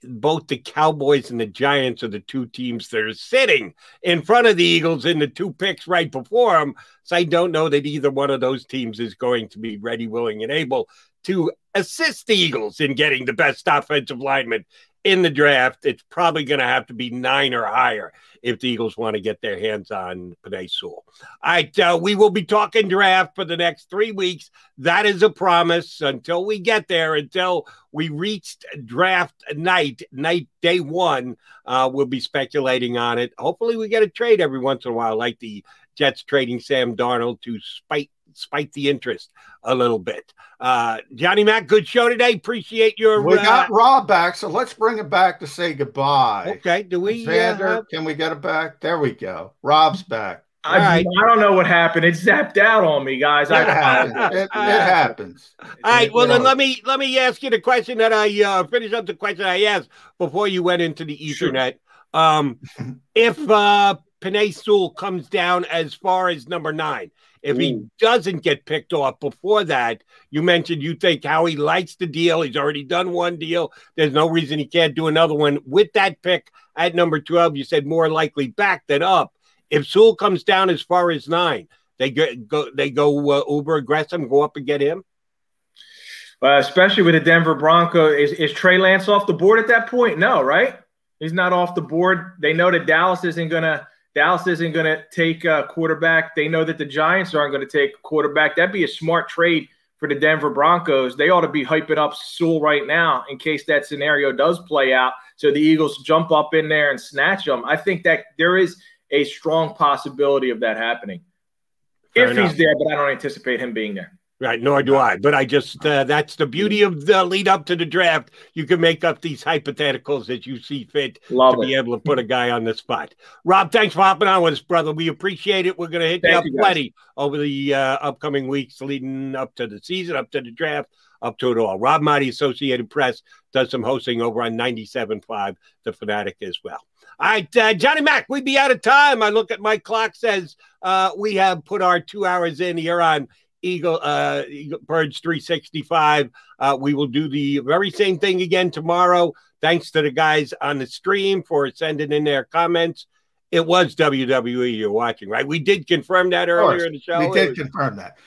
both the Cowboys and the Giants are the two teams that are sitting in front of the Eagles in the two picks right before them. So I don't know that either one of those teams is going to be ready, willing, and able to assist the Eagles in getting the best offensive lineman in the draft, it's probably going to have to be nine or higher if the Eagles want to get their hands on Penei Sewell. All right, uh, we will be talking draft for the next three weeks. That is a promise until we get there, until we reached draft night, night day one. Uh, we'll be speculating on it. Hopefully, we get a trade every once in a while, like the Jets trading Sam Darnold to spite spike the interest a little bit. Uh, Johnny Mac, good show today. Appreciate your. We uh, got Rob back, so let's bring him back to say goodbye. Okay, do we? Xander, uh, can we get it back? There we go. Rob's back. I, I don't know what happened. It zapped out on me, guys. It happens. It, it happens. All right. Well, then let me let me ask you the question that I uh, finish up the question I asked before you went into the Ethernet. Um, if uh, Penei Sewell comes down as far as number nine, if he doesn't get picked off before that, you mentioned you think Howie likes the deal. He's already done one deal. There's no reason he can't do another one. With that pick at number 12, you said more likely back than up. If Sewell comes down as far as nine, they go, go they go uh, uber aggressive go up and get him. Uh, especially with the Denver Bronco, is, is Trey Lance off the board at that point? No, right? He's not off the board. They know that Dallas isn't gonna Dallas isn't gonna take a quarterback. They know that the Giants aren't going to take a quarterback. That'd be a smart trade for the Denver Broncos. They ought to be hyping up Sewell right now in case that scenario does play out. So the Eagles jump up in there and snatch them. I think that there is a strong possibility of that happening Fair if enough. he's there, but I don't anticipate him being there. Right, nor do I. But I just uh, that's the beauty of the lead up to the draft. You can make up these hypotheticals as you see fit Love to be able to put a guy on the spot. Rob, thanks for hopping on with us, brother. We appreciate it. We're going to hit you up you, plenty over the uh, upcoming weeks leading up to the season, up to the draft, up to it all. Rob Maaddi, Associated Press, does some hosting over on 97.5, The Fanatic as well. All right, uh, Johnny Mac, we'd be out of time. I look at my clock, says uh, we have put our two hours in here on Eagle, uh, Eagle Birds 365. Uh, we will do the very same thing again tomorrow. Thanks to the guys on the stream for sending in their comments. It was WWE you're watching, right? We did confirm that earlier in the show. We did was- confirm that.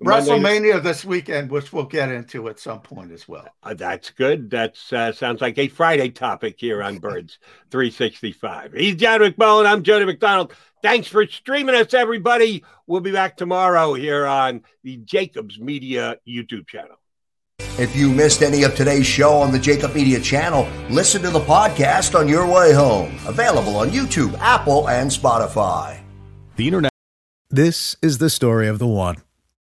Monday- WrestleMania this weekend, which we'll get into at some point as well. Uh, that's good. That uh, sounds like a Friday topic here on Birds 365. He's John McMullen. I'm Jody McDonald. Thanks for streaming us, everybody. We'll be back tomorrow here on the Jacobs Media YouTube channel. If you missed any of today's show on the Jakib Media channel, listen to the podcast on your way home. Available on YouTube, Apple, and Spotify. The internet. This is the story of the one.